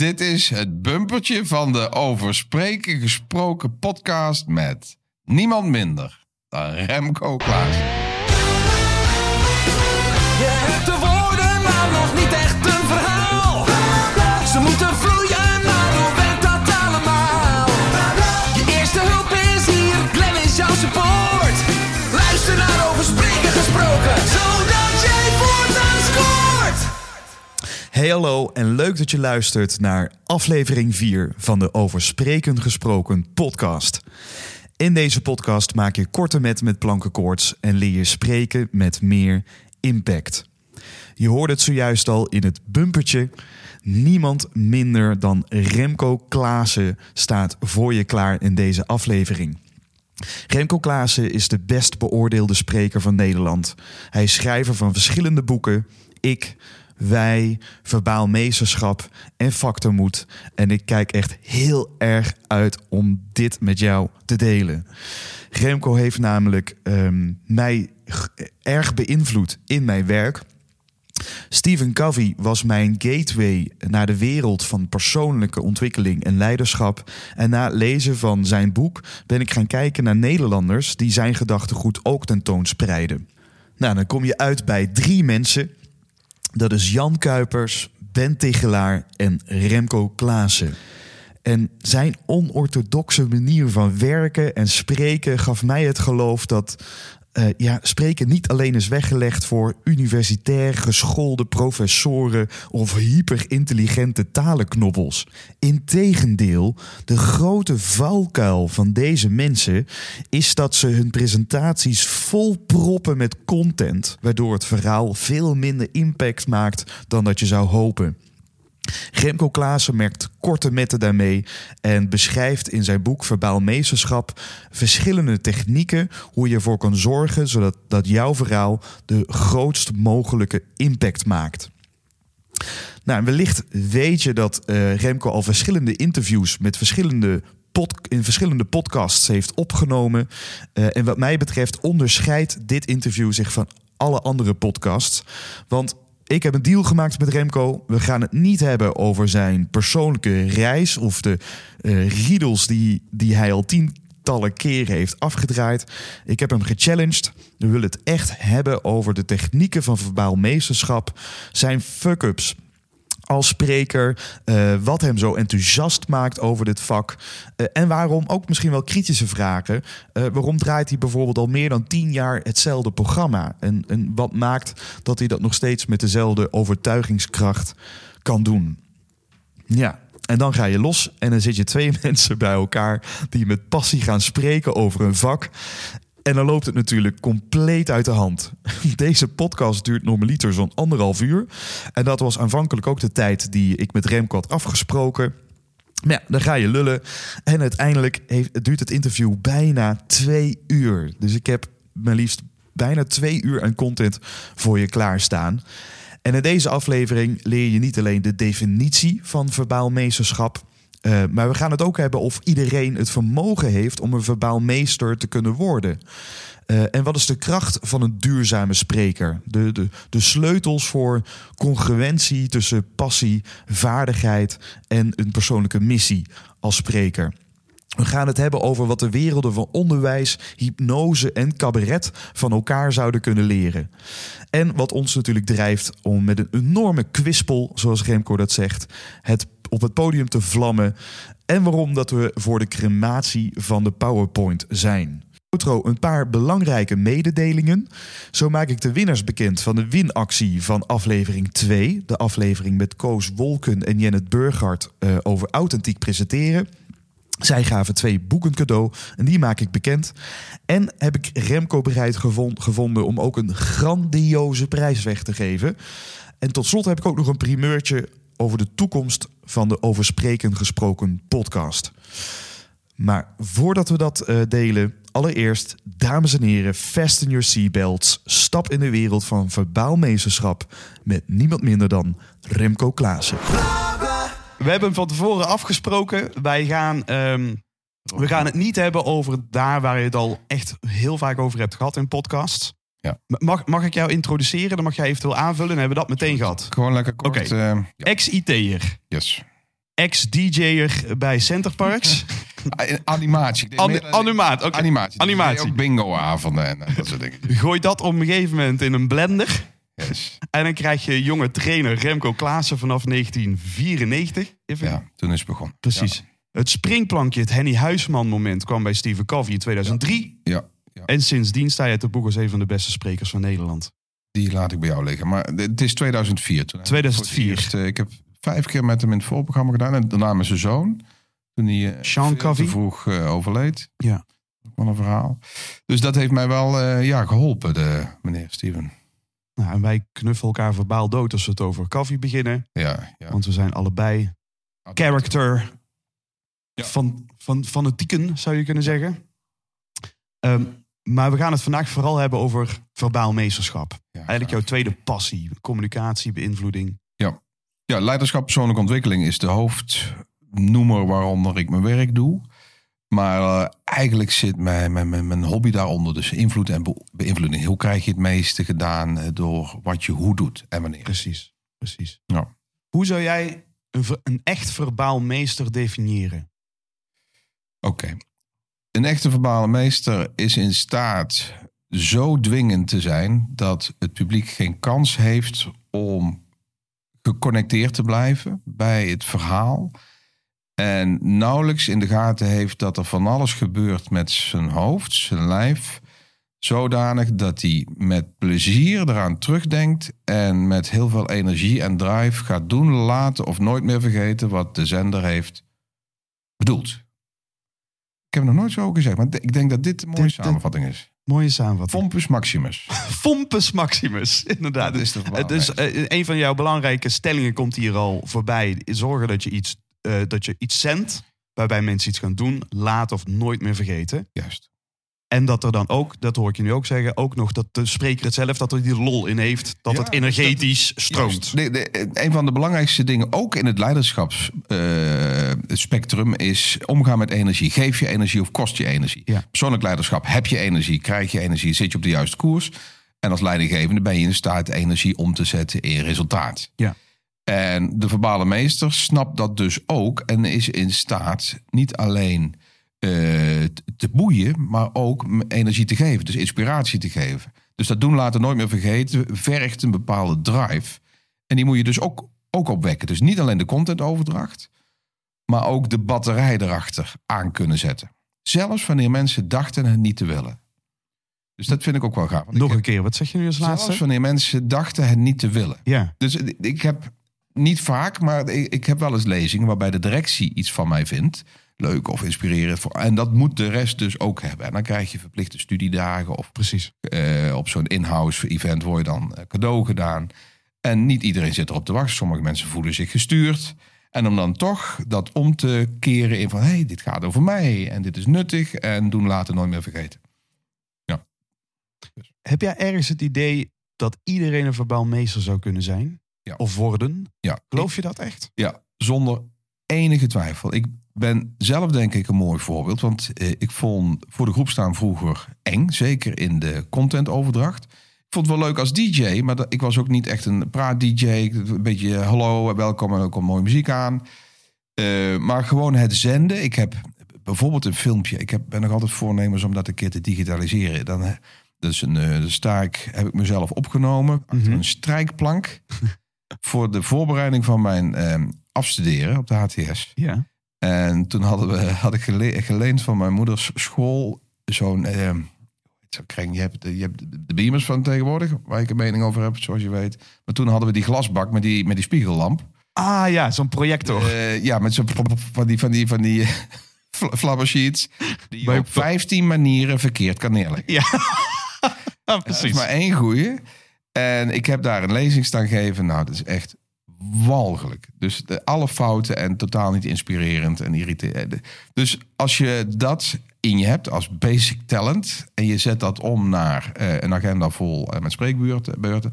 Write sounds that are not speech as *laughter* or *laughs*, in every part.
Dit is het bumpertje van de over spreken gesproken podcast met niemand minder dan Remco Klaas. Je hebt de woorden, maar nog niet echt een verhaal. Ze moeten Hey hallo en leuk dat je luistert naar aflevering 4 van de Over Spreken Gesproken podcast. In deze podcast maak je korte metten met plankenkoorts en leer je spreken met meer impact. Je hoorde het zojuist al in het bumpertje. Niemand minder dan Remco Klaassen staat voor je klaar in deze aflevering. Remco Klaassen is de best beoordeelde spreker van Nederland. Hij is schrijver van verschillende boeken. Ik, wij, verbaal meesterschap en factormoed. En ik kijk echt heel erg uit om dit met jou te delen. Remco heeft namelijk ehm, mij erg beïnvloed in mijn werk. Stephen Covey was mijn gateway naar de wereld van persoonlijke ontwikkeling en leiderschap. En na het lezen van zijn boek ben ik gaan kijken naar Nederlanders die zijn gedachtegoed ook tentoonspreiden. Nou, dan kom je uit bij drie mensen. Dat is Jan Kuipers, Ben Tichelaar en Remco Klaassen. En zijn onorthodoxe manier van werken en spreken gaf mij het geloof dat eh, ja, spreken niet alleen is weggelegd voor universitair geschoolde professoren of hyperintelligente talenknobbels. Integendeel, de grote valkuil van deze mensen is dat ze hun presentaties vol proppen met content, waardoor het verhaal veel minder impact maakt dan dat je zou hopen. Remco Klaassen merkt korte metten daarmee en beschrijft in zijn boek Verbaal Meesterschap verschillende technieken hoe je ervoor kan zorgen zodat dat jouw verhaal de grootst mogelijke impact maakt. Nou, wellicht weet je dat eh, Remco al verschillende interviews met verschillende pod- in verschillende podcasts heeft opgenomen. Eh, en wat mij betreft onderscheidt dit interview zich van alle andere podcasts. Want ik heb een deal gemaakt met Remco. We gaan het niet hebben over zijn persoonlijke reis of de eh riedels die, die hij al tientallen keren heeft afgedraaid. Ik heb hem gechallenged. We willen het echt hebben over de technieken van verbaal meesterschap, zijn fuck-ups als spreker, eh, wat hem zo enthousiast maakt over dit vak eh, en waarom ook misschien wel kritische vragen. Eh, waarom draait hij bijvoorbeeld al meer dan tien jaar hetzelfde programma? En, en wat maakt dat hij dat nog steeds met dezelfde overtuigingskracht kan doen? Ja, en dan ga je los en dan zit je twee *laughs* mensen bij elkaar die met passie gaan spreken over een vak. En dan loopt het natuurlijk compleet uit de hand. *laughs* Deze podcast duurt normaliter zo'n anderhalf uur. En dat was aanvankelijk ook de tijd die ik met Remco had afgesproken. Maar ja, dan ga je lullen. En uiteindelijk heeft, duurt het interview bijna twee uur. Dus ik heb maar liefst bijna twee uur aan content voor je klaarstaan. En in deze aflevering leer je niet alleen de definitie van verbaal meesterschap. Eh, maar we gaan het ook hebben of iedereen het vermogen heeft om een verbaal meester te kunnen worden. Eh, en wat is de kracht van een duurzame spreker? De, de, de sleutels voor congruentie tussen passie, vaardigheid en een persoonlijke missie als spreker. We gaan het hebben over wat de werelden van onderwijs, hypnose en cabaret van elkaar zouden kunnen leren. En wat ons natuurlijk drijft om met een enorme kwispel, zoals Remco dat zegt, het op het podium te vlammen. En waarom dat we voor de crematie van de PowerPoint zijn. Outro een paar belangrijke mededelingen. Zo maak ik de winnaars bekend van de winactie van aflevering 2. De aflevering met Koos Wolken en Jennet Burghardt eh, over authentiek presenteren. Zij gaven twee boeken cadeau en die maak ik bekend. En heb ik Remco bereid gevon- gevonden om ook een grandioze prijs weg te geven. En tot slot heb ik ook nog een primeurtje over de toekomst van de Over Spreken Gesproken podcast. Maar voordat we dat eh, delen, allereerst, dames en heren, fasten your seatbelts. Stap in de wereld van verbaal meesterschap met niemand minder dan Remco Klaassen. We hebben van tevoren afgesproken. Wij gaan, ehm, we gaan het niet hebben over daar waar je het al echt heel vaak over hebt gehad in podcasts. Ja. Mag, mag ik jou introduceren? Dan mag jij eventueel aanvullen en hebben we dat meteen gehad. Gewoon lekker kort. Oké. eh, ja. Ex-IT'er, yes. ex-DJ'er bij Centerparks. *laughs* Ah, Animatie. An- meer animaat. Animatie. Animatie. Deed Ook bingo-avonden en eh, dat soort dingen. Gooi dat op een gegeven moment in een blender. Yes. En dan krijg je jonge trainer Remco Klaassen vanaf 1994. Even Ja, toen is het begonnen. Precies. Het springplankje, het Henny Huisman moment kwam bij Stephen Covey in 2003. Ja, ja, En sindsdien sta je te boek als een van de beste sprekers van Nederland. die laat ik bij jou liggen. Maar het is 2004. Toen heb ik 2004. voor het eerst, eh, ik heb vijf keer met hem in het voorprogramma gedaan. En daarna met zijn zoon. Toen hij eh, Sean Covey. vroeg eh, overleed. Ja. Wel een verhaal. Dus dat heeft mij wel ja, geholpen, de, meneer Steven. Nou, en wij knuffelen elkaar verbaal dood als we het over Covey beginnen. Ja, ja. Want we zijn allebei character Ja. van, van fanatieken, zou je kunnen zeggen. Ehm, maar we gaan het vandaag vooral hebben over verbaal meesterschap. Ja, Eigenlijk jouw tweede passie. Communicatie, beïnvloeding. Ja, leiderschap, persoonlijke ontwikkeling is de hoofdnoemer waaronder ik mijn werk doe. Maar eh, eigenlijk zit mijn, mijn, mijn, mijn hobby daaronder. Dus invloed en be- beïnvloeding. Hoe krijg je het meeste gedaan eh, door wat je hoe doet en wanneer? Precies, precies. Ja. Hoe zou jij een, een echt verbaal meester definiëren? Oké. Een echte verbale meester is in staat zo dwingend te zijn dat het publiek geen kans heeft om geconnecteerd te blijven bij het verhaal. En nauwelijks in de gaten heeft dat er van alles gebeurt met zijn hoofd, zijn lijf. Zodanig dat hij met plezier eraan terugdenkt en met heel veel energie en drive gaat doen, laten of nooit meer vergeten wat de zender heeft bedoeld. Ik heb het nog nooit zo gezegd, maar ik denk dat dit een mooie Dit- samenvatting is. Mooie samenvatting. Pompus Maximus. *laughs* Fompus Maximus, inderdaad. Dat is de dus een van jouw belangrijke stellingen komt hier al voorbij. Zorgen dat je iets, eh, dat je iets zendt waarbij mensen iets gaan doen, laten of nooit meer vergeten. Juist. En dat er dan ook, dat hoor ik je nu ook zeggen, ook nog dat de spreker het zelf, dat er die lol in heeft. Dat Ja, het energetisch stroomt. De, de, een van de belangrijkste dingen, ook in het leiderschapsspectrum, is omgaan met energie. Geef je energie of kost je energie? Ja. Persoonlijk leiderschap, heb je energie, krijg je energie, zit je op de juiste koers? En als leidinggevende ben je in staat energie om te zetten in resultaat. Ja. En de verbale meester snapt dat dus ook en is in staat niet alleen eh, te boeien, maar ook energie te geven, dus inspiratie te geven. Dus dat doen laten nooit meer vergeten, vergt een bepaalde drive. En die moet je dus ook, ook opwekken. Dus niet alleen de contentoverdracht, maar ook de batterij erachter aan kunnen zetten. Zelfs wanneer mensen dachten het niet te willen. Dus dat vind ik ook wel gaaf. Nog heb- een keer, wat zeg je nu als Zelfs laatste? wanneer mensen dachten het niet te willen. Ja, Dus ik heb niet vaak, maar ik ik heb wel eens lezingen waarbij de directie iets van mij vindt. Leuk of inspirerend. En dat moet de rest dus ook hebben. En dan krijg je verplichte studiedagen of precies. eh, op zo'n in-house event word je dan eh, cadeau gedaan. En niet iedereen zit erop te wachten. Sommige mensen voelen zich gestuurd. En om dan toch dat om te keren in van... hé, hey, dit gaat over mij en dit is nuttig en doen later nooit meer vergeten. Heb jij ergens het idee dat iedereen een verbaal meester zou kunnen zijn? Ja. Of worden? Ja, Geloof je dat echt? Ja, zonder enige twijfel. Ik ben zelf denk ik een mooi voorbeeld. Want eh, ik vond voor de groep staan vroeger eng. Zeker in de contentoverdracht. Ik vond het wel leuk als DJ. Maar dat, ik was ook niet echt een praat-DJ. Een beetje eh, hallo, welkom en ook al mooie muziek aan. Eh, maar gewoon het zenden. Ik heb bijvoorbeeld een filmpje. Ik heb, ben nog altijd voornemens om dat een keer te digitaliseren. Dan, eh, dus een, eh, dan sta ik, heb ik mezelf opgenomen. Achter Mhm. een strijkplank. *laughs* voor de voorbereiding van mijn eh, afstuderen op de HTS. Ja. En toen hadden we, had ik gele- geleend van mijn moeders school zo'n... eh, zo kring, je, hebt, je hebt de beamers van tegenwoordig, waar ik een mening over heb, zoals je weet. Maar toen hadden we die glasbak met die, met die spiegellamp. Ah ja, zo'n projector. Eh, ja, met zo'n van die, van die, van die eh, *laughs* fl- flabbersheets. Die je op 15 manieren verkeerd kan neerleggen. ja, *laughs* Er is precies. maar één goeie. En ik heb daar een lezing staan geven. Nou, dat is echt walgelijk. Dus de, alle fouten en totaal niet inspirerend en irriterend. Dus als je dat in je hebt als basic talent... en je zet dat om naar eh, een agenda vol eh, met spreekbeurten... beurten,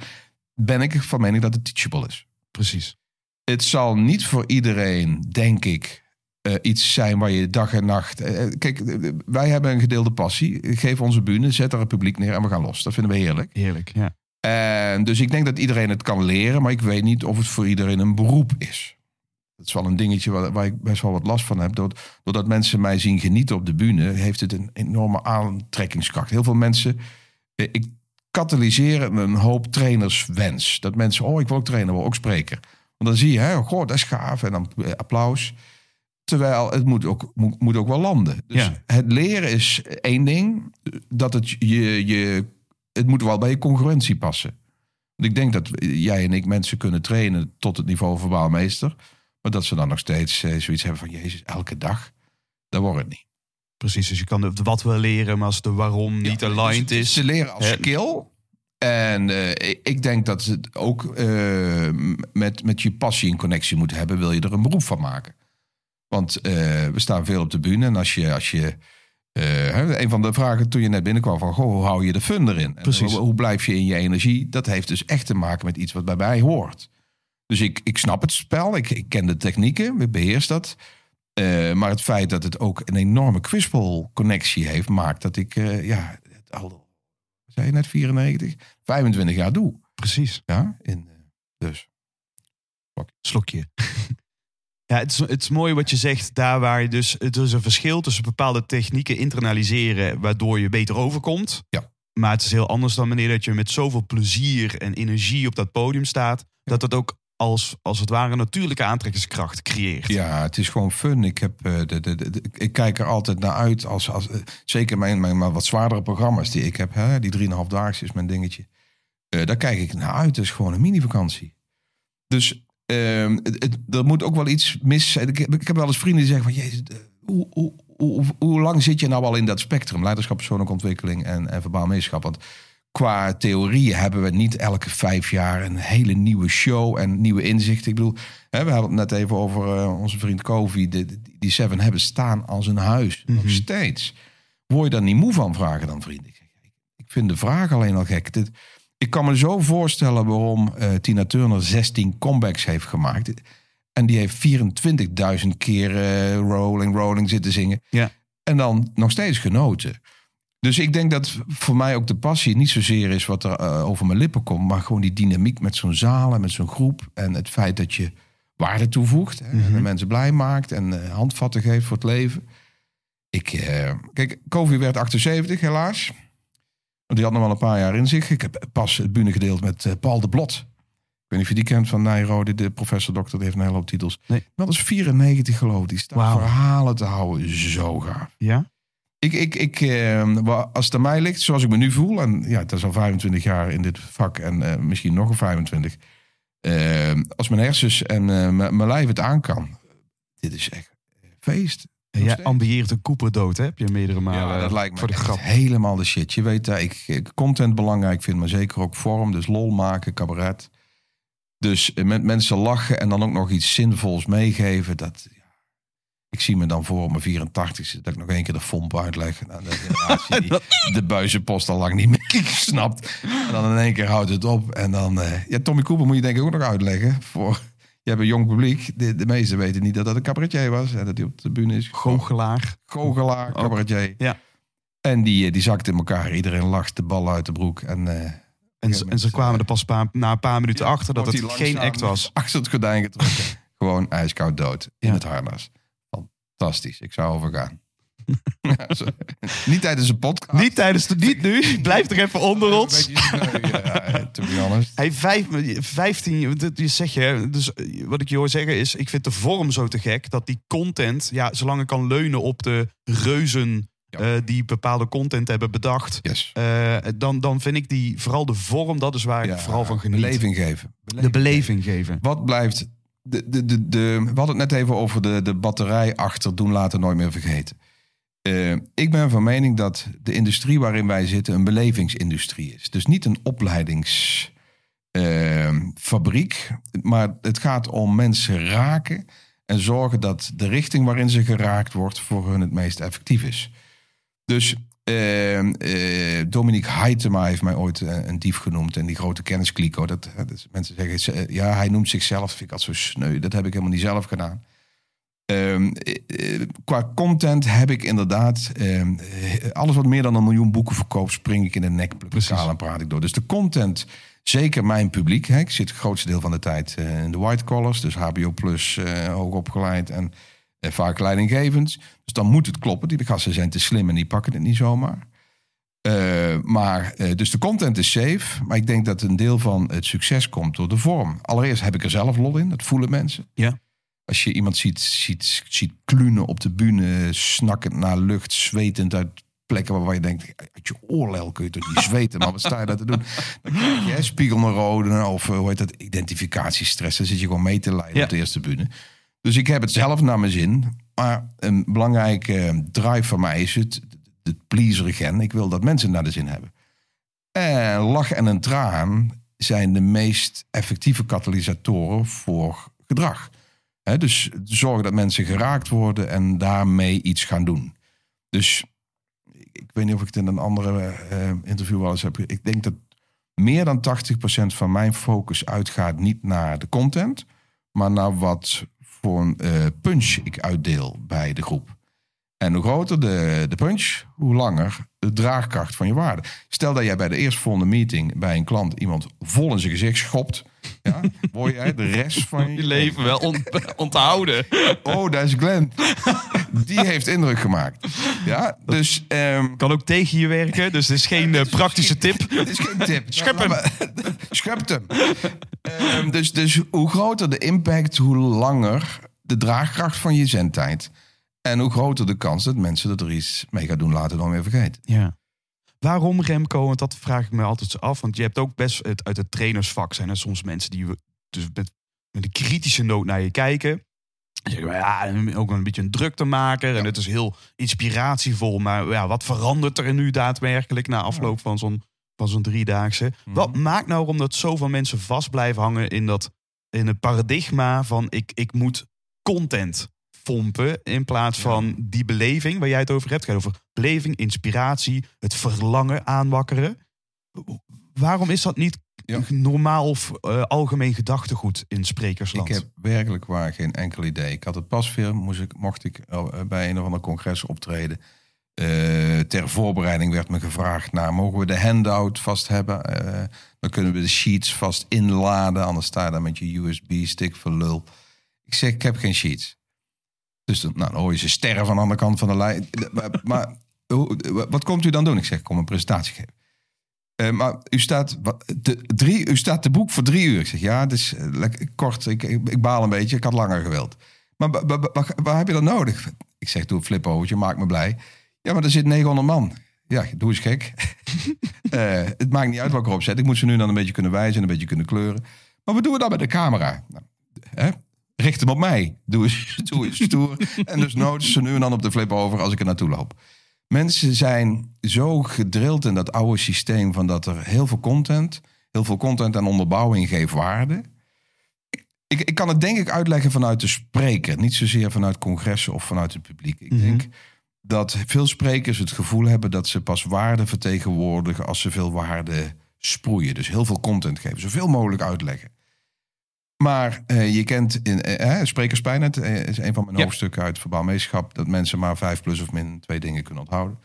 ben ik van mening dat het teachable is. Precies. Het zal niet voor iedereen, denk ik, eh, iets zijn waar je dag en nacht. kijk, wij hebben een gedeelde passie. Geef onze bühne, zet er een publiek neer en we gaan los. Dat vinden we heerlijk. Heerlijk, ja. En dus ik denk dat iedereen het kan leren, maar ik weet niet of het voor iedereen een beroep is. Dat is wel een dingetje waar, waar ik best wel wat last van heb. Doordat, doordat mensen mij zien genieten op de bühne, heeft het een enorme aantrekkingskracht. Heel veel mensen, eh, ik katalyseer een hoop trainerswens. Dat mensen, oh, ik wil ook trainer, wil ook spreker. Want dan zie je, hè, goh, dat is gaaf. En dan eh, applaus. Terwijl het moet ook, moet, moet ook wel landen. Dus Ja. het leren is één ding. Dat het je, je, het moet wel bij je congruentie passen. Want ik denk dat jij en ik mensen kunnen trainen tot het niveau verbaal meester. Maar dat ze dan nog steeds eh, zoiets hebben van, jezus, elke dag. Dat wordt het niet. Precies, dus je kan de wat wel leren, maar als de waarom niet Ja, aligned dus is. Ze leren als Hè? skill. En eh, ik- denk dat het ook eh, met, met je passie in connectie moet hebben. Wil je er een beroep van maken? Want we staan veel op de bühne. En als je, als je eh, een van de vragen toen je net binnenkwam van... Goh, hoe hou je de fun erin? Precies. Hoe, hoe blijf je in je energie? Dat heeft dus echt te maken met iets wat bij mij hoort. Dus ik, ik snap het spel. Ik, ik ken de technieken. Ik beheers dat. Eh, maar het feit dat het ook een enorme quizball-connectie heeft... maakt dat ik eh, ja, het al, zei je net, 94, 25 jaar doe. Precies, Ja, in, dus. slokje. *laughs* Ja, het is, het is mooi wat je zegt, daar waar je dus... Het is een verschil tussen bepaalde technieken internaliseren... waardoor je beter overkomt. Ja. Maar het is heel anders dan wanneer dat je met zoveel plezier en energie op dat podium staat... dat het ook als, als het ware natuurlijke aantrekkingskracht creëert. Ja, het is gewoon fun. Ik, heb, eh, de, de, de, ik kijk er altijd naar uit. Als, als, eh, zeker mijn, mijn maar wat zwaardere programma's die ik heb. Hè, die 3,5 daagse is mijn dingetje. Eh, daar kijk ik naar uit. Het is gewoon een mini-vakantie. Dus ehm, het, het- er moet ook wel iets mis zijn. Ik heb, ik heb wel eens vrienden die zeggen van... Jezus, eh, hoe, hoe, hoe, hoe lang zit je nou al in dat spectrum? Leiderschap, persoonlijke ontwikkeling en, en verbaal. Want qua theorie hebben we niet elke vijf jaar een hele nieuwe show en nieuwe inzichten. Ik bedoel, hè, we hadden het net even over eh, onze vriend Kovi. De, de- die Seven hebben staan als een huis. Nog steeds. Word je daar niet moe van, vragen dan vrienden? Ik Ik vind de vraag alleen al gek. Dit, ik kan me zo voorstellen waarom eh, Tina Turner 16 comebacks heeft gemaakt. En die heeft 24.000 keer eh, Rolling, Rolling zitten zingen. Ja. En dan nog steeds genoten. Dus ik denk dat voor mij ook de passie niet zozeer is wat er eh, over mijn lippen komt, maar gewoon die dynamiek met zo'n zaal en met zo'n groep. En het feit dat je waarde toevoegt hè, en de mensen blij maakt en handvatten geeft voor het leven. Ik, kijk, Kovi werd 78 helaas. Die had nog wel een paar jaar in zich. Ik heb pas het bühne gedeeld met eh, Paul de Blot. Ik weet niet of je die kent van Nijrode, de professor dokter. Die heeft een hele hoop titels. Nee. Dat is 94 geloof ik. Die staat verhalen te houden. Zo gaaf. Ja? Ik, ik, ik, eh, wa- als het aan mij ligt, zoals ik me nu voel, en ja, het is al 25 jaar in dit vak en eh, misschien nog een 25. eh, als mijn hersens en eh, mijn lijf het aan kan, dit is echt feest. En jij ambieert een Cooper-dood, hè? Heb je meerdere malen Ja, dat lijkt me voor de grap. helemaal de shit. Je weet dat ik eh, content belangrijk vind, maar zeker ook vorm. Dus lol maken, cabaret. Dus eh, met mensen lachen en dan ook nog iets zinvols meegeven. Dat, ik zie me dan voor op mijn 84 dat ik nog één keer de fomp uitleg. aan de generatie die de buizenpost al lang niet meer *laughs* snapt. En dan in één keer houdt het op. En dan, eh, ja, Tommy Cooper moet je denk ik ook nog uitleggen. Voor, je hebt een jong publiek. De, de meesten weten niet dat dat een cabaretier was. En dat hij op de bühne is. Goochelaar. Goochelaar, cabaretier. Ja. En die, eh, die zakt in elkaar. Iedereen lacht de bal uit de broek. En, eh, En, ze- en ze kwamen er pas pa- na een paar minuten achter dat het geen act was. *laughs* Achter het gordijn getrokken. Gewoon ijskoud dood. In Ja. het harnas. Fantastisch. Ik zou overgaan. *laughs* Ja, niet tijdens een podcast. Niet tijdens de, niet nu. *laughs* Blijf er even onder ons. ja, to be honest. Hij vijf, 15, dat- je zeg je, dus eh, wat ik je hoor zeggen is, ik vind de vorm zo te gek dat die content, ja, zolang ik kan leunen op de reuzen Ja. eh, die bepaalde content hebben bedacht, Yes. eh, dan, dan vind ik die, vooral de vorm, dat is waar ik vooral van geniet. Beleving geven. de beleving geven. Wat blijft. De, de, de, de, we hadden het net even over de, de batterij achter doen laten nooit meer vergeten. Eh, ik ben van mening dat de industrie waarin wij zitten een belevingsindustrie is. Dus niet een opleidingsfabriek. maar het gaat om mensen raken en zorgen dat de richting waarin ze geraakt wordt voor hun het meest effectief is. Dus eh, eh, Dominique Heitema heeft mij ooit een dief genoemd. En die grote kenniskliko. Dat, mensen zeggen, ze- ja, hij noemt zichzelf. Vind ik altijd zo sneu. Dat heb ik helemaal niet zelf gedaan. Ehm, eh, eh, qua content heb ik inderdaad... ehm, eh, alles wat meer dan een miljoen boeken verkoopt... spring ik in de nek, en praat ik door. Dus de content Zeker mijn publiek. Hè. Ik zit het grootste deel van de tijd in de white collars. Dus HBO plus, eh, hoog opgeleid en vaak leidinggevend. Dus dan moet het kloppen. Die gasten zijn te slim en die pakken het niet zomaar. Maar, dus de content is safe. Maar ik denk dat een deel van het succes komt door de vorm. Allereerst heb ik er zelf lol in. Dat voelen mensen. Ja. Als je iemand ziet, ziet, ziet klunen op de bühne, snakkend naar lucht, zwetend uit plekken waarvan je denkt, uit je oorlel kun je toch niet zweten, maar wat sta je daar te doen? Dan krijg je hè, spiegelneuronen of eh, hoe heet dat, identificatiestress. Dan zit je gewoon mee te leiden Ja. op de eerste bühne. Dus ik heb het zelf naar mijn zin. Maar een belangrijke eh, drive van mij is het, het pleaser gen. Ik wil dat mensen naar de zin hebben. En lach en een traan zijn de meest effectieve katalysatoren voor gedrag. Dus zorgen dat mensen geraakt worden en daarmee iets gaan doen. Dus ik, ik weet niet of ik het in een andere eh, interview wel eens heb. Ik denk dat meer dan 80% van mijn focus uitgaat niet naar de content, maar naar wat voor een eh, punch ik uitdeel bij de groep. En hoe groter de, de punch, hoe langer de draagkracht van je waarde. Stel dat jij bij de eerstvolgende meeting bij een klant iemand vol in zijn gezicht schopt. Ja, word jij de rest van je, Je leven wel on- *laughs* onthouden. Oh, daar is Glenn. Die heeft indruk gemaakt. Ja, dus... ehm, Kan ook tegen je werken, dus het is geen eh, praktische tip. Het is geen tip. Schep hem. *laughs* Schep hem. Ehm, dus, dus hoe groter de impact, hoe langer de draagkracht van je zendtijd. En hoe groter de kans dat mensen er iets mee gaan doen later dan weer vergeten. Ja. Waarom Remco? Want dat vraag ik me altijd zo af. Want je hebt ook best het, uit het trainersvak zijn er soms mensen die dus met, met een kritische noot naar je kijken. Ja, ook een beetje een drukte En het is heel inspiratievol. Maar ja, wat verandert er nu daadwerkelijk na afloop van zo'n van zo'n driedaagse? Wat maakt nou omdat zoveel mensen vast blijven hangen in dat in het paradigma van ik, ik moet content pompen in plaats van die beleving waar jij het over hebt. Het gaat over beleving, inspiratie, het verlangen aanwakkeren. Waarom is dat niet Ja. normaal of eh, algemeen gedachtegoed in sprekersland? Ik heb werkelijk waar geen enkel idee. Ik had het pas weer, moest ik, mocht ik eh, bij een of ander congres optreden. Eh, ter voorbereiding werd me gevraagd, nou, mogen we de handout vast hebben? Dan kunnen we de sheets vast inladen, anders sta je daar met je USB-stick voor lul. Ik zeg, ik heb geen sheets. Dus dan, nou, dan hoor je ze sterren van de andere kant van de lijn. Maar, wat komt u dan doen? Ik zeg, ik kom een presentatie geven. Eh, maar u staat, te, drie, u staat te boek voor drie uur. Ik zeg, ja, het is eh, lekker kort. Ik, ik, baal een beetje. Ik had langer gewild. Maar waar heb je dat nodig? Ik zeg, doe een overtje, maak me blij. Ja, maar er zit 900 man. Ja, doe eens gek. *laughs* Eh, het maakt niet uit wat ik erop zet. Ik moet ze nu dan een beetje kunnen wijzen en een beetje kunnen kleuren. Maar wat doen we dan met de camera? Nou, hè? Richt hem op mij. Doe eens, *laughs* doe eens stoer. en dus notes ze nu en dan op de flip over als ik er naartoe loop. Mensen zijn zo gedrild in dat oude systeem van dat er heel veel content, heel veel content en onderbouwing geeft waarde. Ik, ik kan het denk ik uitleggen vanuit de spreker, niet zozeer vanuit congressen of vanuit het publiek. Ik denk dat veel sprekers het gevoel hebben dat ze pas waarde vertegenwoordigen als ze veel waarde sproeien. Dus heel veel content geven, zoveel mogelijk uitleggen. Maar eh, je kent in eh, sprekerspijn, het eh, is een van mijn Ja. hoofdstukken uit verbaal meeschap, dat mensen maar vijf plus of min twee dingen kunnen onthouden.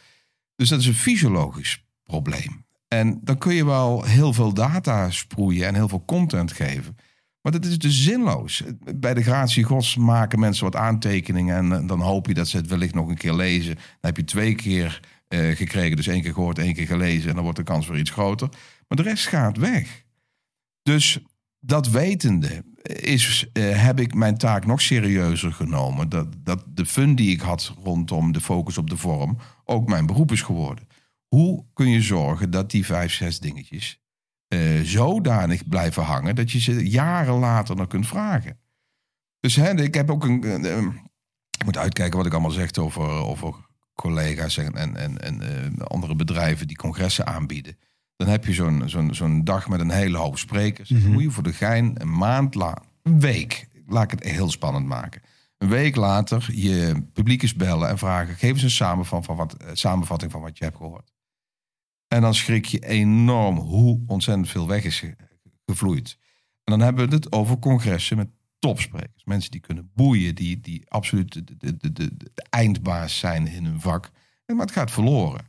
Dus dat is een fysiologisch probleem. En dan kun je wel heel veel data sproeien en heel veel content geven. Maar dat is dus zinloos. Bij de gratie gods maken mensen wat aantekeningen en eh, dan hoop je dat ze het wellicht nog een keer lezen. Dan heb je twee keer eh, gekregen, dus één keer gehoord, één keer gelezen en dan wordt de kans weer iets groter. Maar de rest gaat weg. Dus dat wetende is, eh, heb ik mijn taak nog serieuzer genomen. Dat, dat de fun die ik had rondom de focus op de vorm ook mijn beroep is geworden. Hoe kun je zorgen dat die vijf, zes dingetjes eh, zodanig blijven hangen dat je ze jaren later nog kunt vragen? Dus hè, ik heb ook een. ik moet uitkijken wat ik allemaal zeg over, over collega's en, en, en, en eh, andere bedrijven die congressen aanbieden. Dan heb je zo'n zo'n zo'n dag met een hele hoop sprekers. Moet je voor de gein een maand later, een week, laat ik het heel spannend maken. Een week later je publiek eens bellen en vragen: geef eens een samenvatting van wat, eh, samenvatting van wat je hebt gehoord. En dan schrik je enorm hoe ontzettend veel weg is ge- gevloeid. En dan hebben we het over congressen met topsprekers. Mensen die kunnen boeien, die, die absoluut de, de, de, de, de eindbaas zijn in hun vak. Maar het gaat verloren.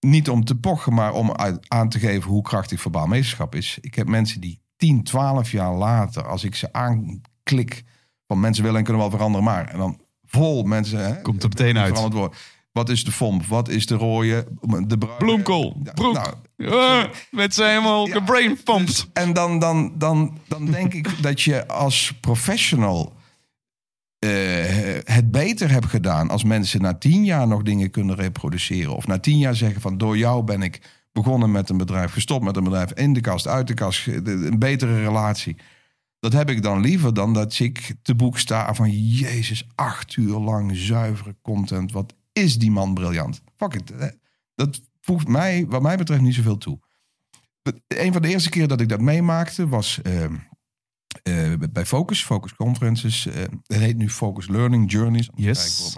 Niet om te pochen, maar om aan te geven hoe krachtig verbaal meesterschap is. Ik heb mensen die 10, 12 jaar later, als ik ze aanklik, van mensen willen en kunnen wel veranderen, maar. En dan vol mensen. Hè, Komt er meteen uit. Worden. Wat is de FOMP? Wat is de rode? De bruine? Bloemkool, Ja, broek. nou, Eh, met zijn helemaal Ja, gebrainpumpt. en dan, dan, dan, dan denk ik dat je als professional eh, het beter hebt gedaan als mensen na tien jaar nog dingen kunnen reproduceren. Of na tien jaar zeggen van door jou ben ik begonnen met een bedrijf, gestopt met een bedrijf, in de kast, uit de kast, een betere relatie. Dat heb ik dan liever dan dat ik te boek sta van Jezus, acht uur lang zuivere content. Wat is die man briljant? Fuck it. Dat voegt mij, wat mij betreft, niet zoveel toe. Een van de eerste keer dat ik dat meemaakte was eh, eh, bij Focus, Focus Conferences. eh het heet nu Focus Learning Journeys. Yes.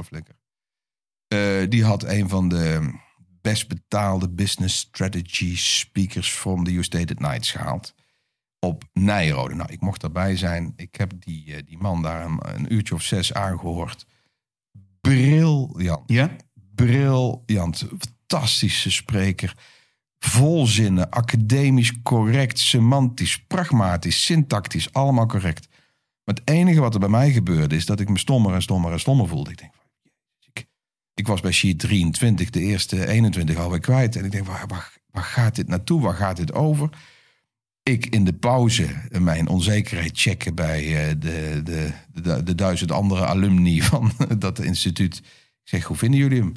Eh, die had een van de best betaalde business strategy speakers from the Stated Nights gehaald. Op Nijrode. Nou, ik mocht daarbij zijn. Ik heb die, die man daar een, een uurtje of zes aangehoord. Briljant Ja? briljant. Fantastische spreker. Vol zinnen, academisch correct, semantisch, pragmatisch, syntactisch, allemaal correct. Maar het enige wat er bij mij gebeurde is dat ik me stommer en stommer en stommer voelde. Ik denk, ik, ik was bij sheet 23, de eerste 21 alweer kwijt. En ik denk, waar, waar, waar gaat dit naartoe? Waar gaat dit over? Ik in de pauze mijn onzekerheid checken bij eh, de, de, de, de duizend andere alumni van *laughs* dat instituut. Ik zeg, hoe vinden jullie hem?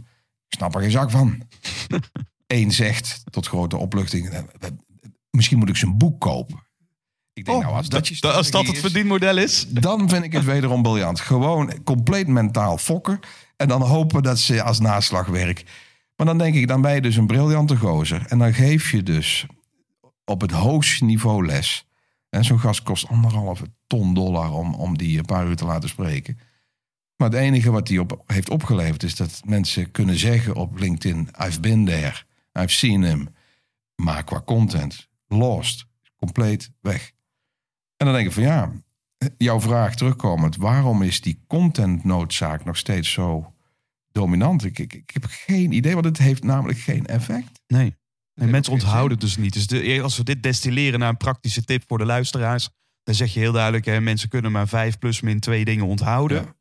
Ik snap er geen zak van. *laughs* Eén zegt, tot grote opluchting, eh, misschien moet ik zijn boek kopen. Ik denk, Oh, nou, als dat, Als dat het is, verdienmodel is. dan vind ik het wederom briljant. Gewoon compleet mentaal fokken. En dan hopen dat ze als naslagwerk. Maar dan denk ik, dan ben je dus een briljante gozer. En dan geef je dus op het hoogste niveau les. En zo'n gast kost anderhalve ton dollar om, om die een paar uur te laten spreken. Maar het enige wat hij op, heeft opgeleverd is dat mensen kunnen zeggen op LinkedIn: I've been there, I've seen him. Maar qua content, lost, compleet weg. En dan denk ik van ja, jouw vraag terugkomend, waarom is die contentnoodzaak nog steeds zo dominant? Ik, ik, ik heb geen idee, want het heeft namelijk geen effect. Nee. En mensen onthouden het dus niet. Dus de, als we dit destilleren naar een praktische tip voor de luisteraars, dan zeg je heel duidelijk: hè, mensen kunnen maar vijf plus min twee dingen onthouden. Ja.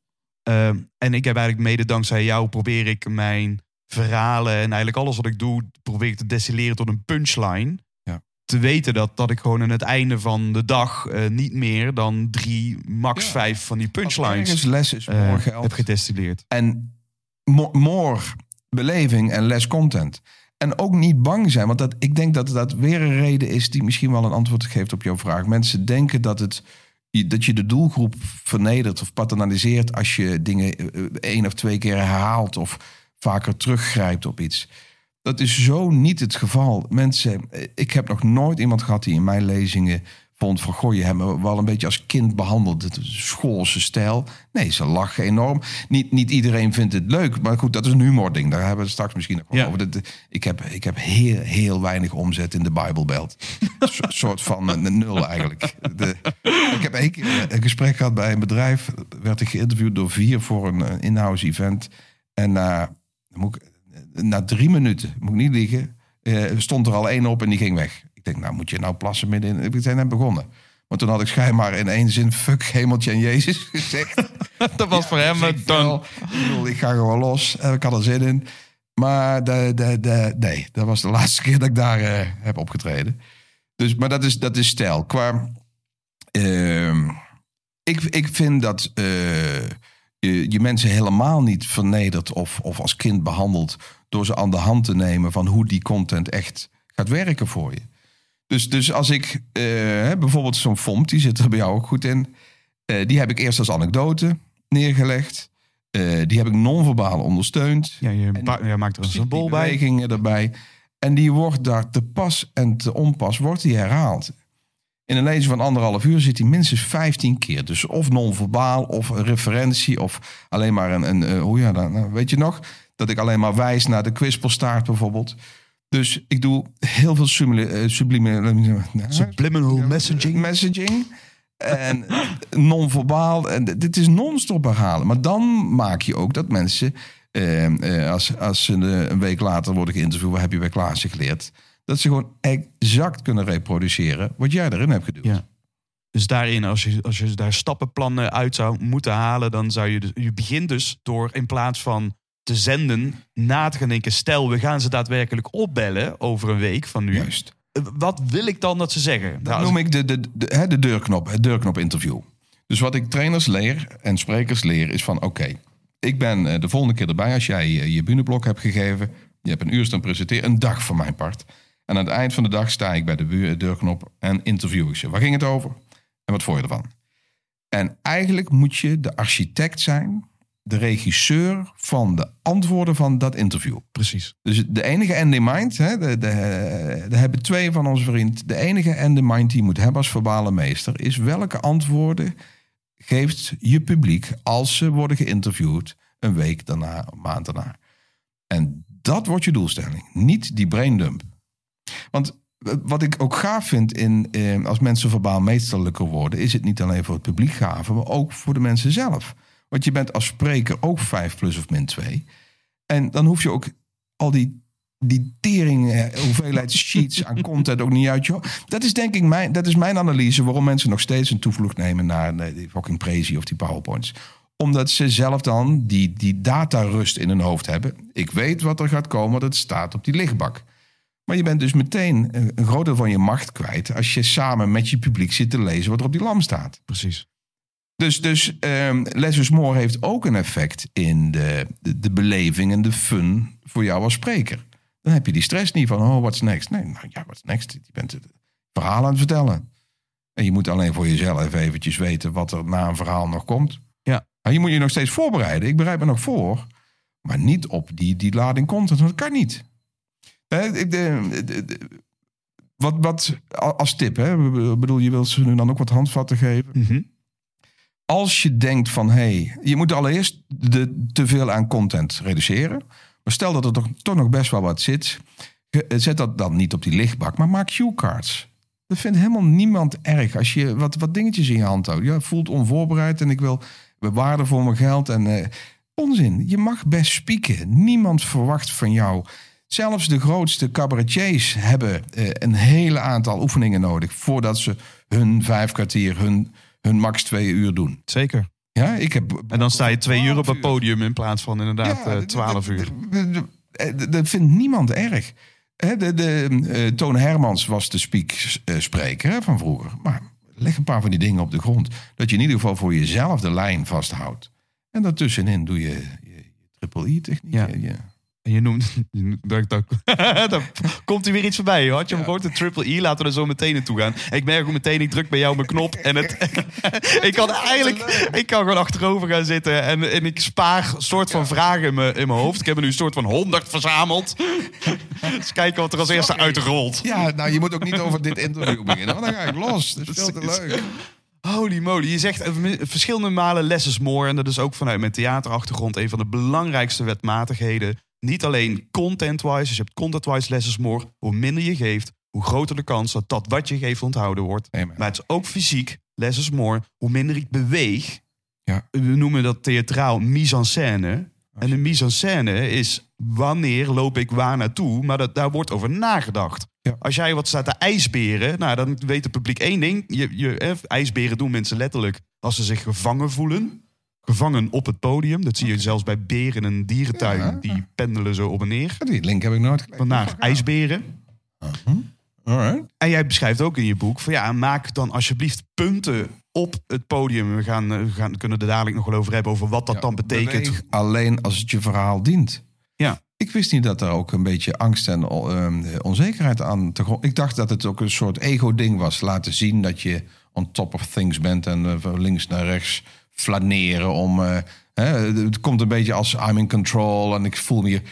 Ehm, en ik heb eigenlijk mede dankzij jou probeer ik mijn verhalen en eigenlijk alles wat ik doe, probeer ik te destilleren tot een punchline. Ja. Te weten dat, dat ik gewoon aan het einde van de dag eh, niet meer dan drie, max Ja. vijf van die punchlines les is, geld. heb gedestilleerd. En mo- more beleving en less content. En ook niet bang zijn, want dat, ik denk dat dat weer een reden is die misschien wel een antwoord geeft op jouw vraag. Mensen denken dat, het, dat je de doelgroep vernedert of paternaliseert als je dingen eh, één of twee keer herhaalt of vaker teruggrijpt op iets. Dat is zo niet het geval. Mensen, eh, ik heb nog nooit iemand gehad die in mijn lezingen vond van... goh, je hebt me wel een beetje als kind behandeld. Het een schoolse stijl. Nee, ze lachen enorm. Niet, niet iedereen vindt het leuk. Maar goed, dat is een humording. Daar hebben we het straks misschien nog Ja. over. Ik heb, ik heb heel, heel weinig omzet in de Bijbelbelt. Een *laughs* so- soort van eh, nul eigenlijk. De, ik heb één keer een gesprek gehad bij een bedrijf. Werd ik geïnterviewd door vier voor een eh, in-house event. En na, dan moet ik, na drie minuten, moet ik niet liegen, eh, stond er al één op en die ging weg. Ik denk, nou moet je nou plassen midden in. We zijn net begonnen. Maar toen had ik schijnbaar in één zin fuck hemeltje en Jezus *laughs* gezegd. *laughs* Dat was voor hem een ik, dan. ik bedoel, ik ga gewoon los. Eh, Ik had er zin in. Maar de, de, de, nee, dat was de *laughs* laatste keer dat ik daar eh, heb opgetreden. Dus, maar dat is, dat is stijl. Qua, ehm, ik, ik vind dat eh, je, je mensen helemaal niet vernedert of, of als kind behandelt... door ze aan de hand te nemen van hoe die content echt gaat werken voor je. Dus, dus als ik eh, bijvoorbeeld zo'n FOMP, die zit er bij jou ook goed in... eh, die heb ik eerst als anekdote neergelegd. Eh, die heb ik non-verbaal ondersteund. Ja, je, En- ba- je maakt er een symbool bij. erbij. En die wordt daar te pas en te onpas wordt die herhaald. In een lezing van anderhalf uur zit hij minstens 15 keer. Dus of non-verbaal, of een referentie, of alleen maar een... een eh, hoe ja, dan, nou, weet je nog? Dat ik alleen maar wijs naar de kwispelstaart bijvoorbeeld. Dus ik doe heel veel subli- eh. Subliminal messaging. messaging. En *laughs* non-verbaal. En dit is non-stop herhalen. Maar dan maak je ook dat mensen eh, eh, als, als ze eh, een week later worden geïnterviewd, wat heb je bij Klaasje geleerd? Dat ze gewoon exact kunnen reproduceren wat jij erin hebt gedoe. Ja. Dus daarin, als je, als je daar stappenplannen uit zou moeten halen, dan zou je dus, je begint dus door in plaats van te zenden, na te gaan denken, stel we gaan ze daadwerkelijk opbellen over een week van nu. Juist. Eh, Wat wil ik dan dat ze zeggen? Dat Nou, noem ik de, de, de, hè, de deurknop, het deurknop interview. Dus wat ik trainers leer en sprekers leer is van oké, ik ben eh, de volgende keer erbij als jij eh, je bühneblok hebt gegeven. Je hebt een uur staan presenteren, een dag voor mijn part. En aan het eind van de dag sta ik bij de deurknop en interview ik ze. Waar ging het over? En wat vond je ervan? En eigenlijk moet je de architect zijn, de regisseur van de antwoorden van dat interview. Precies. Dus de enige end in mind, hè, de, de, de hebben twee van onze vriend. De enige end in mind die je moet hebben als verbale meester is welke antwoorden geeft je publiek als ze worden geïnterviewd een week daarna, een maand daarna. En dat wordt je doelstelling, niet die braindump. Want wat ik ook gaaf vind in, eh, als mensen verbaal meesterlijker worden, is het niet alleen voor het publiek gaaf, maar ook voor de mensen zelf. Want je bent als spreker ook 5 plus of min 2. En dan hoef je ook al die, die tering, eh, hoeveelheid *laughs* sheets aan content ook niet uit je. Dat is denk ik mijn, dat is mijn analyse waarom mensen nog steeds een toevlucht nemen naar eh, die fucking Prezi of die PowerPoints. Omdat ze zelf dan die, die datarust in hun hoofd hebben. Ik weet wat er gaat komen, dat staat op die lichtbak. Maar je bent dus meteen een groot deel van je macht kwijt als je samen met je publiek zit te lezen wat er op die lam staat. Precies. Dus, dus ehm Less is More heeft ook een effect in de, de, de beleving en de fun voor jou als spreker. Dan heb je die stress niet van, oh, what's next? Nee, nou ja, what's next? Je bent het verhaal aan het vertellen. En je moet alleen voor jezelf eventjes weten wat er na een verhaal nog komt. Ja. Maar je moet je nog steeds voorbereiden. Ik bereid me nog voor. Maar niet op die, die lading content. want Dat kan niet. Ik- de- de- de- wat, wat als tip, hè? Ik bedoel, je wilt ze nu dan ook wat handvatten geven Mhm. als je denkt van hé, hey, je moet allereerst de, te veel aan content reduceren. Maar stel dat er toch, toch nog best wel wat zit, zet dat dan niet op die lichtbak, maar maak cue cards. Dat vindt helemaal niemand erg als je wat, wat dingetjes in je hand houdt. Je voelt onvoorbereid en ik wil waarde voor mijn geld. En eh, onzin, je mag best spieken. Niemand verwacht van jou. Zelfs de grootste cabaretiers hebben eh, een hele aantal oefeningen nodig voordat ze hun vijf kwartier, hun, hun max twee uur doen. Zeker. Ja, ik heb. En dan sta je twee uur op 12 het podium in plaats van inderdaad Ja, 12 d- uur. Dat vindt niemand erg. Hè, de, de, eh, Toon Hermans was de speak-spreker hè, van vroeger. Maar leg een paar van die dingen op de grond. Dat je in ieder geval voor jezelf de lijn vasthoudt. En daartussenin doe je je, je triple E-techniek. Ja. En je noemt... Daar, daar, daar komt er weer iets voorbij. Had je hem gehoord? De triple E. Laten we er zo meteen naartoe gaan. Ik merk ook meteen, ik druk bij jou mijn knop. En het, *laughs* ik kan eigenlijk... Ik kan gewoon achterover gaan zitten. En, en ik spaar soort van vragen in mijn, in mijn hoofd. Ik heb er nu een soort van honderd verzameld. *laughs* Dus kijken wat er als eerste uitrolt. Ja, nou, je moet ook niet over dit interview beginnen. Want dan ga ik los. Dat is veel te leuk. Holy moly. Je zegt eh, verschillende malen less is more. En dat is ook vanuit mijn theaterachtergrond een van de belangrijkste wetmatigheden. Niet alleen content-wise, dus je hebt content-wise less is more. Hoe minder je geeft, hoe groter de kans dat dat wat je geeft onthouden wordt. Amen. Maar het is ook fysiek, less is more. Hoe minder ik beweeg, Ja. we noemen dat theatraal mise-en-scène. En de mise-en-scène is wanneer loop ik waar naartoe, maar dat, daar wordt over nagedacht. Ja. Als jij wat staat te ijsberen, nou, dan weet het publiek één ding. Je, je, ijsberen doen mensen letterlijk als ze zich gevangen voelen. Gevangen op het podium. Dat zie je zelfs bij beren in een dierentuin. Ja. Die pendelen zo op en neer. Die link heb ik nooit gelezen. Vandaag ijsberen. Alright. En jij beschrijft ook in je boek van ja, maak dan alsjeblieft punten op het podium. We gaan, eh, we gaan kunnen er dadelijk nog wel over hebben over wat dat Ja, dan betekent. alleen als het je verhaal dient. Ja. Ik wist niet dat er ook een beetje angst en ehm, onzekerheid aan te grond. Ik dacht dat het ook een soort ego-ding was. Laten zien dat je on top of things bent en eh, van links naar rechts flaneren om. eh, hè, het komt een beetje als I'm in control en ik voel me hier.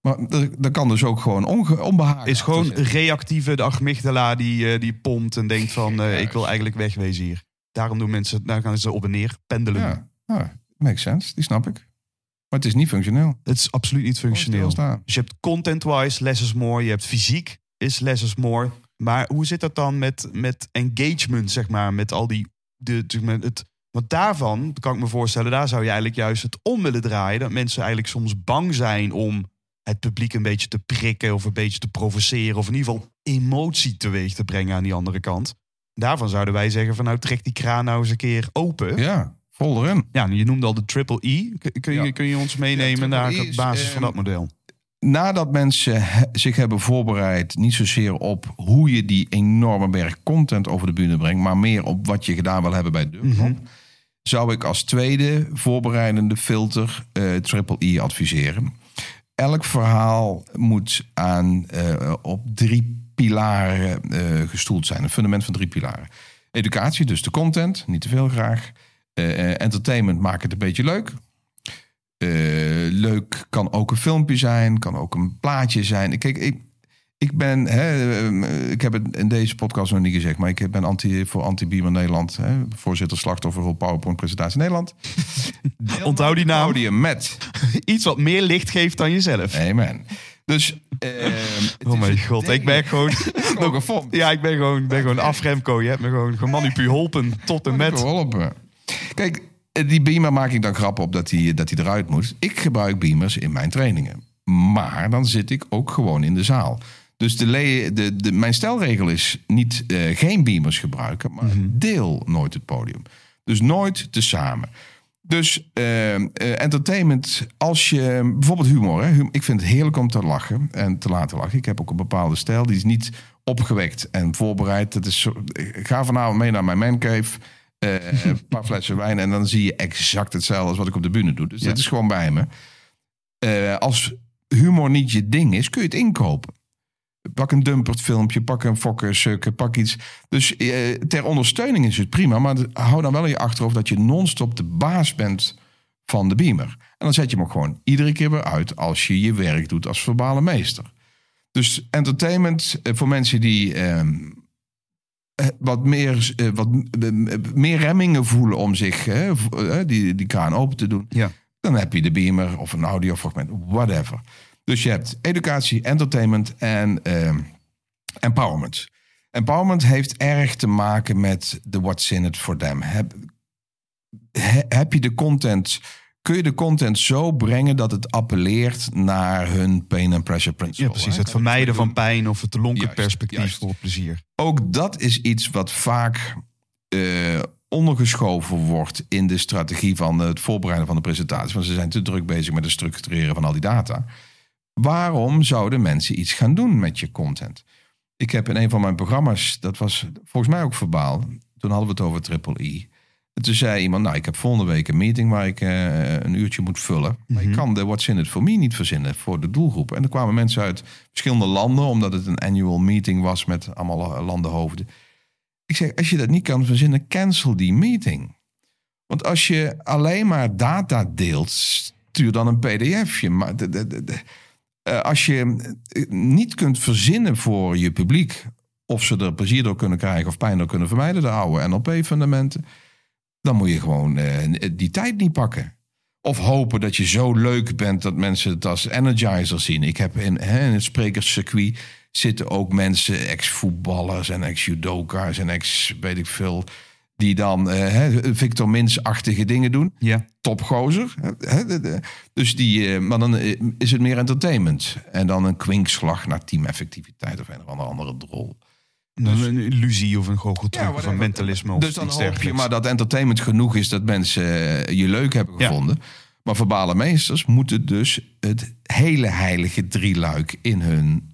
Maar er kan dus ook gewoon onge, onbehagen. Is gewoon reactieve, de amygdala die, eh, die pompt en denkt van eh, ik wil eigenlijk wegwezen hier. Daarom doen mensen, daar gaan ze op en neer pendelen. Ja, makes sense. Die snap ik. Maar het is niet functioneel. Het is absoluut niet functioneel. Dus je hebt content-wise less is more. Je hebt fysiek is less is more. Maar hoe zit dat dan met, met engagement, zeg maar? Met al die, de, het, Want daarvan kan ik me voorstellen, daar zou je eigenlijk juist het om willen draaien. Dat mensen eigenlijk soms bang zijn om het publiek een beetje te prikken of een beetje te provoceren. Of in ieder geval emotie teweeg te brengen aan die andere kant. Daarvan zouden wij zeggen van nou trek die kraan nou eens een keer open. Ja, Ja, vol erin. je noemde al de triple E. Kun, je, Ja. kun je ons meenemen Ja, naar E op is, basis van ehm, dat model? Nadat mensen zich hebben voorbereid, niet zozeer op hoe je die enorme berg content over de bühne brengt, maar meer op wat je gedaan wil hebben bij Dubbelkop, zou ik als tweede voorbereidende filter eh, Triple E adviseren. Elk verhaal moet aan, eh, op drie pilaren eh, gestoeld zijn. Een fundament van drie pilaren. Educatie, dus de content, niet te veel graag. Entertainment, maak het een beetje leuk. Leuk kan ook een filmpje zijn, kan ook een plaatje zijn. Kijk, ik, ik ben, hè, eh, ik heb het in deze podcast nog niet gezegd, maar ik ben anti, voor Anti-Beamer Nederland, hè, voorzitter slachtoffer voor PowerPoint presentatie Nederland. *laughs* Onthoud die naam. Podium met. *laughs* Iets wat meer licht geeft dan jezelf. Amen. Dus. eh, het Oh mijn god, ding. *laughs* ik ben gewoon... Ook een vorm. Ja, ik ben gewoon, ben gewoon afremco. Je hebt me gewoon gemanipuleerd tot en met. Geholpen. Kijk, die beamer maak ik dan grappen op dat hij dat hij eruit moet. Ik gebruik beamers in mijn trainingen. Maar dan zit ik ook gewoon in de zaal. Dus de, le- de, de, mijn stelregel is niet eh, geen beamers gebruiken, maar deel nooit het podium. Dus nooit tezamen. Dus eh, eh, entertainment, als je bijvoorbeeld humor, hè, hum- ik vind het heerlijk om te lachen en te laten lachen. Ik heb ook een bepaalde stijl, die is niet opgewekt en voorbereid. Dat is zo, ik ga vanavond mee naar mijn mancave, eh *laughs* een paar flessen wijn en dan zie je exact hetzelfde als wat ik op de bühne doe. Dus Ja. dit is gewoon bij me. Eh, als humor niet je ding is, kun je het inkopen. Pak een dumpert filmpje, pak een fokker, sukken, pak iets. Dus eh, ter ondersteuning is het prima. Maar hou dan wel in je achterhoofd dat je non-stop de baas bent van de beamer. En dan zet je hem ook gewoon iedere keer weer uit als je je werk doet als verbale meester. Dus entertainment eh, voor mensen die ehm, eh, wat, meer, wat meer remmingen voelen om zich die, die kraan open te doen. Ja. Dan heb je de beamer of een audiofragment, whatever. Dus je hebt educatie, entertainment en ehm, empowerment. Empowerment heeft erg te maken met de what's in it for them. Heb, he- heb je de content, kun je de content zo brengen dat het appelleert naar hun pain and pressure principle? Ja, precies. hè? Het vermijden van pijn of het lonken perspectief juist. voor plezier. ook dat is iets wat vaak eh, ondergeschoven wordt in de strategie van het voorbereiden van de presentatie. Want ze zijn te druk bezig met het structureren van al die data. Waarom zouden mensen iets gaan doen met je content? Ik heb in een van mijn programma's, dat was volgens mij ook verbaal. Toen hadden we het over Triple E. En toen zei iemand, nou, ik heb volgende week een meeting waar ik eh, een uurtje moet vullen. Maar ik kan de What's in it for me niet verzinnen voor de doelgroep. En er kwamen mensen uit verschillende landen, omdat het een annual meeting was met allemaal eh, landenhoofden. Ik zeg, als je dat niet kan verzinnen, cancel die meeting. Want als je alleen maar data deelt, stuur dan een pdfje. Maar de, de, de- als je eh, niet kunt verzinnen voor je publiek... of ze er plezier door kunnen krijgen of pijn door kunnen vermijden... de oude NLP-fundamenten... dan moet je gewoon eh, die tijd niet pakken. Of hopen dat je zo leuk bent dat mensen het als energizer zien. Ik heb in, hè, in het sprekerscircuit zitten ook mensen, ex-voetballers en ex-judoka's en ex, weet ik veel, die dan eh, Victor Mins-achtige dingen doen. Ja. Topgozer. Dus die, eh, maar dan eh, is het meer entertainment. En dan een kwinkslag naar teameffectiviteit of een of andere, andere drol. Een, een illusie of een goocheltruc of whatever. een mentalisme of Dus dan iets hoop je maar dat entertainment genoeg is dat mensen je leuk hebben Ja. gevonden. Maar verbale meesters moeten dus het hele heilige drieluik in hun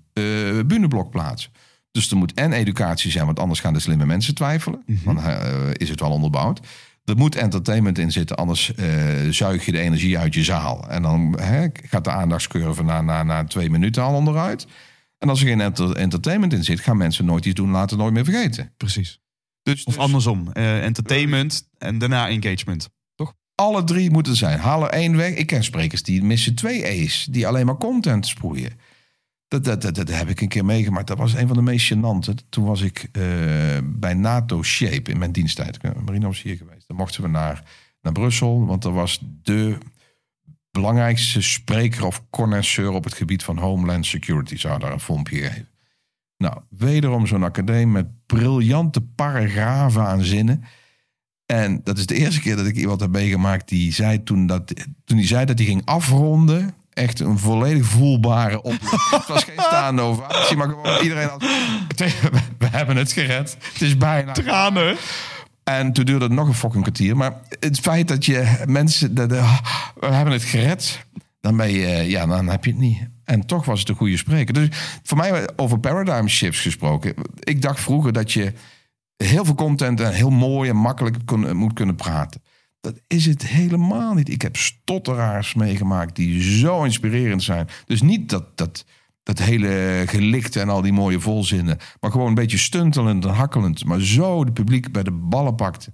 bühneblok plaatsen. Dus er moet en educatie zijn, want anders gaan de slimme mensen twijfelen. Mhm. Want eh, is het wel onderbouwd? Er moet entertainment in zitten, anders eh, zuig je de energie uit je zaal. En dan hè, gaat de aandachtscurve na, na, na twee minuten al onderuit. En als er geen enter- entertainment in zit, gaan mensen nooit iets doen, laten nooit meer vergeten. Precies. Dus, Of dus- andersom. eh, entertainment en daarna engagement. Toch? Alle drie moeten zijn. Haal er één weg. Ik ken sprekers die missen twee E's. Die alleen maar content sproeien. Dat, dat, dat, heb ik een keer meegemaakt. Dat was een van de meest gênante. Toen was ik eh, bij NATO Shape in mijn diensttijd. Ben marineofficier geweest. Dan mochten we naar, naar Brussel. Want er was de belangrijkste spreker of connoisseur op het gebied van Homeland Security. Zou daar een filmpje geven. Nou, wederom zo'n academie met briljante paragrafen aan zinnen. En dat is de eerste keer dat ik iemand heb meegemaakt die zei toen dat toen hij zei dat hij ging afronden. Echt een volledig voelbare oplossing. het was geen staande ovatie, maar gewoon iedereen had. *laughs* We hebben het gered. Het is bijna. Tranen. En toen duurde het nog een fucking kwartier. Maar het feit dat je mensen. Dat, we hebben het gered. Dan ben je. Ja, dan heb je het niet. En toch was het een goede spreker. Dus voor mij over paradigm shifts gesproken. Ik dacht vroeger dat je heel veel content en heel mooi en makkelijk kon, moet kunnen praten. Dat is het helemaal niet. Ik heb stotteraars meegemaakt die zo inspirerend zijn. Dus niet dat, dat, dat hele gelikte en al die mooie volzinnen. Maar gewoon een beetje stuntelend en hakkelend. Maar zo de publiek bij de ballen pakte.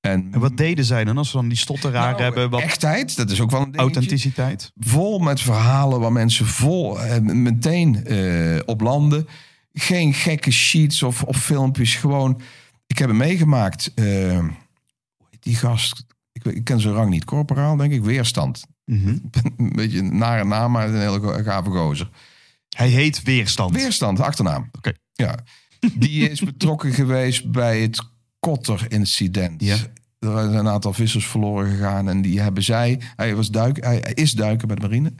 En, En wat deden zij dan als ze dan die stotteraar Nou, hebben? Wat Echtheid, dat is ook wel een dingetje. authenticiteit? Vol met verhalen waar mensen vol eh, meteen eh, op landen. Geen gekke sheets of, of filmpjes. Gewoon, ik heb hem meegemaakt. eh, die gast, ik, ken zijn rang niet. Corporaal, denk ik. Weerstand. Mhm. *laughs* een beetje een nare naam, maar een hele gave gozer. Hij heet Weerstand. Weerstand, achternaam. Oké. Ja. Die is betrokken *laughs* geweest bij het Kotter-incident. Ja. Er zijn een aantal vissers verloren gegaan. En die hebben zij... Hij, was duik, hij, is duiker bij de marine.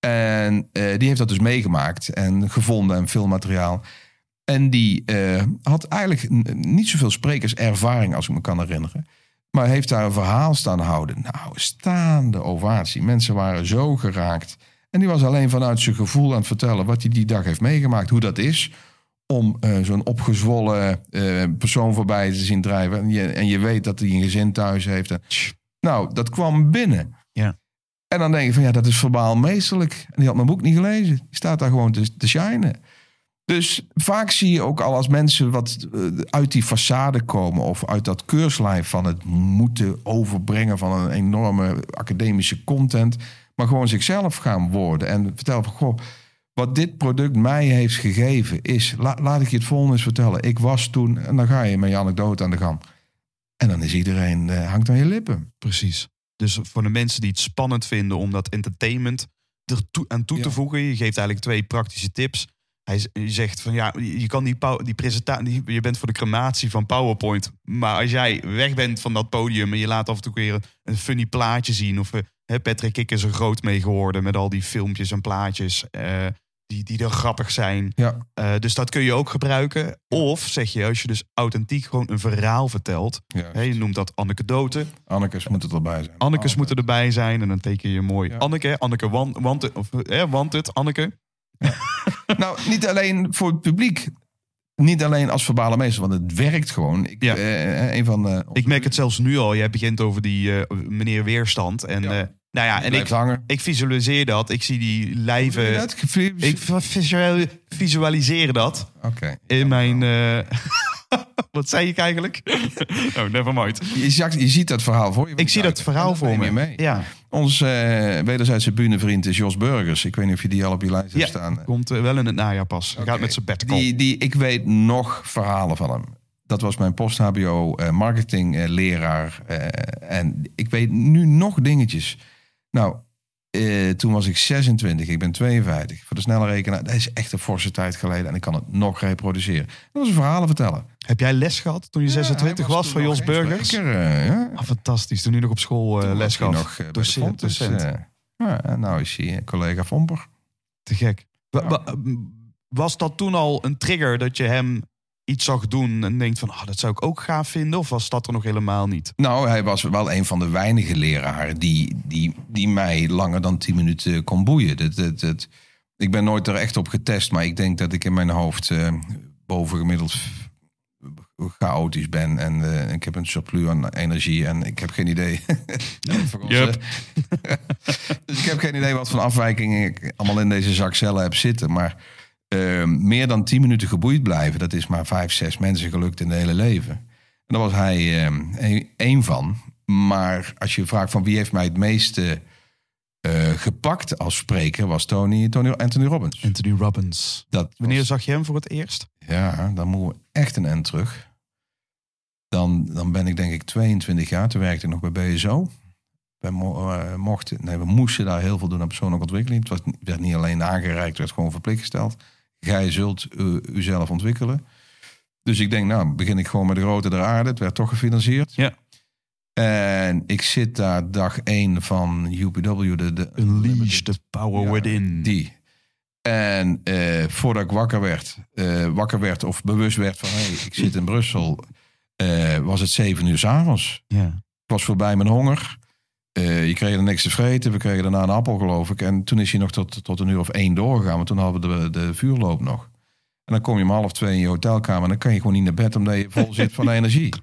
En eh, die heeft dat dus meegemaakt. En gevonden en filmmateriaal. En die eh, had eigenlijk niet zoveel sprekerservaring als ik me kan herinneren. Maar heeft daar een verhaal staan houden. Nou, staande ovatie. Mensen waren zo geraakt. En die was alleen vanuit zijn gevoel aan het vertellen wat hij die dag heeft meegemaakt. Hoe dat is om eh, zo'n opgezwollen eh, persoon voorbij te zien drijven. En je, en je weet dat hij een gezin thuis heeft. En, nou, dat kwam binnen. Ja. En dan denk je van ja, dat is verbaal meestelijk. En die had mijn boek niet gelezen. Die staat daar gewoon te, te shinen. Dus vaak zie je ook al als mensen wat eh, uit die façade komen... of uit dat keurslijf van het moeten overbrengen... van een enorme academische content... maar gewoon zichzelf gaan worden. En vertellen van, goh, wat dit product mij heeft gegeven is... la- laat ik je het volgende eens vertellen. Ik was toen... en dan ga je met je anekdote aan de gang. En dan is iedereen, eh, hangt aan je lippen. Precies. Dus voor de mensen die het spannend vinden om dat entertainment er toe, aan toe te voegen, je geeft eigenlijk twee praktische tips. Hij zegt van ja, je kan die, die presentatie, je bent voor de crematie van PowerPoint. Maar als jij weg bent van dat podium en je laat af en toe weer een, funny plaatje zien. Of eh, hè, Patrick Kik is er groot mee geworden met al die filmpjes en plaatjes eh, die, die er grappig zijn. Ja, Eh, dus dat kun je ook gebruiken. Of zeg je, als je dus authentiek gewoon een verhaal vertelt. ja. Hè, je noemt dat anekdote. Annekes moet het erbij zijn. Annekes moeten erbij zijn en dan teken je mooi. Ja. Anneke, Anneke want, want, of, hè, want het, Anneke. *laughs* Nou, niet alleen voor het publiek. Niet alleen als verbale meester, want het werkt gewoon. Ik, Ja. eh, een van de, Ik merk het zelfs nu al. Jij begint over die eh, meneer Weerstand. En Ja. eh, nou ja, en ik, hangen. ik visualiseer dat. Ik zie die lijven. Dat Ik visual- visualiseer dat Oké. in mijn. eh, *laughs* wat zei ik eigenlijk? oh, never mind. Je, je ziet dat verhaal voor je. Ik zie dat verhaal voor me. je mee. Ja, Ons eh wederzijdse bühnevriend is Jos Burgers. Ik weet niet of je die al op je lijst hebt Ja. staan. komt eh, wel in het najaar pas. Gaat met zijn sabbatical. Die, die, ik weet nog verhalen van hem. Dat was mijn post-HBO eh, marketing eh, leraar. eh, en ik weet nu nog dingetjes. Nou, eh, toen was ik 26, ik ben 52. Voor de snelle rekenaar, dat is echt een forse tijd geleden. En ik kan het nog reproduceren. Dat was een verhalen vertellen. Heb jij les gehad toen je 26 hij was, van Jos Burgers? spreker, eh, ja. Ah, fantastisch. Toen hij nog op school Toen les gaf. nog docent, docent. ja, nou is hij collega Vomper. Te gek. Ja. Was dat toen al een trigger dat je hem iets zag doen en denkt van, ah, dat zou ik ook gaaf vinden? Of was dat er nog helemaal niet? Nou, hij was wel een van de weinige leraren die, die, die mij langer dan 10 minuten kon boeien. Dat, dat, dat, ik ben nooit er echt op getest, maar ik denk dat ik in mijn hoofd eh, bovengemiddeld chaotisch ben. En eh, ik heb een surplus aan energie en ik heb geen idee. *laughs* *laughs* Dus ik heb geen idee wat voor afwijkingen ik allemaal in deze zak cellen heb zitten. Maar eh, meer dan 10 minuten geboeid blijven, dat is maar vijf, zes mensen gelukt in het hele leven. En daar was hij een, een van. Maar als je vraagt van wie heeft mij het meeste eh, gepakt als spreker, was Tony, Tony Anthony Robbins. Anthony Robbins. Dat Wanneer was- zag je hem voor het eerst? ja, dan moeten we echt een end terug. Dan, dan ben ik denk ik 22 jaar. Toen werkte ik nog bij BSO. We eh, mochten, nee, we moesten daar heel veel doen aan persoonlijke ontwikkeling. Het was, werd niet alleen aangereikt, het werd gewoon verplicht gesteld. Gij zult u, uzelf ontwikkelen. Dus ik denk, nou, begin ik gewoon met de grote der aarde. Het werd toch gefinancierd. Ja. En ik zit daar dag één van UPW, de, de Unleash the power Ja, within. Die. En eh, voordat ik wakker werd, eh, wakker werd of bewust werd van... Hey, ik zit in Brussel, eh, was het zeven uur s'avonds. Ja. Ik was voorbij mijn honger. Eh, je kreeg er niks te vreten. We kregen daarna een appel, geloof ik. En toen is hij nog tot, tot een uur of één doorgegaan. Maar toen hadden we de, de vuurloop nog. En dan kom je om half twee in je hotelkamer... en dan kan je gewoon niet naar bed omdat je vol zit van *laughs* energie.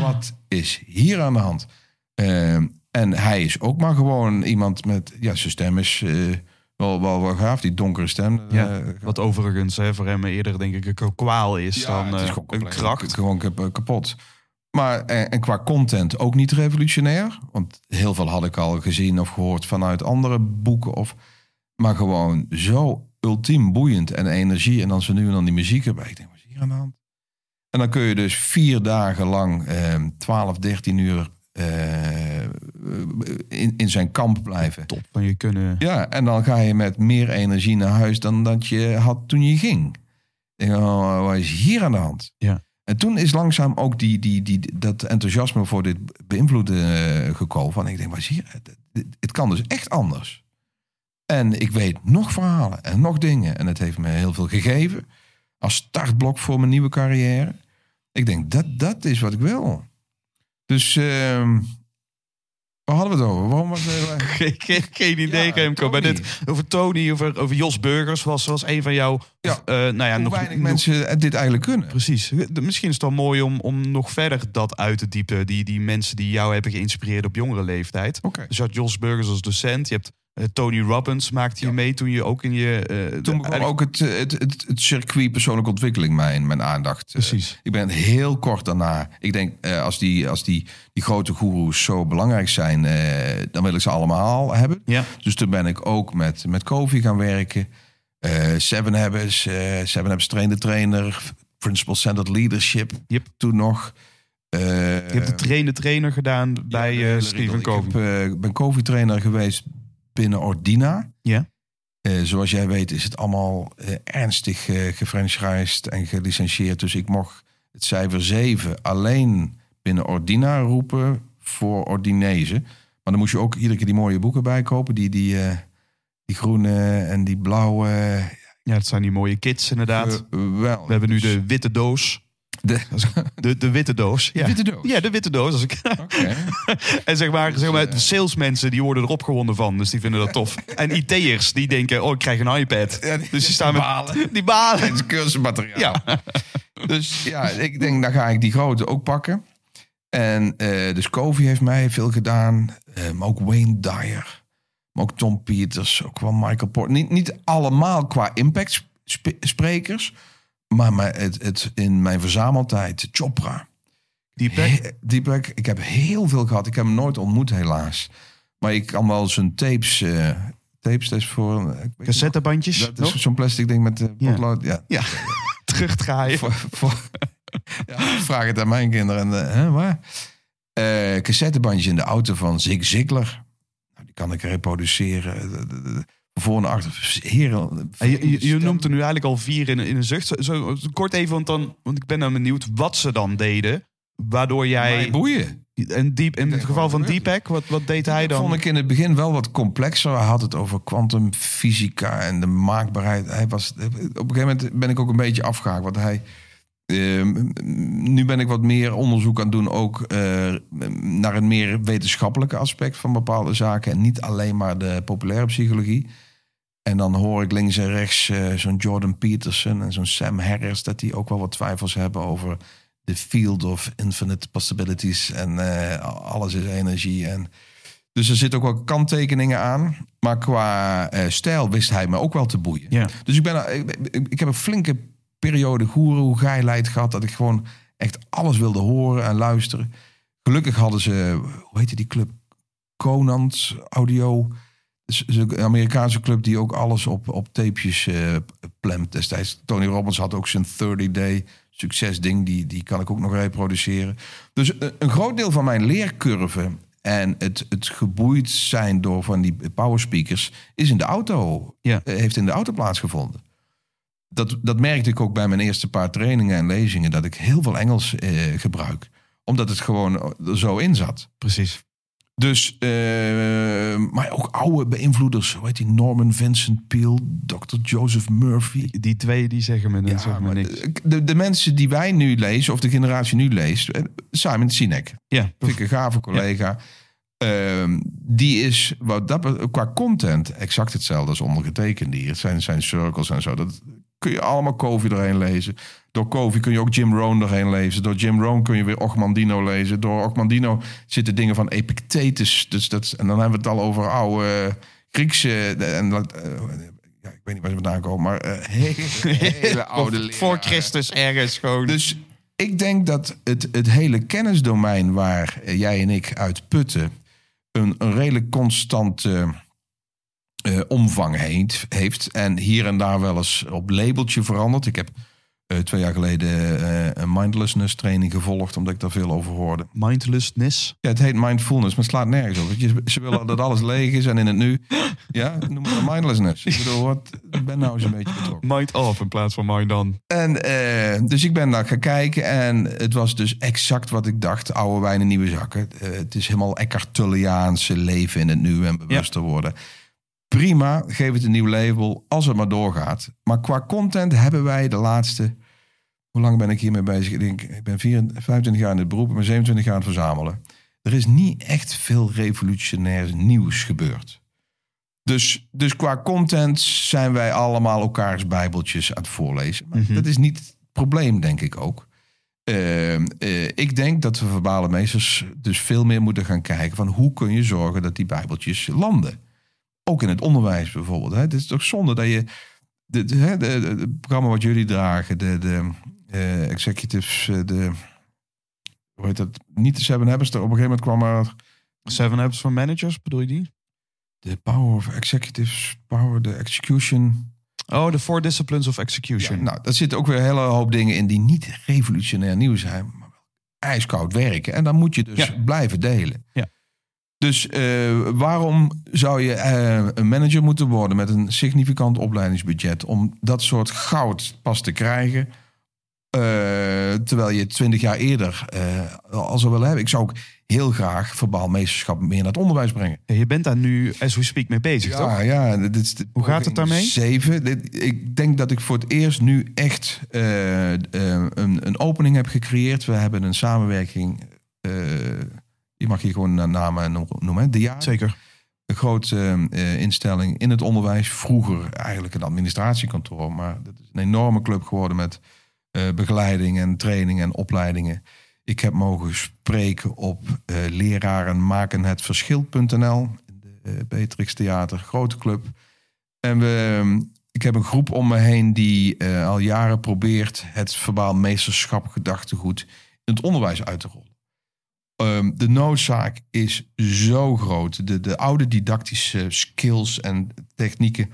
Wat is hier aan de hand? Eh, en hij is ook maar gewoon iemand met... Ja, zijn stem is eh, wel, wel, wel gaaf. Die donkere stem. Ja, eh, wat overigens hè, voor hem eerder denk ik een kwaal is dan het is gewoon een kracht. Gewoon kap- kapot. Maar en, en qua content ook niet revolutionair. Want heel veel had ik al gezien of gehoord vanuit andere boeken. Of, maar gewoon zo ultiem boeiend en energie. En dan ze nu en dan die muziek erbij. Ik denk, wat is hier aan de hand? En dan kun je dus vier dagen lang, eh, 12, 13 uur eh, in, in zijn kamp blijven. Top van je kunnen. Ja, en dan ga je met meer energie naar huis dan dat je had toen je ging. Ik denk, oh, wat is hier aan de hand? Ja. En toen is langzaam ook die, die, die, dat enthousiasme voor dit beïnvloeden eh, gekomen. Van ik denk, wat het- het kan dus echt anders. En ik weet nog verhalen en nog dingen. En het heeft me heel veel gegeven. Als startblok voor mijn nieuwe carrière. Ik denk, dat, dat is wat ik wil. Dus, ehm waar hadden we het over? Waarom was het... *laughs* Geen, geen, geen idee, Ja, Remco. Dit, over Tony, over, over Jos Burgers was, was een van jouw... Ja. eh, nou ja, hoe nog, weinig nog- mensen dit eigenlijk kunnen. Precies. Misschien is het wel mooi om, om nog verder dat uit te diepen. Die, die mensen die jou hebben geïnspireerd op jongere leeftijd. Oké. Dus je had Jos Burgers als docent. Je hebt Tony Robbins maakte je Ja. mee toen je ook in je... eh, Toen begon ook het, eh, het, het, het circuit persoonlijke ontwikkeling mijn, mijn aandacht. eh, Precies. Ik ben heel kort daarna. Ik denk, eh, als, die, als die, die grote goeroes zo belangrijk zijn, eh, dan wil ik ze allemaal hebben. Ja. Dus toen ben ik ook met, met Kofi gaan werken. Eh Seven Habits, eh Seven Habits trainer, trainer, Principle Centered Leadership. Yep. Toen nog. Eh, Je hebt de trainer-trainer gedaan bij ja, eh, ik Covey. heb, eh, ben Kofi trainer geweest binnen Ordina. Ja. Eh, zoals jij weet is het allemaal eh, ernstig eh gefranchised en gelicentieerd. Dus ik mocht het cijfer 7 alleen binnen Ordina roepen voor Ordinezen. Maar dan moest je ook iedere keer die mooie boeken bijkopen. Die, die, die groene en die blauwe. Ja, het zijn die mooie kids inderdaad. wel. We hebben nu Dus de witte doos. De, De, de witte doos. Ja. witte doos? Ja, de witte doos. Als ik, *laughs* en zeg maar, zeg maar de salesmensen die worden er opgewonden van. Dus die vinden dat tof. *laughs* En IT'ers die denken, oh ik krijg een iPad. Ja, die- dus die staan met balen. *laughs* Die balen. Het is cursusmateriaal. Ja. Dus ja, ik denk, dan ga ik die grote ook pakken. En eh dus Kofi heeft mij veel gedaan. Eh, maar ook Wayne Dyer. Maar ook Tom Peters. Ook wel Michael Porter. Niet, niet allemaal qua impact sp- sprekers. Maar, maar het, het, in mijn verzameltijd, Chopra. Deepak? Deepak. Ik heb heel veel gehad. Ik heb hem nooit ontmoet helaas. Maar ik kan wel zijn tapes... eh, tapes, dat is voor... niet Cassettebandjes. dat is zo'n plastic ding met Ja. potlood. Ja. Ja, *laughs* terugdraaien. Voor, voor, ja, vraag het aan mijn kinderen. En, eh, hè, waar? Eh, cassettebandjes in de auto van Zig Ziglar. Nou, die kan ik reproduceren. Voor en achter. Heren. En Je, je, je noemt er nu eigenlijk al vier in, in een zucht. Zo, zo, kort even, want, dan, want ik ben dan benieuwd wat ze dan deden. Waardoor jij... Mij boeien. En diep, in het geval van Deepak, wat, wat deed hij dan? vond ik in het begin wel wat complexer. Hij had het over kwantumfysica en de maakbaarheid. Hij was, op een gegeven moment ben ik ook een beetje afgehaakt. Want hij, eh, nu ben ik wat meer onderzoek aan het doen. Ook eh, naar een meer wetenschappelijke aspect van bepaalde zaken. En niet alleen maar de populaire psychologie. En dan hoor ik links en rechts eh, zo'n Jordan Peterson en zo'n Sam Harris... dat die ook wel wat twijfels hebben over de field of infinite possibilities. En eh, alles is energie. En, dus er zitten ook wel kanttekeningen aan. Maar qua stijl wist hij me ook wel te boeien. Ja. Dus ik, ben, ik, ik, ik heb een flinke periode goeroe, geilijd gehad... dat ik gewoon echt alles wilde horen en luisteren. Gelukkig hadden ze, hoe heette die club? Conant Audio. Dus een Amerikaanse club die ook alles op, op tapejes eh plemt destijds. Tony Robbins had ook zijn 30-day succesding. Die, die kan ik ook nog reproduceren. Dus een, een groot deel van mijn leercurve... en het, het geboeid zijn door van die power speakers... is in de auto, Ja. eh, heeft in de auto plaatsgevonden. Dat, dat merkte ik ook bij mijn eerste paar trainingen en lezingen... dat ik heel veel Engels eh, gebruik Omdat het gewoon er zo in zat. Precies. Dus, eh, maar ook oude beïnvloeders. Hoe heet die? Norman Vincent Peale, Dr. Joseph Murphy. Die twee die zeggen me, Ja, maar niks. de, de mensen die wij nu lezen, of de generatie nu leest, eh, Simon Sinek. Ja, Vind ik een gave collega. Ehm, die is wat dat, qua content exact hetzelfde als ondergetekend hier. Het zijn, zijn circles en zo. Dat kun je allemaal Covey doorheen lezen. Door Covey kun je ook Jim Rohn doorheen lezen. Door Jim Rohn kun je weer Ochmandino lezen. Door Ochmandino zitten dingen van Epictetus. Dus dat, en dan hebben we het al over oude Griekse... En, dat, eh, ja, ik weet niet waar ze vandaan komen, maar eh, *laughs* hele, hele oude Voor. Christus ergens gewoon. Dus ik denk dat het, het hele kennisdomein waar eh, jij en ik uit putten... een, een redelijk constante eh, omvang heeft, heeft. En hier en daar wel eens op labeltje veranderd. Ik heb eh, twee jaar geleden eh, een mindlessness training gevolgd... omdat ik daar veel over hoorde. mindlessness. Ja, het heet mindfulness, maar het slaat nergens op. Je- Ze willen dat alles leeg is en in het nu... Ja, noem het mindlessness. Ik bedoel, wat, ik ben nou eens een beetje betrokken. Mind off in plaats van mind on. En dus ik ben daar gaan kijken en het was dus exact wat ik dacht. Oude wijnen, nieuwe zakken. Het is helemaal Eckhart Tolleaanse leven in het nu en bewuster worden. Prima, geef het een nieuw label als het maar doorgaat. Maar qua content hebben wij de laatste... Hoe lang ben ik hiermee bezig? Ik, denk, ik ben 24, 25 jaar in het beroep, ben 27 jaar aan het verzamelen. Er is niet echt veel revolutionair nieuws gebeurd. Dus, dus qua content zijn wij allemaal elkaars bijbeltjes aan het voorlezen. Maar Mhm. Dat is niet het probleem, denk ik ook. Eh, eh, ik denk dat we verbale meesters dus veel meer moeten gaan kijken van hoe kun je zorgen dat die bijbeltjes landen. Ook in het onderwijs bijvoorbeeld. Hè. Het is toch zonde dat je het programma wat jullie dragen, de, de eh, executives, eh, de hoe heet dat? Niet de Seven Habits. er Op een gegeven moment kwam er Seven Apps for Managers, bedoel je die? de Power of Executives, Power, de Execution. Oh, de Four Disciplines of Ja, Execution. nou, daar zitten ook weer een hele hoop dingen in die niet revolutionair nieuw zijn, maar wel ijskoud werken. En dan moet je dus Ja. blijven delen. Ja. Dus eh, waarom zou je eh, een manager moeten worden met een significant opleidingsbudget om dat soort goud pas te krijgen? Eh, terwijl je twintig jaar eerder al zou willen hebben. Ik zou ook heel graag verbaal meesterschap meer naar het onderwijs brengen. Je bent daar nu, as we speak, mee bezig, toch? Ja, ja. Dit is de Hoe gaat het daarmee? Zeven. Dit- Ik denk dat ik voor het eerst nu echt een, een opening heb gecreëerd. We hebben een samenwerking. Eh, je mag hier gewoon naar namen no- noemen. hè. De jaar. Zeker. Een grote eh, instelling in het onderwijs. Vroeger eigenlijk een administratiekantoor. Maar dat is een enorme club geworden met eh, begeleiding en training en opleidingen. Ik heb mogen spreken op eh leraren maken het verschil.nl. In de eh, Beatrix Theater, grote club. En we, ik heb een groep om me heen die eh, al jaren probeert het verbaal meesterschap gedachtegoed in het onderwijs uit te rollen. Ehm, de noodzaak is zo groot. De, de oude didactische skills en technieken,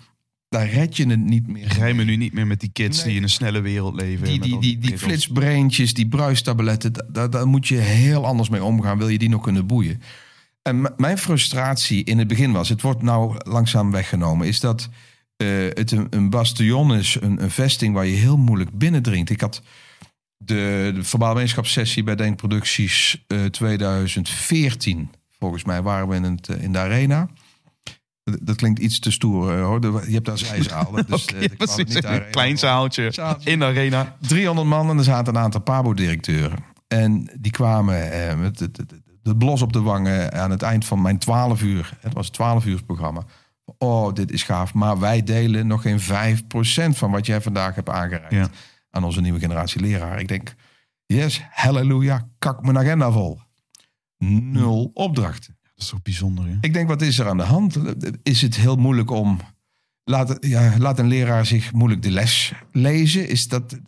daar red je het niet meer. Rijmen nu niet meer met die kids Nee. die in een snelle wereld leven. Die, die, die, flitsbreintjes, die bruistabletten, da- da- daar moet je heel anders mee omgaan. Wil je die nog kunnen boeien? En mijn frustratie in het begin was, het wordt nou langzaam weggenomen, is dat eh, het een, een bastion is, een, een vesting waar je heel moeilijk binnendringt. Ik had de, de verbaal wetenschapssessie bij Denkproducties eh 2014. Volgens mij waren we in, het, eh, in de arena. Dat, dat klinkt iets te stoer eh, hoor. De- Je hebt daar zijzaal. *laughs* Dus, het precies. niet arena Een klein zaaltje Zaaltje. in de arena. 300 man en er zaten een aantal Pabo-directeuren. En die kwamen eh, met de- de blos op de wangen aan het eind van mijn 12 uur. Het was een 12 uur programma. Oh, dit is gaaf. Maar wij delen nog geen 5% van wat jij vandaag hebt aangereikt Ja. Aan onze nieuwe generatie leraar. Ik denk, yes, halleluja, kak mijn agenda vol. Nul opdrachten. Dat is toch bijzonder, hè? Ik denk, wat is er aan de hand? Is het heel moeilijk om... Laat, ja, laat een leraar zich moeilijk de les lezen? Is dat,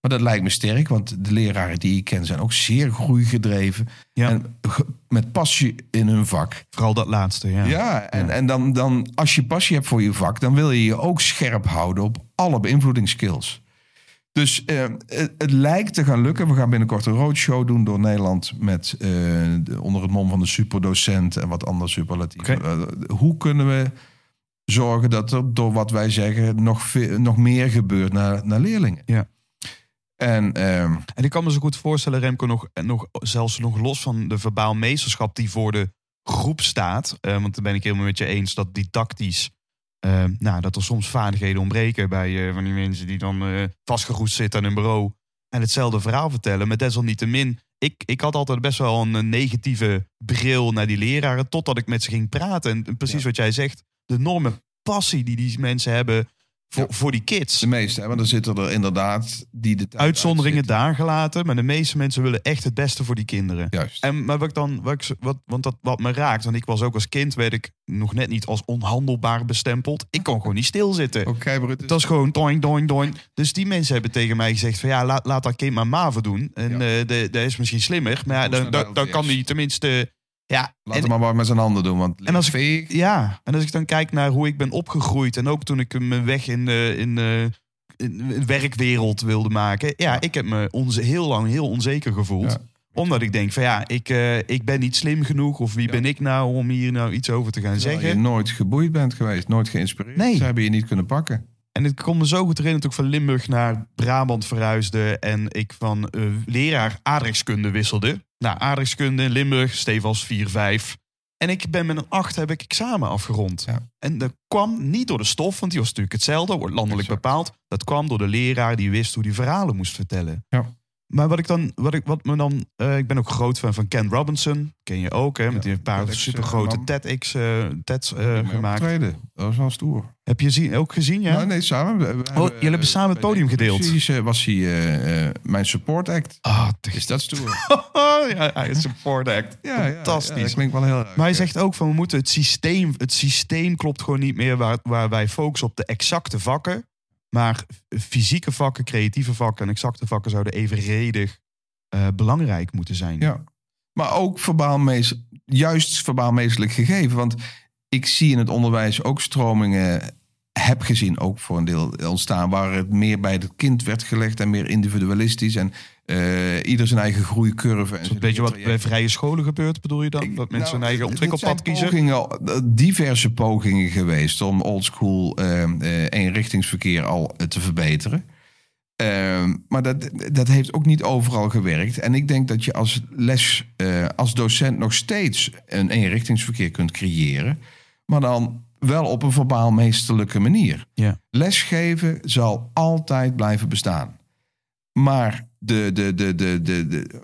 maar dat lijkt me sterk, want de leraren die ik ken zijn ook zeer groeigedreven. Ja. En met passie in hun vak. Vooral dat laatste, ja. Ja, en, en dan, dan als je passie hebt voor je vak, dan wil je je ook scherp houden op alle beïnvloedingsskills. Dus eh, het, het lijkt te gaan lukken. We gaan binnenkort een roadshow doen door Nederland met eh, de- onder het mom van de superdocent en wat andere superlatieven. Eh, hoe kunnen we zorgen dat er door wat wij zeggen nog, ve- nog meer gebeurt naar, naar leerlingen? Ja. En ehm, En ik kan me zo goed voorstellen, Remco, nog, nog, zelfs nog los van de verbaal meesterschap die voor de groep staat. want dan ben ik helemaal met je eens dat didactisch, eh, nou, dat er soms vaardigheden ontbreken bij eh, van die mensen die dan eh, vastgeroest zitten aan een bureau en hetzelfde verhaal vertellen. Maar desalniettemin, ik, ik had altijd best wel een, negatieve bril naar die leraren, totdat ik met ze ging praten. En, en precies Ja. wat jij zegt, de enorme passie die die mensen hebben voor, Ja. voor die kids. de meeste, hè, want er zitten er inderdaad die de tijd Uitzonderingen uitzitten. daar gelaten, maar de meeste mensen willen echt het beste voor die kinderen. Juist. En maar wat ik dan, wat ik, wat, want dat wat me raakt, want ik was ook als kind, werd ik nog net niet als onhandelbaar bestempeld. Ik kon gewoon niet stilzitten. Oké, Brut. Het was gewoon doing, doing, doing. Dus die mensen hebben tegen mij gezegd van ja, laat, laat dat kind maar MAVO doen. En Ja. eh, de, dat is misschien slimmer, maar ja, dan, dan, dan kan hij tenminste... Ja, Laat en- hem maar wat met zijn handen doen. Want En als ik- ja, en als ik dan kijk naar hoe ik ben opgegroeid en ook toen ik mijn weg in de, in de, in de werkwereld wilde maken. Ja, ik heb me onze, heel lang heel onzeker gevoeld. Ja. Omdat ik denk van ja, ik, eh, ik ben niet slim genoeg of wie Ja. ben ik nou om hier nou iets over te gaan terwijl je zeggen. nooit geboeid bent geweest, nooit geïnspireerd. Nee. Ze hebben je niet kunnen pakken. En het kon me zo goed herinneren toen ik van Limburg naar Brabant verhuisde en ik van eh, leraar aardrijkskunde wisselde. Nou, aardrijkskunde in Limburg, stevens 4, 5. En ik ben met een 8 heb ik examen afgerond. Ja. En dat kwam niet door de stof, want die was natuurlijk hetzelfde, wordt landelijk Exact. bepaald. Dat kwam door de leraar die wist hoe die verhalen moest vertellen. Ja. Maar wat ik dan, wat ik, wat me dan, eh, ik ben ook groot fan van Ken Robinson, ken je ook, hè? Met die een paar TEDx, supergrote eh. TEDx TEDs eh, Mee gemaakt. Dat was wel stoer. Heb je zien, ook gezien, ja? Nou, nee, samen. We- we hebben, jullie hebben samen het podium gedeeld. eh, was hij mijn support act. Ah, Is dat stoer? *laughs* ja, hij is support act. Ja, Fantastisch. Ja, dat klinkt wel heel. Maar hij zegt ook van we moeten het systeem, het systeem klopt gewoon niet meer waar, waar wij focussen op de exacte vakken. Maar fysieke vakken, creatieve vakken en exacte vakken zouden evenredig eh, belangrijk moeten zijn. Ja. Maar ook verbaal mees, juist verbaal meestelijk gegeven. Want ik zie in het onderwijs ook stromingen, heb gezien ook voor een deel ontstaan, waar het meer bij het kind werd gelegd en meer individualistisch. En eh, ieder zijn eigen groeicurve. En Zo'n beetje wat bij vrije scholen gebeurt, bedoel je dan? dat mensen hun Nou, eigen ontwikkelpad kiezen? Pogingen, eh, diverse pogingen geweest om oldschool eh eh, eenrichtingsverkeer al te verbeteren. Ehm, maar dat, dat heeft ook niet overal gewerkt. En ik denk dat je als les, als docent nog steeds een eenrichtingsverkeer kunt creëren. Maar dan wel op een verbaal meesterlijke manier. Ja. Lesgeven zal altijd blijven bestaan. Maar de, de, de, de, de, de,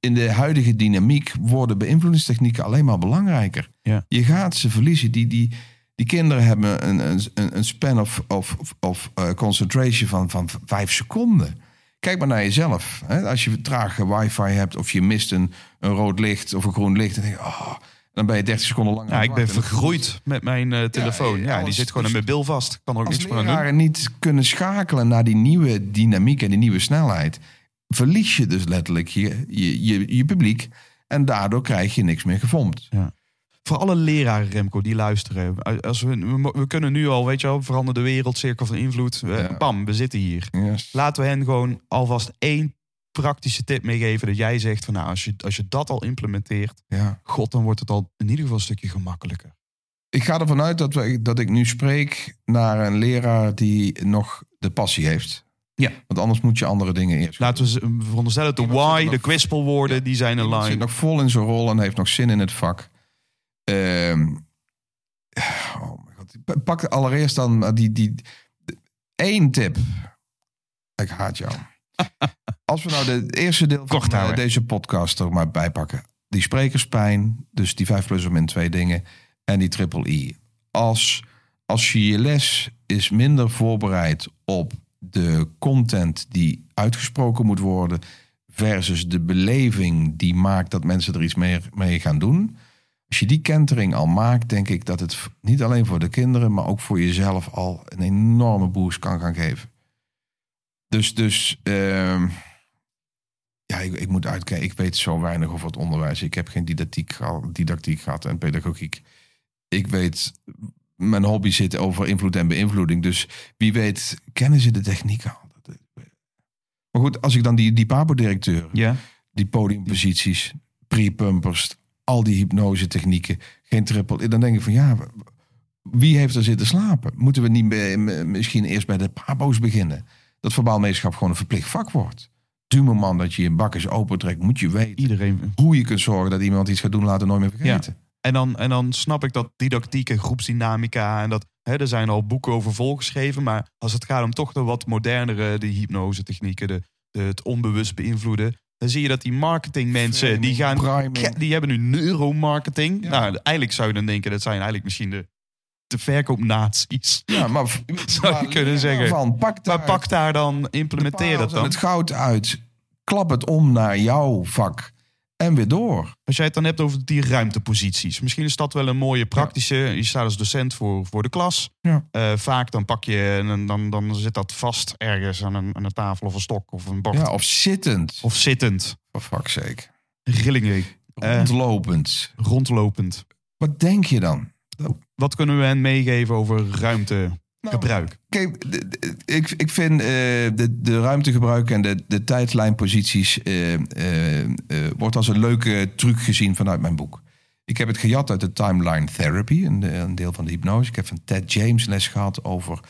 in de huidige dynamiek worden beïnvloedingstechnieken alleen maar belangrijker. Ja. Je gaat ze verliezen. Die, die, die kinderen hebben een, een, een span of, of, of eh, concentration van, van vijf seconden. Kijk maar naar jezelf. Hè? Als je trage wifi hebt of je mist een, een rood licht of een groen licht. Dan, denk je, oh, dan ben je 30 seconden lang. Ja, ik ben vergroeid met mijn eh, telefoon. ja, Ja, die zit gewoon dus- mijn bil vast. Kan er ook niks meer aan doen. niet kunnen schakelen naar die nieuwe dynamiek en die nieuwe snelheid, verlies je dus letterlijk je, je, je, je publiek. En daardoor krijg je niks meer gevormd. Voor alle leraren, Remco, die luisteren. Als we, we, kunnen nu al, weet je wel, verander de wereld, cirkel van invloed. Eh, Ja. Bam, we zitten hier. Yes. Laten we hen gewoon alvast één praktische tip meegeven. Dat jij zegt van nou, als je, als je dat al implementeert, Ja. god, dan wordt het al in ieder geval een stukje gemakkelijker. Ik ga ervan uit dat, we, dat ik nu spreek naar een leraar die nog de passie heeft. Ja. Want anders moet je andere dingen eerst. Laten we veronderstellen, de zit why, de kwispelwoorden, Ja, die zijn Iemand zit online. nog vol in zijn rol en heeft nog zin in het vak. Ehm, oh mijn god. Pak allereerst dan die, die, één tip. Ik haat jou. *laughs* Als we nou de het eerste deel van Kort eh, deze podcast er maar bij pakken. Die sprekerspijn, dus die 5 plus of min twee dingen. En die triple I. Als, als je je les is minder voorbereid op de content die uitgesproken moet worden versus de beleving die maakt dat mensen er iets meer mee gaan doen. Als je die kentering al maakt, denk ik dat het niet alleen voor de kinderen, maar ook voor jezelf al een enorme boost kan gaan geven. Dus, dus ehm, ja, ik, ik moet uitkijken. Ik weet zo weinig over het onderwijs. Ik heb geen didactiek, didactiek gehad en pedagogiek. Ik weet, mijn hobby zit over invloed en beïnvloeding. Dus wie weet, kennen ze de techniek al? Maar goed, als ik dan die, die PABO-directeur Ja, die podiumposities, pre-pumpers, al die hypnose technieken, geen triple. Dan denk ik van ja, wie heeft er zitten slapen? Moeten we niet bij- misschien eerst bij de pabo's beginnen? Dat verbaal meesterschap gewoon een verplicht vak wordt. Du moment dat je je bakjes opentrekt, moet je weten Iedereen. hoe je kunt zorgen dat iemand iets gaat doen, laten nooit meer vergeten. En dan, en dan snap ik dat didactiek en groepsdynamica en dat hè, er zijn al boeken over volgeschreven, maar als het gaat om toch de wat modernere, de hypnose technieken, de, de, het onbewust beïnvloeden, dan zie je dat die marketingmensen die gaan, die hebben nu neuromarketing. Ja. Nou, eigenlijk zou je dan denken dat zijn eigenlijk misschien de, de verkoopnazi's. Ja, maar *laughs* Zou je maar kunnen zeggen. Van, pak daar Maar pak daar dan, implementeer dat dan. het goud uit. Klap het om naar jouw vak. En weer door. Als jij het dan hebt over die ruimteposities. Misschien is dat wel een mooie praktische. Je staat als docent voor, voor de klas. Ja. Eh, vaak dan pak je, en dan, dan, dan zit dat vast ergens aan een, aan een tafel of een stok of een bord. Ja, of zittend. Of zittend. For fuck's sake. Rillingen. Eh, Rondlopend. rondlopend. Wat denk je dan? Wat kunnen we hen meegeven over ruimtegebruik? Kijk, d- d- ik, ik vind eh, de, de ruimtegebruik en de, de tijdlijnposities eh, eh, wordt als een leuke truc gezien vanuit mijn boek. Ik heb het gejat uit de timeline therapy, een, een deel van de hypnose. Ik heb van Ted James les gehad over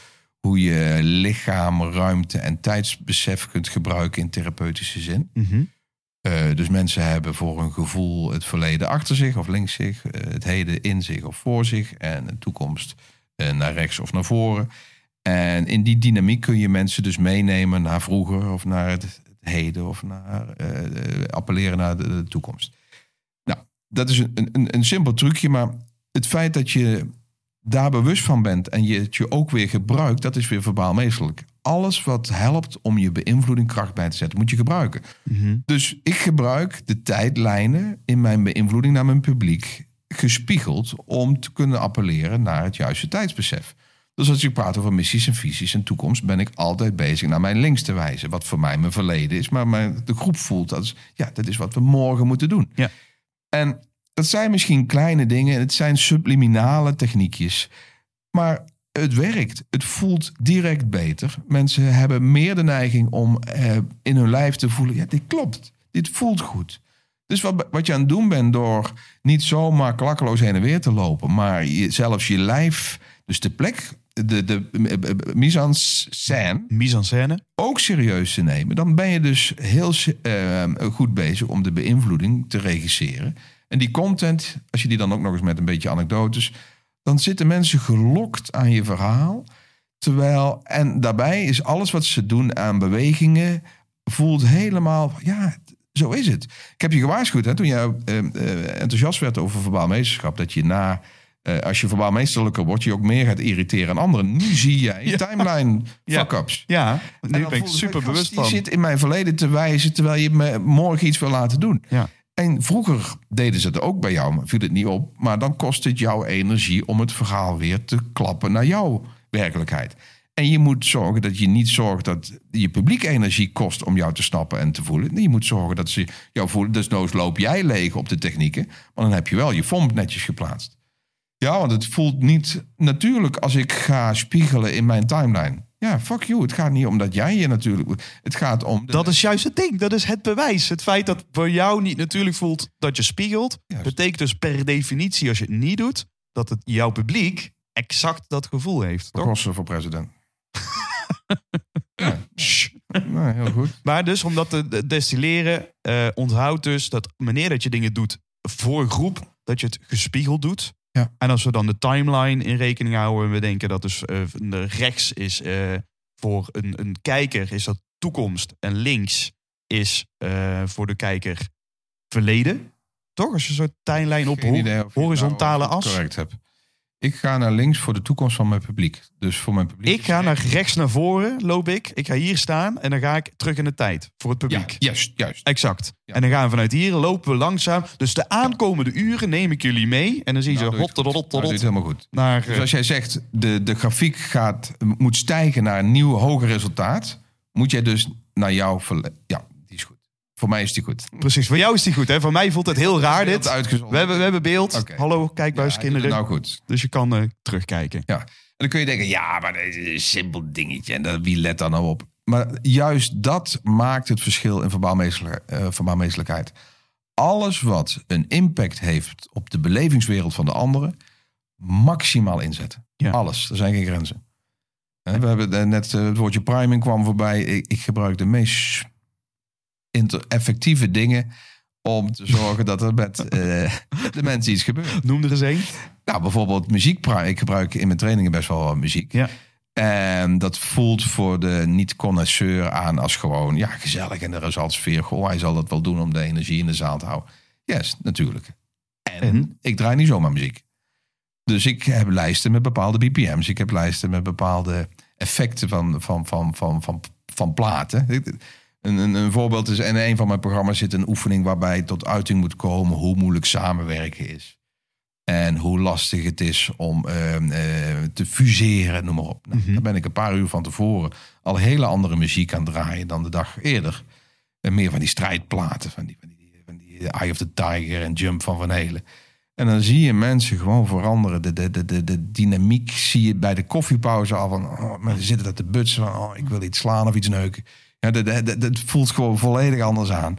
hoe je lichaam, ruimte en tijdsbesef kunt gebruiken in therapeutische zin. Mhm. Eh, dus mensen hebben voor hun gevoel het verleden achter zich of links zich, eh, het heden in zich of voor zich en de toekomst eh, naar rechts of naar voren. En in die dynamiek kun je mensen dus meenemen naar vroeger of naar het, heden of naar appelleren naar de, de toekomst. Nou, dat is een, een, een simpel trucje, maar het feit dat je daar bewust van bent en je het je ook weer gebruikt, dat is weer verbaal meestelijk. Alles wat helpt om je beïnvloeding kracht bij te zetten, moet je gebruiken. Mhm. Dus ik gebruik de tijdlijnen in mijn beïnvloeding naar mijn publiek gespiegeld om te kunnen appelleren naar het juiste tijdsbesef. Dus als ik praat over missies en visies en toekomst, ben ik altijd bezig naar mijn links te wijzen. Wat voor mij mijn verleden is, maar mijn, de groep voelt dat is, ja, dat is wat we morgen moeten doen. Ja. En dat zijn misschien kleine dingen, het zijn subliminale techniekjes, maar het werkt. Het voelt direct beter. Mensen hebben meer de neiging om eh, in hun lijf te voelen: ja, dit klopt. Dit voelt goed. Dus wat, wat je aan het doen bent door niet zomaar klakkeloos heen en weer te lopen, maar je, zelfs je lijf, dus de plek, de, de eh, mise ook serieus te nemen, dan ben je dus heel eh, goed bezig om de beïnvloeding te regisseren. En die content, als je die dan ook nog eens met een beetje anekdotes, dan zitten mensen gelokt aan je verhaal. Terwijl, en daarbij is alles wat ze doen aan bewegingen, voelt helemaal, ja, zo is het. Ik heb je gewaarschuwd hè, toen je eh, eh, enthousiast werd over verbaal meesterschap, dat je na, eh, als je verbaal meesterlijker wordt, je ook meer gaat irriteren aan anderen. Nu zie jij timeline *laughs* Ja. fuck-ups. Ja, nu ben ik voelde super bewust die van. zit in mijn verleden te wijzen terwijl je me morgen iets wil laten doen. Ja. En vroeger deden ze het ook bij jou, maar viel het niet op. Maar dan kost het jouw energie om het verhaal weer te klappen naar jouw werkelijkheid. En je moet zorgen dat je niet zorgt dat je publiek energie kost om jou te snappen en te voelen. Je moet zorgen dat ze jou voelen. Dus noos loop jij leeg op de technieken. Maar dan heb je wel je fomp netjes geplaatst. Ja, want het voelt niet natuurlijk als ik ga spiegelen in mijn timeline. Ja, fuck you. Het gaat niet om dat jij je natuurlijk... Het gaat om... de- Dat is juist het ding. Dat is het bewijs. Het feit dat voor jou niet natuurlijk voelt dat je spiegelt, Juist. betekent dus per definitie als je het niet doet, dat het jouw publiek exact dat gevoel heeft. Toch? Kosten voor president. *laughs* ja, nou, heel goed. Maar dus om dat te destilleren, eh onthoud dus dat wanneer dat je dingen doet voor groep, dat je het gespiegeld doet. Ja. En als we dan de timeline in rekening houden, en we denken dat dus eh, rechts is eh, voor een, een kijker is dat toekomst en links is eh, voor de kijker verleden. Toch? Als je zo'n tijdlijn op idee horizontale nou as. correct hebt. Ik ga naar links voor de toekomst van mijn publiek. Dus voor mijn publiek. Ik ga naar rechts naar voren, loop ik. Ik ga hier staan en dan ga ik terug in de tijd voor het Ja, publiek. juist, juist. Exact. Ja. En dan gaan we vanuit hier, lopen we langzaam. Dus de aankomende uren neem ik jullie mee. En dan zie je Nou, zo het rot, goed. rot, Nou, helemaal goed. naar... Dus eh, als jij zegt, de, de grafiek gaat, moet stijgen naar een nieuw hoger resultaat, moet jij dus naar jouw Ja, is. Voor mij is die goed. Precies, voor jou is die goed. Hè? Voor mij voelt het heel raar dit. We hebben, we hebben beeld. Hallo, kijkbuis, Ja. Nou goed. Dus je kan eh, terugkijken. Ja. En dan kun je denken, ja, maar dat is een simpel dingetje. En dat, wie let daar nou op? Maar juist dat maakt het verschil in eh, verbaalmeestelijkheid. Alles wat een impact heeft op de belevingswereld van de anderen, maximaal inzetten. Ja. Alles. Er zijn geen grenzen. We hebben net eh, het woordje priming kwam voorbij. Ik, ik gebruik de meest effectieve dingen om te *laughs* zorgen dat er met eh, de mensen iets gebeurt. Noem er eens één. Nou, bijvoorbeeld muziek. Ik gebruik in mijn trainingen best wel muziek. Ja. En dat voelt voor de niet-connoisseur aan als gewoon ja, gezellig en al sfeer. Goh, hij zal dat wel doen om de energie in de zaal te houden. Yes, natuurlijk. En, En? ik draai niet zomaar muziek. Dus ik heb lijsten met bepaalde BPM's. Ik heb lijsten met bepaalde effecten van, van, van, van, van, van platen. Een, een, een voorbeeld is, in een van mijn programma's zit een oefening waarbij tot uiting moet komen hoe moeilijk samenwerken is. En hoe lastig het is om eh, eh, te fuseren, noem maar op. Nou, Mhm. Dan ben ik een paar uur van tevoren al hele andere muziek aan het draaien dan de dag eerder. En meer van die strijdplaten, van die, van die, van die Eye of the Tiger en Jump van Van Helen. En dan zie je mensen gewoon veranderen. De, de, de, de, de dynamiek zie je bij de koffiepauze al van... Oh, mensen zitten daar te butsen van... Oh, ik wil iets slaan of iets neuken. Ja, dat- dat- dat- voelt gewoon volledig anders aan.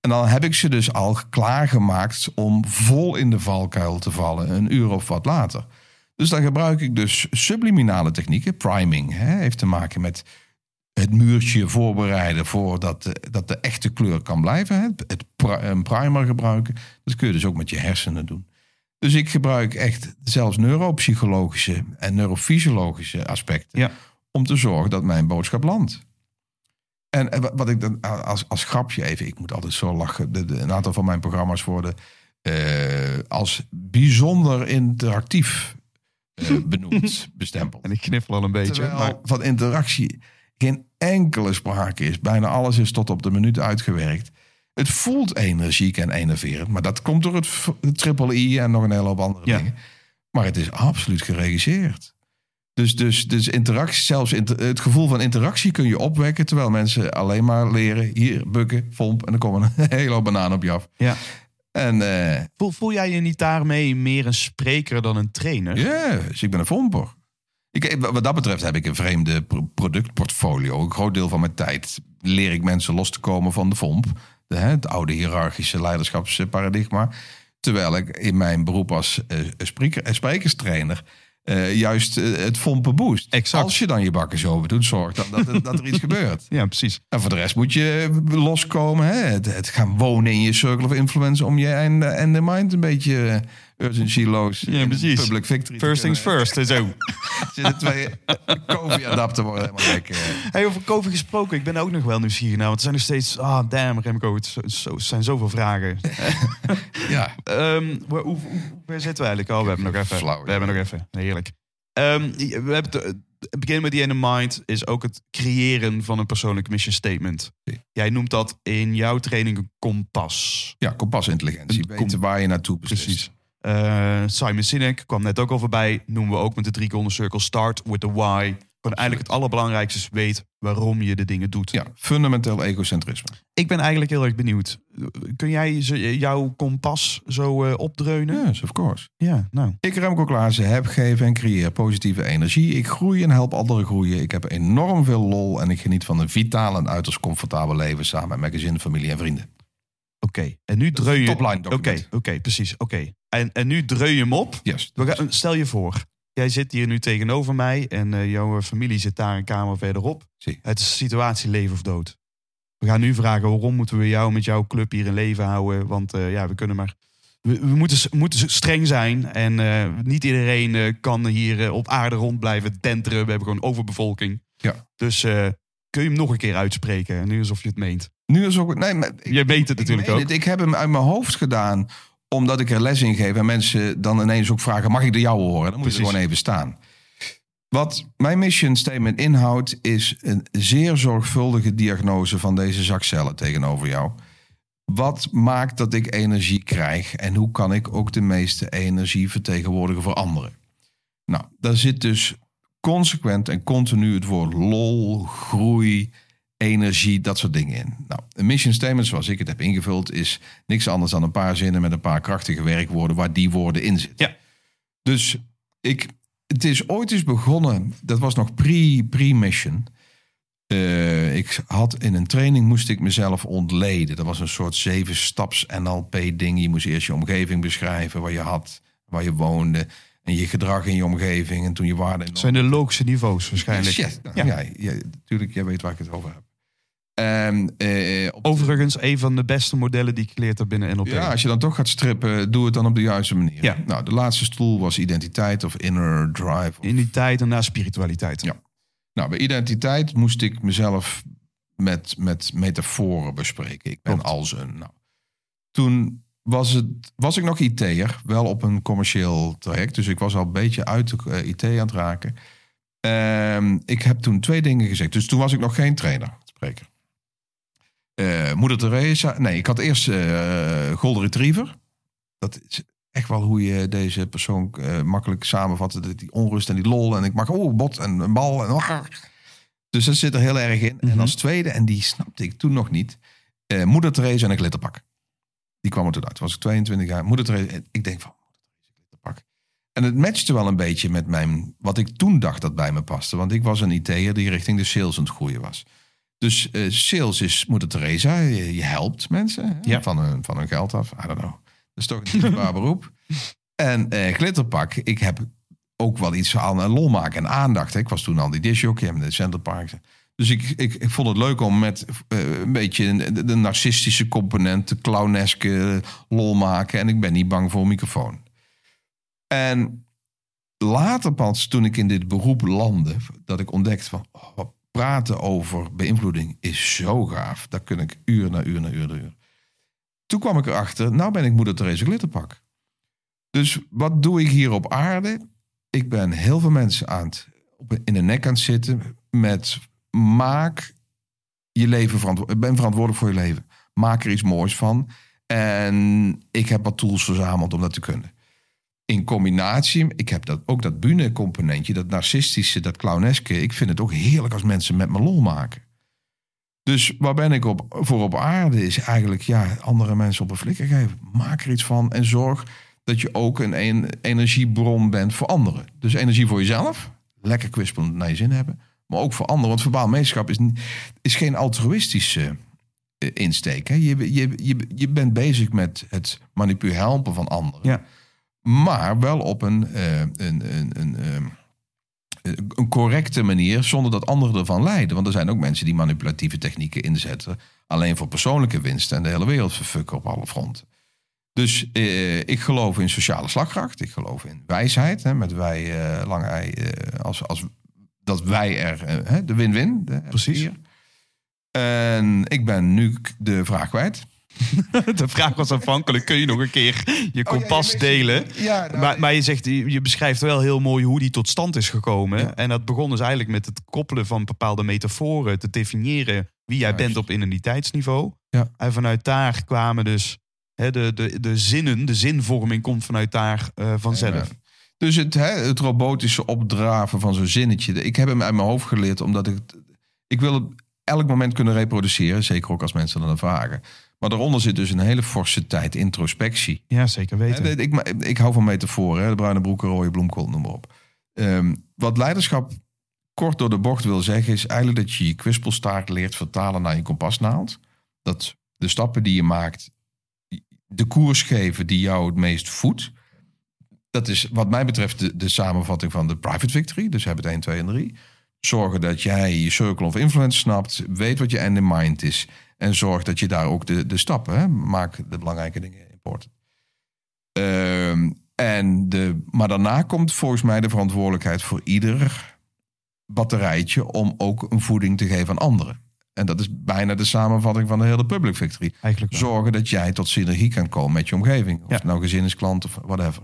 En dan heb ik ze dus al klaargemaakt om vol in de valkuil te vallen. Een uur of wat later. Dus dan gebruik ik dus subliminale technieken. Priming hè, heeft te maken met het muurtje voorbereiden voordat de, dat de echte kleur kan blijven. Hè. Het een primer gebruiken. Dat kun je dus ook met je hersenen doen. Dus ik gebruik echt zelfs neuropsychologische en neurofysiologische aspecten. Ja. Om te zorgen dat mijn boodschap landt. En wat ik dan als, als grapje even, ik moet altijd zo lachen. De, de- een aantal van mijn programma's worden eh, als bijzonder interactief eh, *laughs* benoemd, bestempeld. En ik kniffel al een beetje. Terwijl Maar van interactie geen enkele sprake is. Bijna alles is tot op de minuut uitgewerkt. Het voelt energiek en enerverend. Maar dat komt door het, triple I en nog een hele hoop andere Ja. dingen. Maar het is absoluut geregisseerd. Dus, dus, dus interactie, zelfs inter- het gevoel van interactie kun je opwekken. Terwijl mensen alleen maar leren. Hier, bukken, vomp. En dan komen een *laughs* hele hoop bananen op je af. ja. En eh, voel, voel jij je niet daarmee meer een spreker dan een trainer? Ja, dus ik ben een vomper. Ik, wat dat betreft heb ik een vreemde pro- productportfolio. Een groot deel van mijn tijd leer ik mensen los te komen van de vomp. De, hè, het oude hiërarchische leiderschapsparadigma. Terwijl ik in mijn beroep als eh, spreker, eh, sprekerstrainer eh, juist eh, het vompen boost. Exact. Als je dan je bakken zo doet, zorg dan dat, er- dat er iets *laughs* gebeurt. Ja, precies. En voor de rest moet je loskomen. Hè? Het, het gaan wonen in je circle of influence om je en, en de mind een beetje urgencyloos. Ja, in precies. Public victory. First things first. en Zo. *laughs* Zitten twee COVID-adapter worden helemaal gek. eh. Hey, over COVID gesproken, ik ben ook nog wel nieuwsgierig naar. Want er zijn nog steeds, ah damn Remco, het, zo, zo- zijn zoveel vragen. *laughs* Ja, Ehm, waar, hoe, waar zitten we eigenlijk? Oh, we hebben nog even. Flauw, we hebben nog even. Nee, heerlijk. Ehm, we hebben begin met the end in mind is ook het creëren van een persoonlijk mission statement. Jij noemt dat in jouw training een kompas. ja compasintelligentie. Een Weten waar je naartoe beslist. Precies. Eh, Simon Sinek kwam net ook al voorbij. Noemen we ook met de drie golden circle. Start with the why. Gewoon eigenlijk het allerbelangrijkste is weet waarom je de dingen doet. Ja, fundamenteel egocentrisme. Ik ben eigenlijk heel erg benieuwd. Kun jij jouw kompas zo eh, opdreunen? Yes, of course. Ja, nou. Ik, Remco Klaassen, heb, geven en creëer positieve energie. Ik groei en help anderen groeien. Ik heb enorm veel lol en ik geniet van een vitaal en uiterst comfortabel leven samen met mijn gezin, familie en vrienden. Oké, en nu dreun je... topline Oké, document. oké, precies. Oké. En, en nu dreun je hem op. Yes. Stel je voor, jij zit hier nu tegenover mij... en eh, jouw familie zit daar een kamer verderop. Zie. Het is een situatie leven of dood. We gaan nu vragen waarom moeten we jou met jouw club hier in leven houden. Want eh, ja, we kunnen maar. We, we moeten, moeten streng zijn. En eh, niet iedereen eh, kan hier eh, op aarde rond blijven denteren. We hebben gewoon overbevolking. Ja. Dus eh, kun je hem nog een keer uitspreken? En nu alsof je het meent. Nu is ook. Nee, maar ik, Je weet het ik natuurlijk ook. het. Ik heb hem uit mijn hoofd gedaan omdat ik er les in geef en mensen dan ineens ook vragen: mag ik de jou horen? Dan moet je gewoon even staan. Wat mijn mission statement inhoudt, is een zeer zorgvuldige diagnose van deze zak cellen tegenover jou. Wat maakt dat ik energie krijg en hoe kan ik ook de meeste energie vertegenwoordigen voor anderen? Nou, daar zit dus consequent en continu het woord lol, groei, energie, dat soort dingen in. Nou, een mission statement zoals ik het heb ingevuld is niks anders dan een paar zinnen met een paar krachtige werkwoorden waar die woorden in zitten. Ja. Dus ik, het is ooit eens begonnen, dat was nog pre- pre-mission. Eh, ik had in een training moest ik mezelf ontleden. Dat was een soort zeven staps NLP ding. Je moest eerst je omgeving beschrijven, waar je had, waar je woonde, En je gedrag in je omgeving en toen je waarde... Het zijn de logische niveaus waarschijnlijk. Ja, nou, Ja. ja. ja, natuurlijk, jij weet waar ik het over heb. En, eh, Overigens, een van de beste modellen die ik geleerd heb binnen NLP. ja, als je dan toch gaat strippen, doe het dan op de juiste manier. Ja. Nou, de laatste stoel was identiteit of inner drive. Die tijd en na spiritualiteit. Ja. Nou, bij identiteit moest ik mezelf met, met metaforen bespreken. Ik ben Klopt. als een. Nou. Toen was, het, was ik nog IT'er, wel op een commercieel traject. Dus ik was al een beetje uit de eh, IT aan het raken. Ehm, ik heb toen twee dingen gezegd. Dus toen was ik nog geen trainer, spreker. Eh, Moeder Teresa. Nee, ik had eerst eh Golden Retriever. Dat is echt wel hoe je deze persoon eh, makkelijk samenvat. Die- onrust en die lol. En ik mag, oh, bot en een bal. En, dus dat zit er heel erg in. En Mhm. als tweede, en die snapte ik toen nog niet. Moeder Teresa en een glitterpak. Die kwam er toen uit. Toen was ik 22 jaar. Moeder Teresa. Ik denk van, glitterpak. En het matchte wel een beetje met mijn, wat ik toen dacht dat bij me paste. Want ik was een IT'er die richting de sales aan het groeien was. Dus eh, sales is Moeder Teresa. Je, je helpt mensen hè, Ja. van, hun, van hun geld af. I don't know. Dat is toch een dierbaar *laughs* beroep. En eh, glitterpak, ik heb ook wel iets aan eh, lol maken en aandacht. Hè. Ik was toen al die disjockey in de Centerpark. Dus ik, ik, ik vond het leuk om met een beetje de, de narcistische component, de clowneske lol maken. En ik ben niet bang voor een microfoon. En later pas, toen ik in dit beroep landde, dat ik ontdekte van oh, wat praten over beïnvloeding is zo gaaf. Daar kun ik uur na uur na uur na uur. Toen kwam ik erachter, nou ben ik moeder Therese Glitterpak. Dus wat doe ik hier op aarde? Ik ben heel veel mensen aan het, in de nek aan het zitten met maak je leven verantwoordelijk. Ben verantwoordelijk voor je leven. Maak er iets moois van. En ik heb wat tools verzameld om dat te kunnen. In combinatie, ik heb dat, ook dat bühne-componentje, dat narcistische, dat clowneske. Ik vind het ook heerlijk als mensen met me lol maken. Dus waar ben ik op, voor op aarde is eigenlijk ja, andere mensen op een flikker geven. Maak er iets van en zorg dat je ook een, energiebron bent voor anderen. Dus energie voor jezelf, lekker kwispelend naar je zin hebben. Maar ook voor anderen, want verbaal meesterschap is, is geen altruïstische eh, insteek. Hè? Je, je, je, je bent bezig met het manipuleren helpen van anderen. Ja. Maar wel op een, eh, een, een, een, ehm, een correcte manier, zonder dat anderen ervan lijden. Want er zijn ook mensen die manipulatieve technieken inzetten. alleen voor persoonlijke winst en de hele wereld verfukken op alle fronten. Dus eh, ik geloof in sociale slagkracht. Ik geloof in wijsheid. Hè, met wij, eh lang ei, als, als dat wij er, hè, de win-win. Precies. R4. En ik ben nu de vraag kwijt. *laughs* De vraag was aanvankelijk, kun je nog een keer je kompas ja, je delen? Ja, nou, maar, maar je zegt, je beschrijft wel heel mooi hoe die tot stand is gekomen. Ja. En dat begon dus eigenlijk met het koppelen van bepaalde metaforen, te definiëren wie jij Juist. bent op identiteitsniveau. Ja. En vanuit daar kwamen dus hè, de, de, de zinnen, de zinvorming komt vanuit daar eh, vanzelf. Dus het, hè, het robotische opdraven van zo'n zinnetje. Ik heb hem uit mijn hoofd geleerd omdat ik... Ik wil het elk moment kunnen reproduceren. Zeker ook als mensen dan vragen. Maar daaronder zit dus een hele forse tijd introspectie. Ja, zeker weten. Ik, ik hou van metaforen. Hè? De bruine broeken, rode bloemkool, noem maar op. Ehm, wat leiderschap kort door de bocht wil zeggen... is eigenlijk dat je je kwispelstaart leert vertalen naar je kompasnaald. Dat de stappen die je maakt... de koers geven die jou het meest voedt. Dat is wat mij betreft de, de samenvatting van de private victory. Dus hebben het 1, 2 en 3. Zorgen dat jij je circle of influence snapt. Weet wat je end in mind is. En zorg dat je daar ook de, de stappen... Hè? Maak de belangrijke dingen important. Ehm, en de, maar daarna komt volgens mij de verantwoordelijkheid voor ieder batterijtje om ook een voeding te geven aan anderen. En dat is bijna de samenvatting van de hele public victory. Eigenlijk wel. Zorgen dat jij tot synergie kan komen met je omgeving. Of Ja. het nou gezin is, klant of whatever.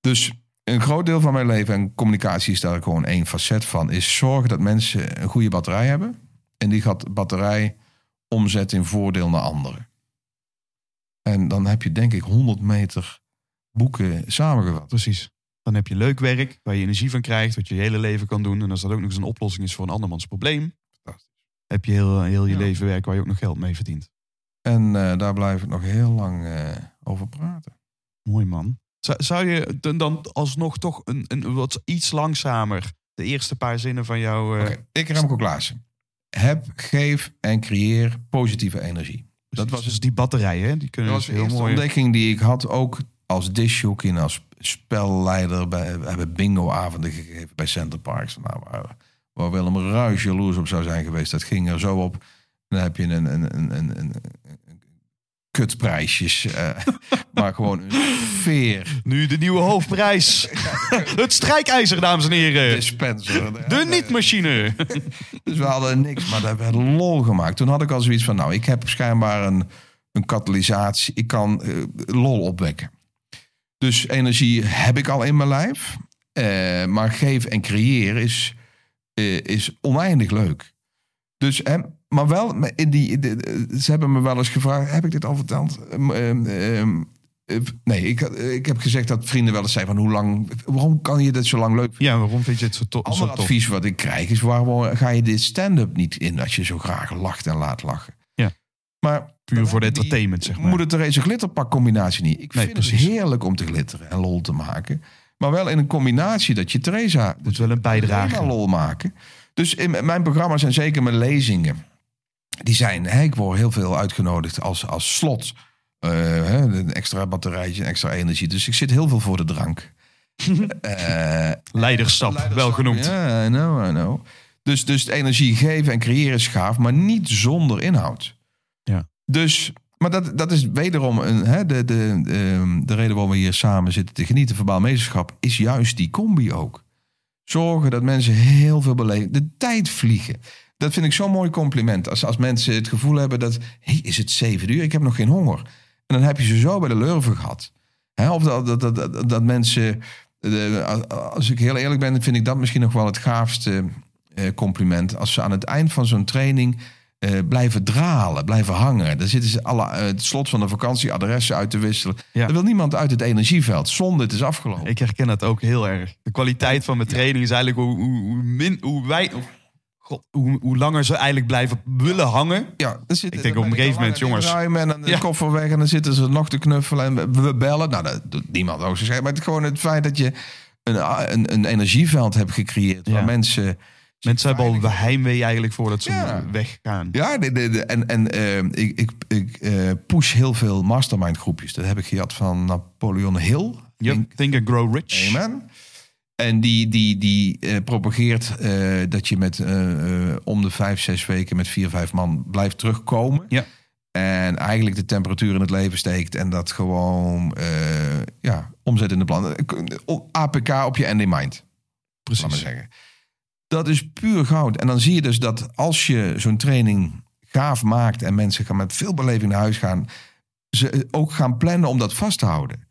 Dus een groot deel van mijn leven, en communicatie is daar gewoon één facet van, is zorgen dat mensen een goede batterij hebben. En die gaat batterij omzetten in voordeel naar anderen. En dan heb je denk ik 100 meter boeken samengevat. Precies. Dan heb je leuk werk, waar je energie van krijgt, wat je je hele leven kan doen. En als dat ook nog eens een oplossing is voor een andermans probleem, Fantastisch. heb je heel, heel je Ja. leven werk waar je ook nog geld mee verdient. En eh, daar blijf ik nog heel lang eh, over praten. Mooi man. Zou, zou je dan- alsnog toch een, een wat iets langzamer de eerste paar zinnen van jou... eh, Oké, ik Remco Klaassen. Heb, geef en creëer positieve energie. Dat was dus die batterijen, hè, die Dat kunnen was dus heel eerste mooi... ontdekking die ik had ook als disjockey en als spelleider. Bij, we hebben bingo-avonden gegeven bij Center Parks. Nou, waar, waar Willem Ruijs jaloers op zou zijn geweest. Dat ging er zo op. Dan heb je een, een, een, een, een, een kutprijsjes. eh, *laughs* maar gewoon een sfeer. Nu de nieuwe hoofdprijs. *laughs* het strijkijzer, dames en heren. Dispenser. De niet-machine. *laughs* Dus we hadden niks, maar dat werd lol gemaakt. Toen had ik al zoiets van, nou, ik heb schijnbaar een, een katalysatie. Ik kan eh, lol opwekken. Dus energie heb ik al in mijn lijf. Eh, maar geven en creëren is, is oneindig leuk. Dus, hè, maar wel, in die, de- ze hebben me wel eens gevraagd, heb ik dit al verteld? Ehm, ehm, ehm, eh, nee, ik, ik heb gezegd dat vrienden wel eens zeiden van hoe lang, waarom kan je dit zo lang leuk Ja, waarom vind je het zo, to- zo tof? advies wat ik krijg is waarom ga je dit stand-up niet in als je zo graag lacht en laat lachen? Ja. Maar Puur voor de entertainment, zeg maar. Moet het er eens een glitterpak combinatie niet? Ik Nee, vind precies. het heerlijk om te glitteren en lol te maken. Maar wel in een combinatie dat je Theresa Moet wel een bijdrage. Lol maken. Dus in mijn programma's en zeker mijn lezingen. Die zijn, hè, ik word heel veel uitgenodigd als, als slot. Eh, hè, een extra batterijtje, extra energie. Dus ik zit heel veel voor de drank. *laughs* Eh, Leiderschap, wel genoemd. ja, I know, I know. Dus, dus energie geven en creëren is gaaf, maar niet zonder inhoud. Ja. Dus, maar dat, dat is wederom een, hè, de, de, de, de reden waarom we hier samen zitten te genieten. Verbaal meesterschap is juist die combi ook. Zorgen dat mensen heel veel beleven. De tijd vliegen. Dat vind ik zo'n mooi compliment. Als, als mensen het gevoel hebben dat... hey, is het zeven uur? Ik heb nog geen honger. En dan heb je ze zo bij de lurven gehad. Of dat, dat, dat, dat, dat mensen... de- als ik heel eerlijk ben, vind ik dat misschien nog wel het gaafste eh, compliment. Als ze aan het eind van zo'n training eh, blijven dralen, blijven hangen. Dan zitten ze alle, eh, het slot van de vakantie adressen uit te wisselen. Ja. Er wil niemand uit het energieveld. Zonde, het is afgelopen. Ik herken dat ook heel erg. De kwaliteit van mijn training is eigenlijk hoe, hoe, hoe, min, hoe wij... hoe- God, hoe, hoe langer ze eigenlijk blijven willen hangen. Ja, dan zit, Ik denk op een gegeven moment, jongens. Ruimen en dan de Ja. koffer weg en dan zitten ze nog te knuffelen en we, bellen. Nou, dat doet niemand ook zo zeggen. Maar het, gewoon het feit dat je een, een, een energieveld hebt gecreëerd waar Ja. mensen. Mensen hebben al heimwee eigenlijk voordat ze Ja. weggaan. Ja, de, de, de- en, en eh, ik, ik, ik eh, push heel veel mastermind groepjes. Dat heb ik gehad van Napoleon Hill. Yep, think and grow rich. Amen. En die, die, die eh, propageert eh, dat je met eh, om de vijf, zes weken met vier, vijf man blijft terugkomen. Ja. En eigenlijk de temperatuur in het leven steekt. En dat gewoon ja, omzet in de plan. APK op je end in mind. Laat maar Precies. zeggen. Dat is puur goud. En dan zie je dus dat als je zo'n training gaaf maakt en mensen gaan met veel beleving naar huis gaan, ze ook gaan plannen om dat vast te houden.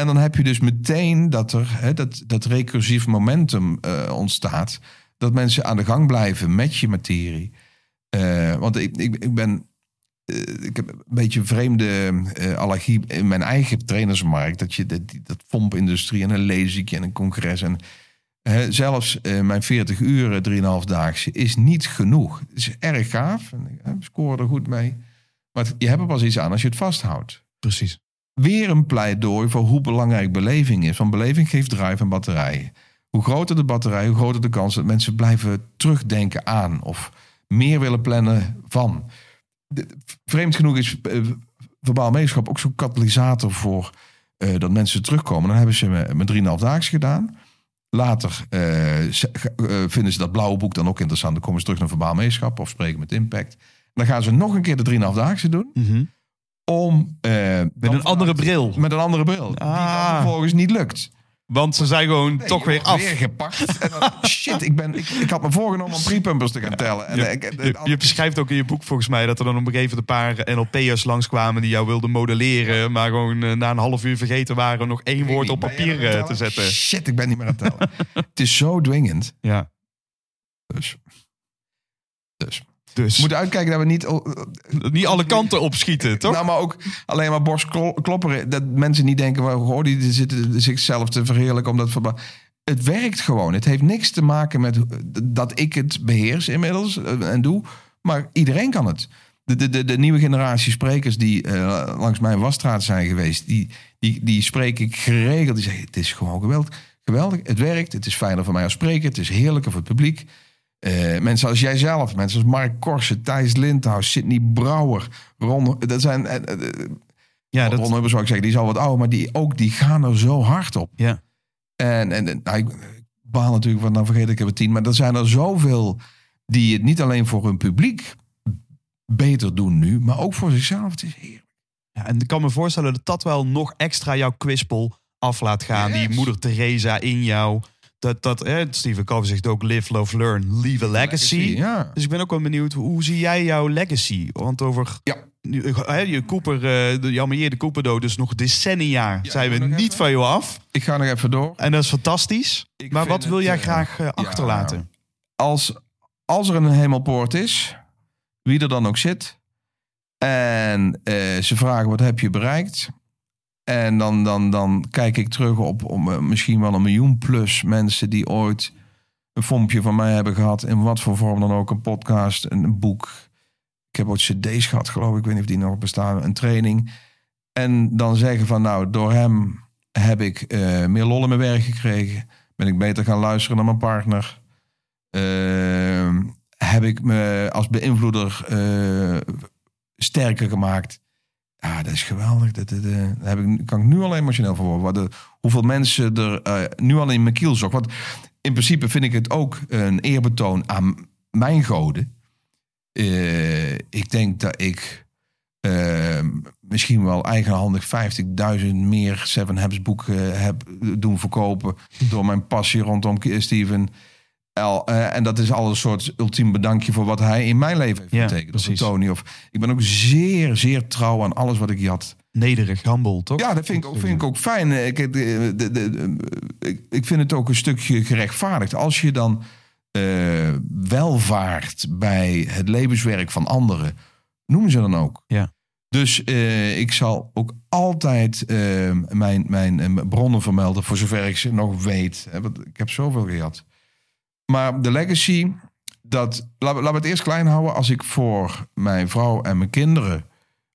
En dan heb je dus meteen dat er hè, dat, dat recursief momentum eh, ontstaat. Dat mensen aan de gang blijven met je materie. Eh, want ik, ik, ik ben. eh, ik heb een beetje een vreemde allergie in mijn eigen trainersmarkt. Dat je dat, dat FOMP-industrie en een lezingje en een congres. En zelfs mijn 40 uur, 3,5 daagse, is niet genoeg. Het is erg gaaf. En ik scoor er goed mee. Maar je hebt er pas iets aan als je het vasthoudt. Precies. Weer een pleidooi voor hoe belangrijk beleving is. Want beleving geeft drive en batterij. Hoe groter de batterij, hoe groter de kans dat mensen blijven terugdenken aan. Of meer willen plannen van. Vreemd genoeg is eh, verbaal meeschap ook zo'n katalysator voor eh, dat mensen terugkomen. Dan hebben ze me- mijn 3,5 daags gedaan. Later eh, vinden ze dat blauwe boek dan ook interessant. Dan komen ze terug naar verbaal meeschap of spreken met impact. Dan gaan ze nog een keer de 3,5 daagse doen. Om, eh, Met een andere bril. Met een andere bril. Die Ah. dan vervolgens niet lukt. Want ze zijn gewoon Nee, toch je weer wordt af. Weer gepakt. En dan, *laughs* shit, ik, ben, ik, ik had me voorgenomen om prepumpers te gaan tellen. En, Je, ik- je, je beschrijft ook in je boek volgens mij dat er dan op een gegeven moment een paar NLP'ers langskwamen die jou wilden modelleren, maar gewoon eh, na een half uur vergeten waren om nog één woord op Ben jij papier aan het eh, te tellen? zetten. Shit, ik ben niet meer aan het tellen. *laughs* het is zo dwingend. Ja, Dus. Dus. Dus We moeten uitkijken dat we niet... niet alle kanten opschieten, toch? Nou, maar ook alleen maar borstklopperen. Dat mensen niet denken, well, goh, die zitten zichzelf te verheerlijken. Omdat het werkt gewoon. Het heeft niks te maken met dat ik het beheers inmiddels eh, en doe. Maar iedereen kan het. De, de, de, de nieuwe generatie sprekers die eh, langs mijn wasstraat zijn geweest, die, die, die spreek ik geregeld. Die zeggen, het is gewoon geweldig. Geweldig, het werkt. Het is fijner voor mij als spreker. Het is heerlijker voor het publiek. Eh, mensen als jijzelf, mensen als Mark Korsen, Thijs Lindhaus, Sidney Brouwer, Ron, dat zijn. eh, eh, Ja, Ron dat, Hubbard zou ik zeggen, die is al wat ouder, maar die, ook die gaan er zo hard op. ja. En, en nou, ik baal natuurlijk van, dan vergeet ik er tien. Maar er zijn er zoveel die het niet alleen voor hun publiek beter doen nu, maar ook voor zichzelf. Het is heerlijk. Ja, en ik kan me voorstellen dat dat wel nog extra jouw kwispel af laat gaan. Die moeder Teresa in jou. Dat, dat, Stephen Covey zegt ook live, love, learn, leave a legacy. Ja. Dus ik ben ook wel benieuwd, hoe zie jij jouw legacy? Want over Ja. eh, je Cooper, eh, de Jammer Cooper dood, dus nog decennia zijn we niet even. van jou af. Ik ga nog even door. En dat is fantastisch. Ik maar wat wil het, jij eh, graag achterlaten? Als, als er een hemelpoort is, wie er dan ook zit, en ze vragen wat heb je bereikt, en dan, dan, dan kijk ik terug op, op eh, misschien wel een miljoen plus mensen die ooit een fompje van mij hebben gehad, in wat voor vorm dan ook, een podcast, een, een boek. Ik heb ooit cd's gehad, geloof ik, ik weet niet of die nog bestaan, een training. En dan zeggen van, nou, door hem heb ik eh, meer lol in mijn werk gekregen. Ben ik beter gaan luisteren naar mijn partner. Ehm, heb ik me als beïnvloeder eh, sterker gemaakt. Ja, dat is geweldig. Dat, dat, eh, daar heb ik, kan ik nu al emotioneel van worden. Hoeveel mensen er eh, nu al in mijn kiel zocht. Want in principe vind ik het ook een eerbetoon aan mijn goden. Eh, ik denk dat ik eh, misschien wel eigenhandig 50.000 meer Seven Habits boeken heb doen verkopen. door mijn passie rondom Steven. El, eh, en dat is al een soort ultiem bedankje voor wat hij in mijn leven heeft Ja, betekend. Of precies. Tony. Of, ik ben ook zeer, zeer trouw aan alles wat ik jat. Nederig, humble, toch? Ja, dat vind ik ook, vind ik ook fijn. Eh, Ik, de, de, de- ik, vind het ook een stukje gerechtvaardigd. Als je dan eh, welvaart bij het levenswerk van anderen, noemen ze dan ook. Ja. Dus ik zal ook altijd mijn, mijn bronnen vermelden, voor zover ik ze nog weet. Want ik heb zoveel gehad. Maar de legacy, dat, laten we het eerst klein houden. Als ik voor mijn vrouw en mijn kinderen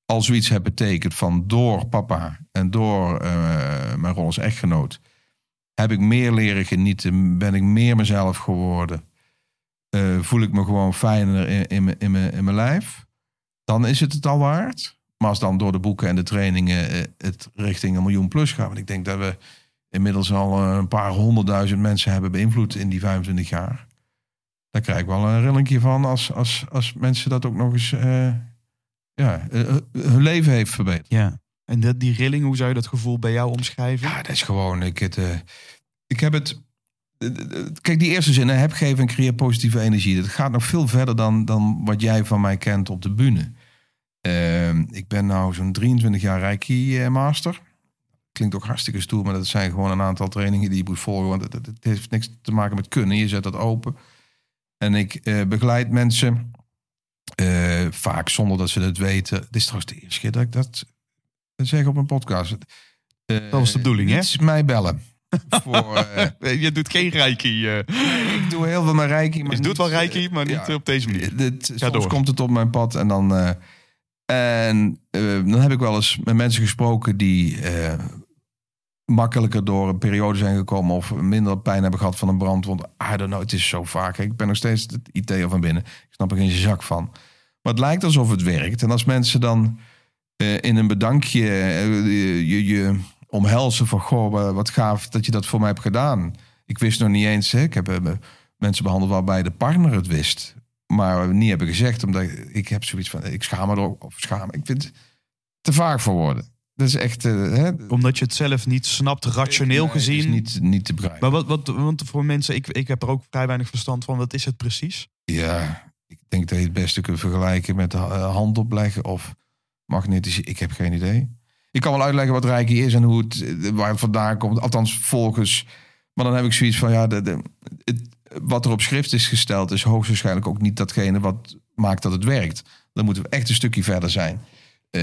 al zoiets heb betekend van door papa en door eh, mijn rol als echtgenoot, heb ik meer leren genieten, ben ik meer mezelf geworden, eh, voel ik me gewoon fijner in, in, mijn- in, mijn- in mijn lijf, dan is het het al waard. Maar als dan door de boeken en de trainingen eh, het richting een miljoen plus gaat, want ik denk dat we inmiddels al eh, een paar honderdduizend mensen hebben beïnvloed in die 25 jaar. Daar krijg ik wel een rillingje van als, als, als mensen dat ook nog eens eh, ja, eh, hun leven heeft verbeterd. Ja. En dat, die rilling, hoe zou je dat gevoel bij jou omschrijven? Ja, dat is gewoon. Ik, het, ik heb het. Kijk, die eerste zin, heb, geven en creëer positieve energie. Dat gaat nog veel verder dan, dan wat jij van mij kent op de bühne. Ehm, ik ben nou zo'n 23 jaar Reiki-master. Klinkt ook hartstikke stoer, maar dat zijn gewoon een aantal trainingen die je moet volgen. Want het, heeft niks te maken met kunnen. Je zet dat open. En ik eh, begeleid mensen, eh, vaak zonder dat ze het weten. Dit is trouwens de eerste keer dat ik dat zeg op een podcast. Eh, Dat was de bedoeling, hè? Het is mij bellen. *laughs* Voor, Je doet geen reiki. ik doe heel veel met Reiki. Maar Je doet wel reiki, maar niet ja. op deze manier. Dit, soms door. komt het op mijn pad en dan... en dan heb ik wel eens met mensen gesproken die makkelijker door een periode zijn gekomen of minder pijn hebben gehad van een brand. Want I don't know, het is zo vaak. Ik ben nog steeds het IT van binnen. Ik snap er geen zak van. Maar het lijkt alsof het werkt. En als mensen dan eh, in een bedankje eh, je, je omhelzen van... Goh, wa- wat gaaf dat je dat voor mij hebt gedaan. Ik wist nog niet eens... Hè, ik heb eh, mensen behandeld waarbij de partner het wist. Maar niet hebben gezegd. Omdat ik, heb zoiets van... Ik schaam me er of schaam. Ik vind het te vaak voor woorden. Dat is echt... eh, hè, Omdat je het zelf niet snapt, rationeel Nee, gezien. niet, niet te begrijpen. Maar wat, wat, want voor mensen, ik, ik heb er ook vrij weinig verstand van. Wat is het precies? Ja, ik denk dat je het beste kunt vergelijken met eh, hand opleggen of magnetische. Ik heb geen idee. Ik kan wel uitleggen wat Reiki is en hoe het, eh, waar het vandaan komt. Althans, volgens. Maar dan heb ik zoiets van, ja, de, de, het, wat er op schrift is gesteld is hoogstwaarschijnlijk ook niet datgene wat maakt dat het werkt. Dan moeten we echt een stukje verder zijn. Eh,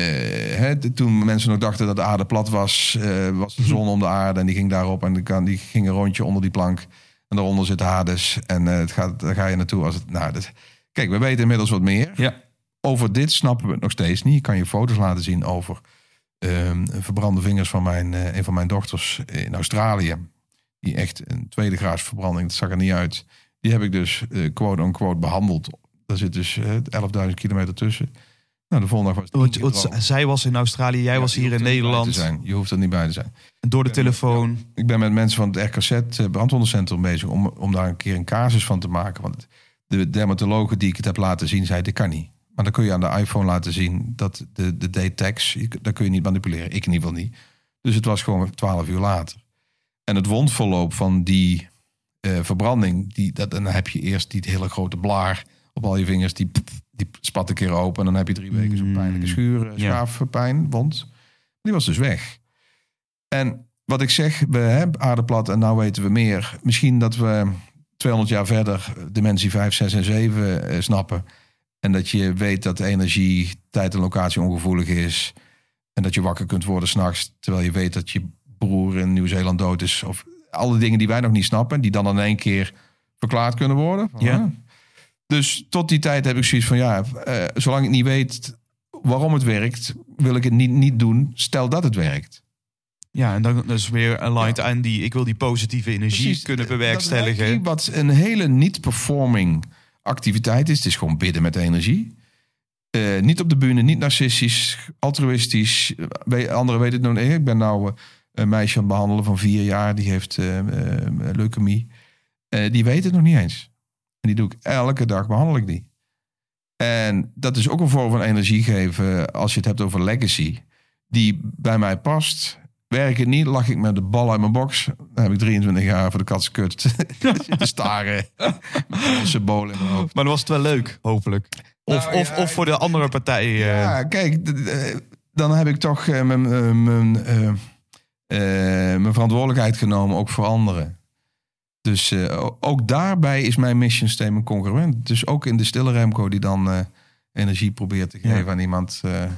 hè, toen mensen nog dachten dat de aarde plat was, eh, was de zon om de aarde en die ging daarop en die, ging een rondje onder die plank. En daaronder zit Hades en eh, het gaat, daar ga je naartoe als het... Nou, dat, kijk, we weten inmiddels wat meer. Ja. Over dit snappen we het nog steeds niet. Ik kan je foto's laten zien over ehm, verbrande vingers van mijn, een van mijn dochters in Australië. Die echt een tweede graads verbranding, dat zag er niet uit. Die heb ik dus quote-unquote behandeld. Daar zit dus eh, 11.000 kilometer tussen. Nou, de volgende dag was het zij was in Australië, jij Ja, was hier in er Nederland. zijn. Je hoeft er niet bij te zijn. Door de telefoon. Ik ben met mensen van het RKZ eh, brandwondencentrum bezig om, om daar een keer een casus van te maken. Want de dermatologen die ik het heb laten zien, zei dit kan niet. Maar dan kun je aan de iPhone laten zien dat de, de daytax, je- dat kun je niet manipuleren. Ik in ieder geval niet. Dus het was gewoon 12 uur later. En het wondverloop van die eh, verbranding, die, dat, dan heb je eerst die hele grote blaar op al je vingers, die, die spat een keer open. En dan heb je drie weken zo'n pijnlijke schuur, eh, Ja. schaafpijn, wond. Die was dus weg. En wat ik zeg, we hebben aardeplat en nou weten we meer. Misschien dat we 200 jaar verder dimensie 5, 6 en 7 eh, snappen. En dat je weet dat energie, tijd en locatie ongevoelig is. En dat je wakker kunt worden s'nachts. Terwijl je weet dat je broer in Nieuw-Zeeland dood is. Of alle dingen die wij nog niet snappen. Die dan in één keer verklaard kunnen worden. Van, Ja. Dus tot die tijd heb ik zoiets van ja, eh, zolang ik niet weet waarom het werkt, wil ik het niet, niet doen. Stel dat het werkt. Ja, en dan is weer aligned aan die... Ik wil die positieve energie Precies, kunnen bewerkstelligen. Wat een hele niet-performing activiteit is. Het is gewoon bidden met energie. Eh, niet op de bühne, niet narcistisch, altruïstisch. Anderen weten het nog niet. Ik ben nou eh, een meisje aan het behandelen van vier jaar. Die heeft eh, leukemie. Die weet het nog niet eens. Die doe ik elke dag, behandel ik die. En dat is ook een vorm van energie geven als je het hebt over legacy. Die bij mij past. Werk het niet, lach ik met de bal uit mijn box. Dan heb ik 23 jaar voor de katskut zitten *laughs* staren. Met een symbool in mijn hoofd. Maar dan was het wel leuk, hopelijk. Of, Nou, of, ja, of voor de andere partij. eh, Ja, kijk, d- dan heb ik toch eh, mijn, eh, mijn, eh, eh, mijn verantwoordelijkheid genomen, ook voor anderen. Dus eh, ook daarbij is mijn mission statement congruent. Dus ook in de stille Remco die dan eh, energie probeert te Ja. geven aan iemand eh,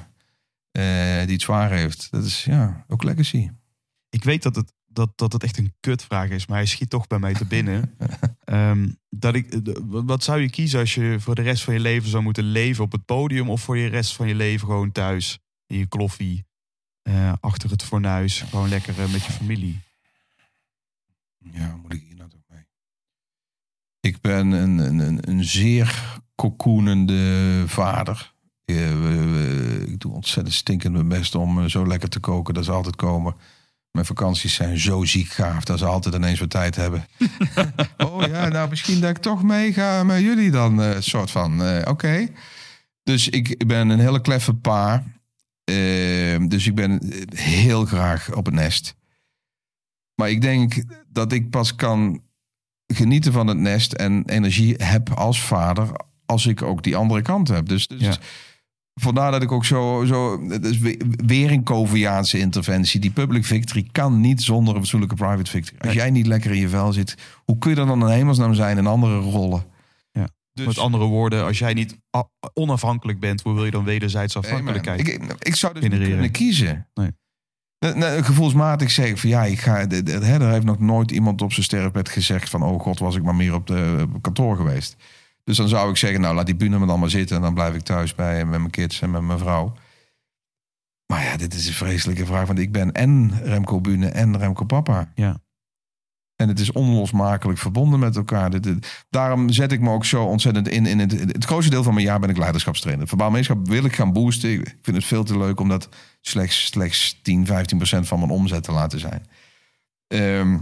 die het zwaar heeft. Dat is ja, ook legacy. Ik weet dat het, dat, dat het echt een kutvraag is, maar hij schiet toch bij mij te binnen. *laughs* Ehm, dat ik, de- wat zou je kiezen als je voor de rest van je leven zou moeten leven op het podium of voor je rest van je leven gewoon thuis in je kloffie, achter het fornuis, gewoon lekker met je familie? Ja, moet ik hier nou toch mee? Ik ben een, een, een, een zeer cocoonende vader. Eh, ik doe ontzettend stinkend mijn best om eh, zo lekker te koken dat ze altijd komen. Mijn vakanties zijn zo ziek gaaf dat ze altijd ineens wat tijd hebben. *laughs* oh ja, nou misschien dat ik toch meega met jullie dan. eh soort van, oké. Dus ik ben een hele kleffe pa. Eh, dus ik ben heel graag op het nest. Maar ik denk dat ik pas kan genieten van het nest en energie heb als vader als ik ook die andere kant heb. Dus, dus Ja. vandaar dat ik ook zo, zo het is we- weer een Coviaanse interventie. Die public victory kan niet zonder een fatsoenlijke private victory. Als jij niet lekker in je vel zit, hoe kun je er dan een hemelsnaam zijn in andere rollen? Ja. Dus, Met andere woorden, als jij niet onafhankelijk bent, hoe wil je dan wederzijds afhankelijkheid? Ik, ik, ik zou dus niet kunnen kiezen. Nee. Gevoelsmatig zeg ik van ja, ik ga. de- de- hè, Er heeft nog nooit iemand op zijn sterfbed gezegd van oh god, was ik maar meer op de op kantoor geweest. Dus dan zou ik zeggen, nou laat die bühne me dan maar zitten en dan blijf ik thuis bij met mijn kids en met mijn vrouw. Maar ja, dit is een vreselijke vraag, want ik ben en Remco Bune en Remco Papa. Ja. En het is onlosmakelijk verbonden met elkaar. Dit- dit- daarom zet ik me ook zo ontzettend in. in het, het grootste deel van mijn jaar ben ik leiderschapstrainer. Verbaal gemeenschap wil ik gaan boosten. Ik vind het veel te leuk om dat slechts, slechts 10, 15 procent van mijn omzet te laten zijn. Ehm,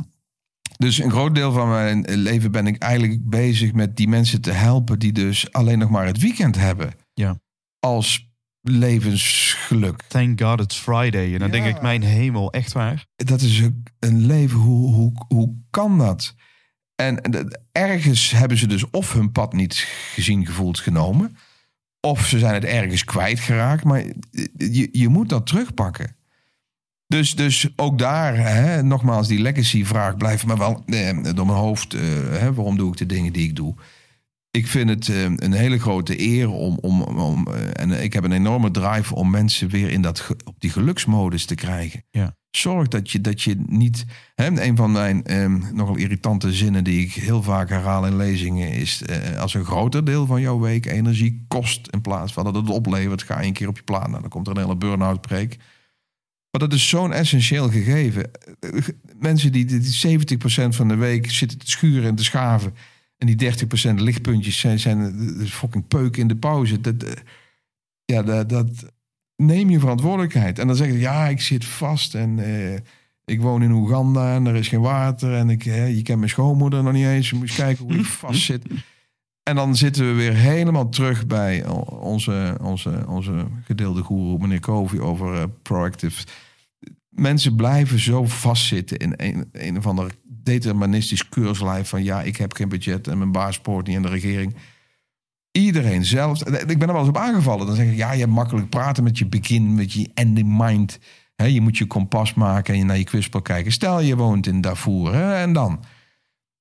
dus een groot deel van mijn leven ben ik eigenlijk bezig met die mensen te helpen... die dus alleen nog maar het weekend hebben. Ja. Als levensgeluk. Thank God it's Friday. En dan denk ik, mijn hemel, echt waar? dat is een- leven. Hoe, hoe, hoe kan dat? En ergens hebben ze dus of hun pad niet gezien, gevoeld, genomen. Of ze zijn het ergens kwijtgeraakt. Maar je, je moet dat terugpakken. Dus, dus ook daar, hè, nogmaals, die legacy-vraag blijft me wel eh, door mijn hoofd. eh, hè, waarom doe ik de dingen die ik doe? Ik vind het eh, een hele grote eer om. om, om en ik heb een enorme drive om mensen weer in dat, op die geluksmodus te krijgen. Ja. Zorg dat je, dat je niet. Hè, een van mijn eh, nogal irritante zinnen die ik heel vaak herhaal in lezingen is: eh, als een groter deel van jouw week energie kost in plaats van dat het oplevert, ga je een keer op je plan. Nou, dan komt er een hele burn-out preek. Maar dat is zo'n essentieel gegeven. Eh, Mensen die, die 70% van de week zitten te schuren en te schaven. En die 30% lichtpuntjes zijn, zijn de fucking peuk in de pauze. Dat, eh, ja, dat, dat neem je verantwoordelijkheid. En dan zeggen ze, ja, ik zit vast en eh, ik woon in Oeganda en er is geen water. En ik, je kent mijn schoonmoeder nog niet eens. Je moet eens kijken hoe ik *laughs* vast zit. En dan zitten we weer helemaal terug bij onze, onze, onze gedeelde goeroe, meneer Covey, over eh, proactive. Mensen blijven zo vastzitten in een, een of ander deterministisch keurslijf van ja, ik heb geen budget en mijn baas spoort niet in de regering. Iedereen zelfs. Ik ben er wel eens op aangevallen. Dan zeg ik, ja, je hebt makkelijk praten met je begin, met je ending mind. Je moet je kompas maken en je naar je kwispel kijken. Stel je woont in Darfur en dan.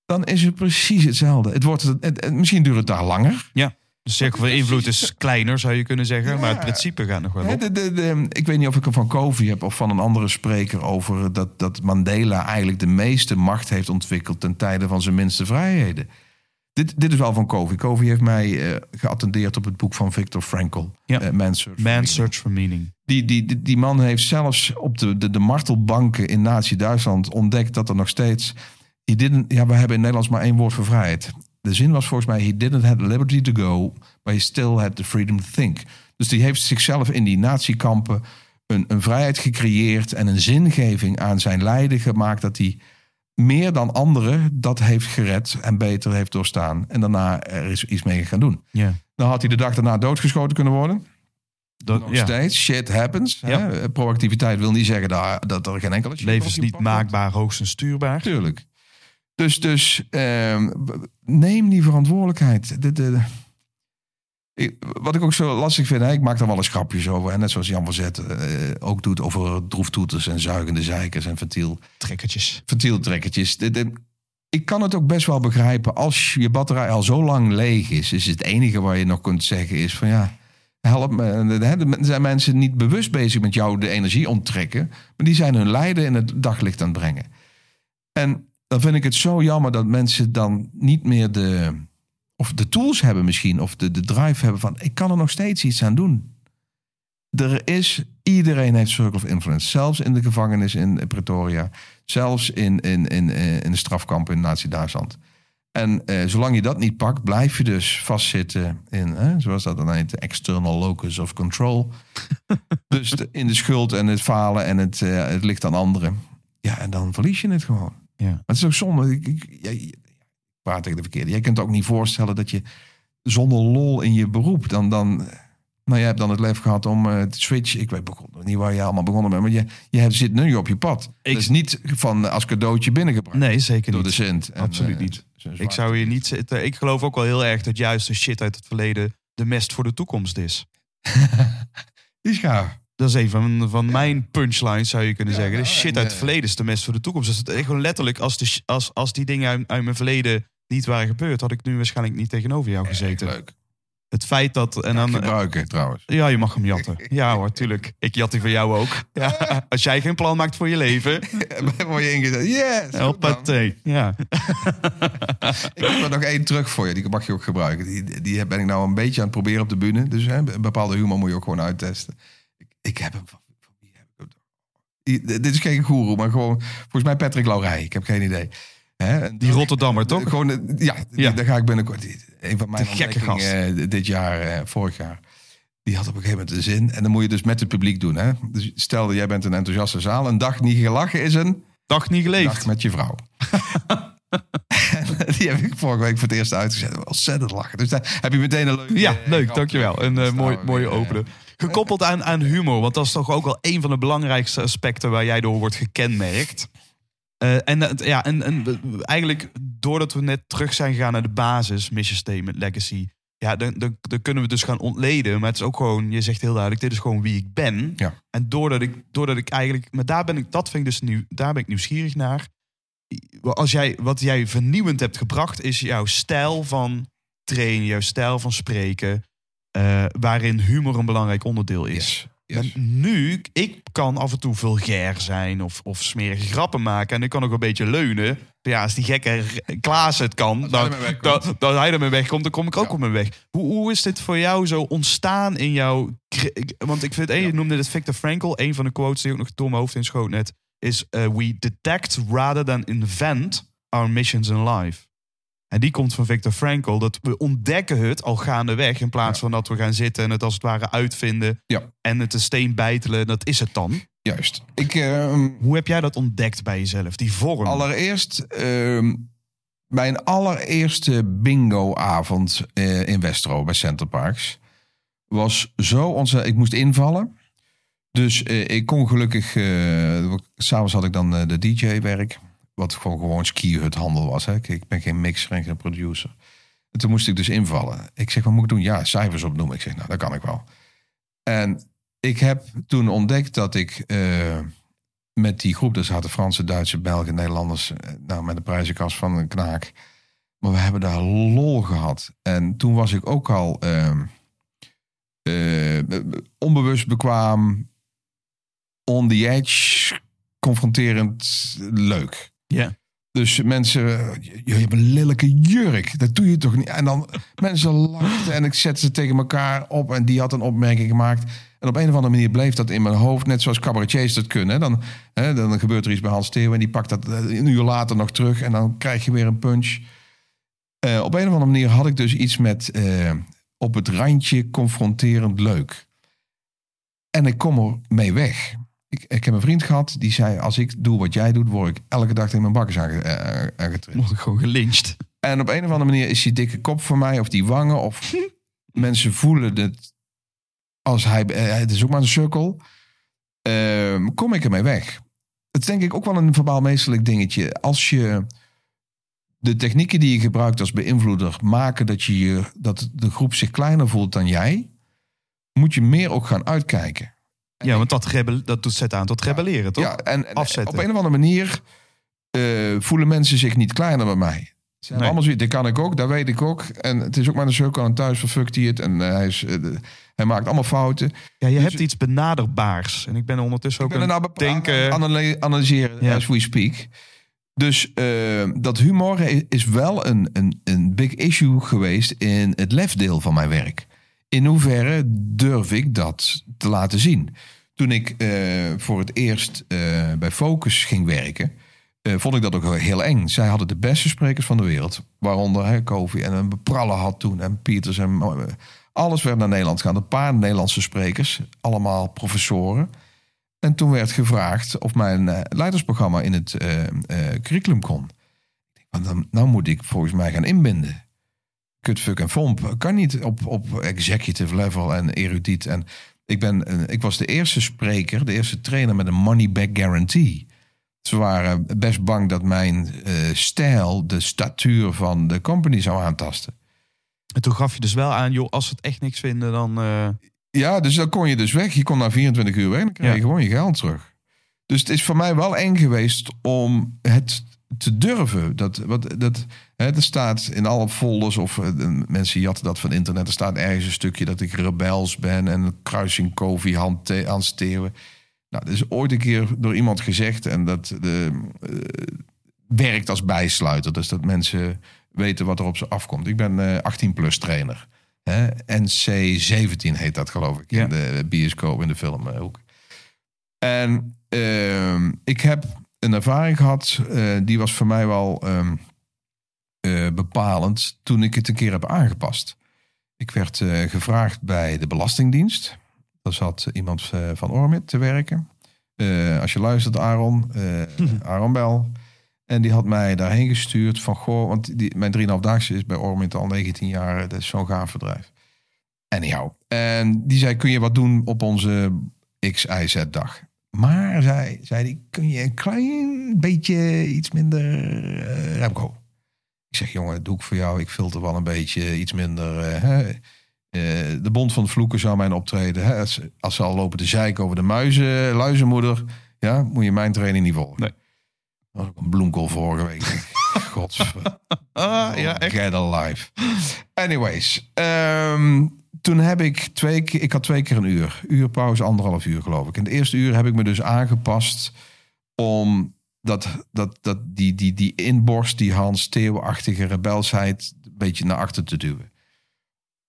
Dan is het precies hetzelfde. Het wordt, het, het- misschien duurt het daar langer. Ja. De cirkel van invloed is kleiner, zou je kunnen zeggen. Maar het principe gaat nog wel op. de, de, de- ik weet niet of ik hem van Covey heb of van een andere spreker over dat, dat Mandela eigenlijk de meeste macht heeft ontwikkeld ten tijde van zijn minste vrijheden. Dit, dit is wel van Covey. Covey heeft mij eh, geattendeerd op het boek van Viktor Frankl. Ja. eh, Man's Search for. Search for Meaning. Die, die, die, die man heeft zelfs op de, de, de martelbanken in Nazi-Duitsland ontdekt dat er nog steeds. He didn't, ja, we hebben in Nederlands maar één woord voor vrijheid. De zin was volgens mij: He didn't have the liberty to go, but he still had the freedom to think. Dus die heeft zichzelf in die nazi-kampen een, een vrijheid gecreëerd en een zingeving aan zijn lijden gemaakt dat hij meer dan anderen dat heeft gered en beter heeft doorstaan. En daarna er is iets mee gaan doen. Ja. Dan had hij de dag daarna doodgeschoten kunnen worden. Dat, Nog ja. steeds, shit happens. Ja. Hè? Proactiviteit wil niet zeggen dat, dat er geen enkele Leven is niet maakbaar, hoogstens stuurbaar. Tuurlijk. Dus, dus ehm, neem die verantwoordelijkheid. De, de, ik- wat ik ook zo lastig vind, hè, ik maak daar wel eens grapjes over. En net zoals Jan van Zetten eh, ook doet over droeftoeters en zuigende zeikers en ventiel, Trekkertjes. ventieltrekkertjes. De, de- ik kan het ook best wel begrijpen. Als je batterij al zo lang leeg is, is het enige waar je nog kunt zeggen is van ja, help me. Er zijn mensen niet bewust bezig met jou de energie onttrekken, maar die zijn hun lijden in het daglicht aan het brengen. En dan vind ik het zo jammer dat mensen dan niet meer de, of de tools hebben misschien, of de, de drive hebben van ik kan er nog steeds iets aan doen. Er is, iedereen heeft circle of influence. Zelfs in de gevangenis in Pretoria. Zelfs in, in, in, eh, in de strafkampen in Nazi-Duitsland. En eh, zolang je dat niet pakt, blijf je dus vastzitten in, hè, zoals dat dan heet, de external locus of control. *laughs* dus de- in de schuld en het falen en het, eh, het ligt aan anderen. Ja, en dan verlies je het gewoon. Ja. Maar het is ook zonde. Ik, ik praat tegen de verkeerde. Jij kunt ook niet voorstellen dat je zonder lol in je beroep dan... dan nou, je hebt dan het lef gehad om eh, te switchen. Ik weet begon- niet waar je allemaal begonnen bent. Maar je, je hebt, zit nu op je pad. Ik- Het is niet van als cadeautje binnengebracht Nee, zeker door de niet. Sint. En, Absoluut eh, niet. Ik zou hier niet zitten. Ik geloof ook wel heel erg dat juist de shit uit het verleden de mest voor de toekomst is. *laughs* Die is gaaf. Dat is een van, van mijn punchlines, zou je kunnen Ja, zeggen. De shit uit het verleden is de mest voor de toekomst. Dus het is gewoon letterlijk, als, de, als, als die dingen uit, uit mijn verleden niet waren gebeurd, had ik nu waarschijnlijk niet tegenover jou gezeten. Erg leuk. Het feit dat. En dan, gebruiken trouwens. ja, je mag hem jatten. *laughs* Ja hoor, tuurlijk. Ik jat die van jou ook. Ja, *laughs* als jij geen plan maakt voor je leven, *laughs* Word je ingezet. Yes! dan. hoppatee. Ja. Ik heb er nog één terug voor je. Die mag je ook gebruiken. Die, die ben ik nou een beetje aan het proberen op de bühne. Dus hè, een bepaalde humor moet je ook gewoon uittesten. Ik, ik heb hem van... wie heb ik Dit is geen goeroe, maar gewoon... Volgens mij Patrick Laurij. Ik heb geen idee. Hè? Die Rotterdammer, toch? Gewoon, eh, ja, daar ga ik binnenkort. Een van mijn De gekke ontdekkingen eh, dit jaar, eh, vorig jaar. Die had op een gegeven moment een zin. En dan moet je dus met het publiek doen. Hè? Dus stel jij bent een enthousiaste zaal. Een dag niet gelachen is een Dag niet dag geleefd. met je vrouw. *laughs* Die heb ik vorige week voor het eerst uitgezet. Ontzettend lachen. Dus daar heb je meteen een leuke... Ja, leuk, grap dankjewel. Een staan mooi, mooie openen. Gekoppeld aan, aan humor, want dat is toch ook wel een van de belangrijkste aspecten waar jij door wordt gekenmerkt. Eh, en, dat- ja, en, eigenlijk doordat we net terug zijn gegaan naar de basis, mission statement, legacy. Ja, dan, dan, dan kunnen we dus gaan ontleden. Maar het is ook gewoon, je zegt heel duidelijk, dit is gewoon wie ik ben. Ja. En doordat ik, doordat ik eigenlijk, maar daar ben ik, dat vind ik dus nu, daar ben ik nieuwsgierig naar. Als jij, wat jij vernieuwend hebt gebracht, is jouw stijl van trainen, jouw stijl van spreken, eh, waarin humor een belangrijk onderdeel is. Yes. Yes. En nu, ik kan af en toe vulgair zijn of, of smerige grappen maken. En ik kan ook een beetje leunen. Ja, als die gekke Klaas het kan, hij dan, wegkomt. dan, dan hij ermee wegkomt, dan kom ik ook Ja. op mijn weg. Hoe, hoe is dit voor jou zo ontstaan in jouw... Want ik vind, je noemde het Victor Frankl. Een van de quotes die ook nog door mijn hoofd in schoot net... is uh, we detect rather than invent our missions in life. En die komt van Viktor Frankl. Dat we ontdekken het al gaandeweg. In plaats van dat we gaan zitten en het als het ware uitvinden. Ja. En het een steen bijtelen. Dat is het dan. Juist. Ik, ehm, Hoe heb jij dat ontdekt bij jezelf? Die vorm. allereerst, ehm, mijn allereerste bingo-avond eh, in Westro bij Center Parks was zo ontzettend. Ik moest invallen. Dus eh, ik kon gelukkig. eh S'avonds had ik dan de DJ-werk. Wat gewoon, gewoon skihuthandel was. Hè. Ik, ben geen mixer en geen producer. En toen moest ik dus invallen. Ik zeg, wat moet ik doen? Ja, cijfers opnoemen. Ik zeg, nou, dat kan ik wel. En ik heb toen ontdekt dat ik eh, met die groep, dus hadden Franse, Duitse, Belgen, Nederlanders, eh, nou met de prijzenkast van een knaak. Maar we hebben daar lol gehad. En toen was ik ook al ehm, eh, onbewust bekwaam, on the edge, confronterend leuk. Ja. Dus mensen, je, hebt een lelijke jurk. Dat doe je toch niet? En dan mensen lachten en ik zette ze tegen elkaar op. En die had een opmerking gemaakt. En op een of andere manier bleef dat in mijn hoofd. Net zoals cabaretiers dat kunnen. Dan, hè, dan gebeurt er iets bij Hans Theo. En die pakt dat eh, een uur later nog terug. En dan krijg je weer een punch. Eh, op een of andere manier had ik dus iets met eh, op het randje confronterend leuk. En ik kom er mee weg. Ik, ik heb een vriend gehad die zei: Als ik doe wat jij doet, word ik elke dag tegen mijn bakkers aange, eh, aangetrild. Word ik gewoon gelyncht. En op een of andere manier is die dikke kop voor mij, of die wangen, of *laughs* mensen voelen het als hij, eh, het is ook maar een cirkel. Ehm, kom ik ermee weg. Het is denk ik ook wel een verbaal meesterlijk dingetje. Als je de technieken die je gebruikt als beïnvloeder maken dat, je dat de groep zich kleiner voelt dan jij, moet je meer ook gaan uitkijken. Ja, want dat, rebel, dat doet zet aan tot rebelleren, toch? Ja, en, en Afzetten. op een of andere manier eh, voelen mensen zich niet kleiner bij mij. Ze Nee. allemaal zoiets, dit kan ik ook, dat weet ik ook. En het is ook maar een cirkel en thuis verfukt hij het. En eh, hij, is, eh, hij maakt allemaal fouten. Ja, je hebt iets benaderbaars. En ik ben ondertussen ook ik ben er aan nou het denken... denken, analy- analyseren Ja. as we speak. Dus eh, dat humor is wel een, een, een big issue geweest in het lefdeel van mijn werk. In hoeverre durf ik dat te laten zien? Toen ik eh, voor het eerst eh, bij Focus ging werken, eh, vond ik dat ook heel eng. Zij hadden de beste sprekers van de wereld, waaronder hè, Kofi en een Pralle had toen en Pieters en alles werd naar Nederland gaan. Een paar Nederlandse sprekers, allemaal professoren. En toen werd gevraagd of mijn leidersprogramma in het curriculum kon. Dan, nou moet ik volgens mij gaan inbinden. Kutfuck en Vomp kan niet op, op executive level en erudiet. En ik, ben, eh, ik was de eerste spreker, de eerste trainer met een money back guarantee. Ze waren best bang dat mijn eh, stijl de statuur van de company zou aantasten. En toen gaf je dus wel aan, joh, als ze het echt niks vinden, dan... eh, Ja, dus dan kon je dus weg. Je kon na 24 uur weg en dan krijg je Ja. gewoon je geld terug. Dus het is voor mij wel eng geweest om het te durven. Dat, wat, dat, hè, er staat in alle folders of eh, mensen jatten dat van internet. Er staat ergens een stukje dat ik rebels ben en kruising Kofi Hans Theeuwen. Nou, dat is ooit een keer door iemand gezegd en dat de, eh, werkt als bijsluiter. Dus dat mensen weten wat er op ze afkomt. Ik ben eh 18 plus trainer. Hè? NC17 heet dat geloof ik Ja. in de bioscoop in de filmhoek. En ehm, ik heb een ervaring gehad, eh, die was voor mij wel ehm, eh, bepalend toen ik het een keer heb aangepast. Ik werd eh, gevraagd bij de Belastingdienst. Daar zat iemand van Ormit te werken. Als je luistert, Aaron, *laughs* Aaron Bel. En die had mij daarheen gestuurd van, goh, want die, mijn 3,5-daagse is bij Ormit al 19 jaar. Dat is zo'n gaaf bedrijf. Anyhow. En die zei, kun je wat doen op onze XIZ-dag? Maar, zei, zei die, kun je een klein beetje iets minder eh, Remco? Ik zeg, jongen, dat doe ik voor jou. Ik filter wel een beetje iets minder. eh, hè. Eh, de Bond van de Vloeken zou mijn optreden. Hè, als, als ze al lopen te zeiken over de muizen, luizenmoeder. Ja, moet je mijn training niet volgen. Nee. Dat was ook een bloemkool vorige week. *laughs* Godver. Ah, ja, echt. Get alive. Anyways. ehm, toen heb ik twee keer... Ik had twee keer een uur. Uur pauze, anderhalf uur geloof ik. En de eerste uur heb ik me dus aangepast om dat, dat, dat, die, die, die inborst, die Hans Theo-achtige rebelsheid een beetje naar achter te duwen.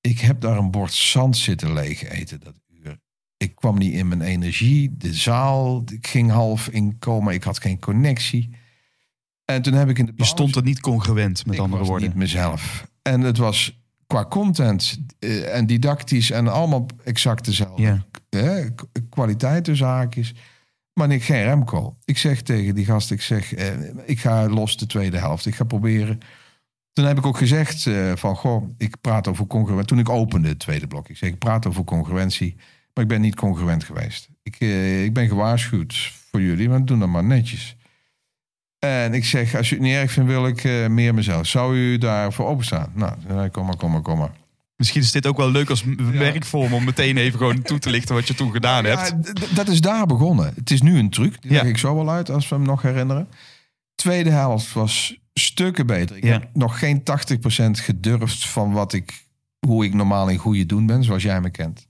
Ik heb daar een bord zand zitten leeg eten dat uur. Ik kwam niet in mijn energie. De zaal, ik ging half in coma. Ik had geen connectie. En toen heb ik in de Je pauze- stond er niet congruent, met ik andere woorden. niet mezelf. En het was qua content eh, en didactisch en allemaal exact dezelfde. Ja. K- kwaliteit tussen haakjes. Maar ik geen Remco. Ik zeg tegen die gast, ik zeg, eh, ik ga los de tweede helft. Ik ga proberen. Toen heb ik ook gezegd eh, van, goh, ik praat over congruentie. Toen ik opende het tweede blok. Ik zeg, ik praat over congruentie. Maar ik ben niet congruent geweest. Ik, eh, ik ben gewaarschuwd voor jullie, maar doe dat maar netjes. En ik zeg, als u het niet erg vindt, wil ik eh, meer mezelf. Zou u daarvoor openstaan? Nou, kom maar, kom maar, kom maar. Misschien is dit ook wel leuk als werkvorm om meteen even gewoon toe te lichten wat je toen gedaan hebt. Ja, dat is daar begonnen. Het is nu een truc. Die Ja. leg ik zo wel uit, als we hem nog herinneren. Tweede helft was stukken beter. Ik heb nog geen 80% gedurfd van wat ik, hoe ik normaal in goede doen ben, zoals jij me kent.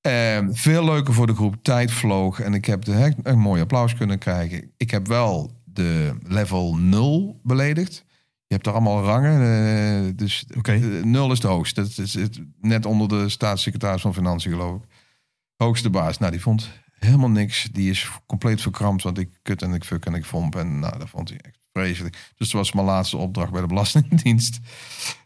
Ehm, veel leuker voor de groep. Tijd vloog en ik heb de, een mooi applaus kunnen krijgen. Ik heb wel de level 0 beledigd. Je hebt er allemaal rangen. eh, dus Oké. eh, nul is de hoogste. Dat is het, net onder de staatssecretaris van Financiën, geloof ik. Hoogste baas. Nou, die vond helemaal niks. Die is compleet verkrampt, want ik kut en ik fuck en ik vomp. En nou, dat vond hij echt vreselijk. Dus dat was mijn laatste opdracht bij de Belastingdienst.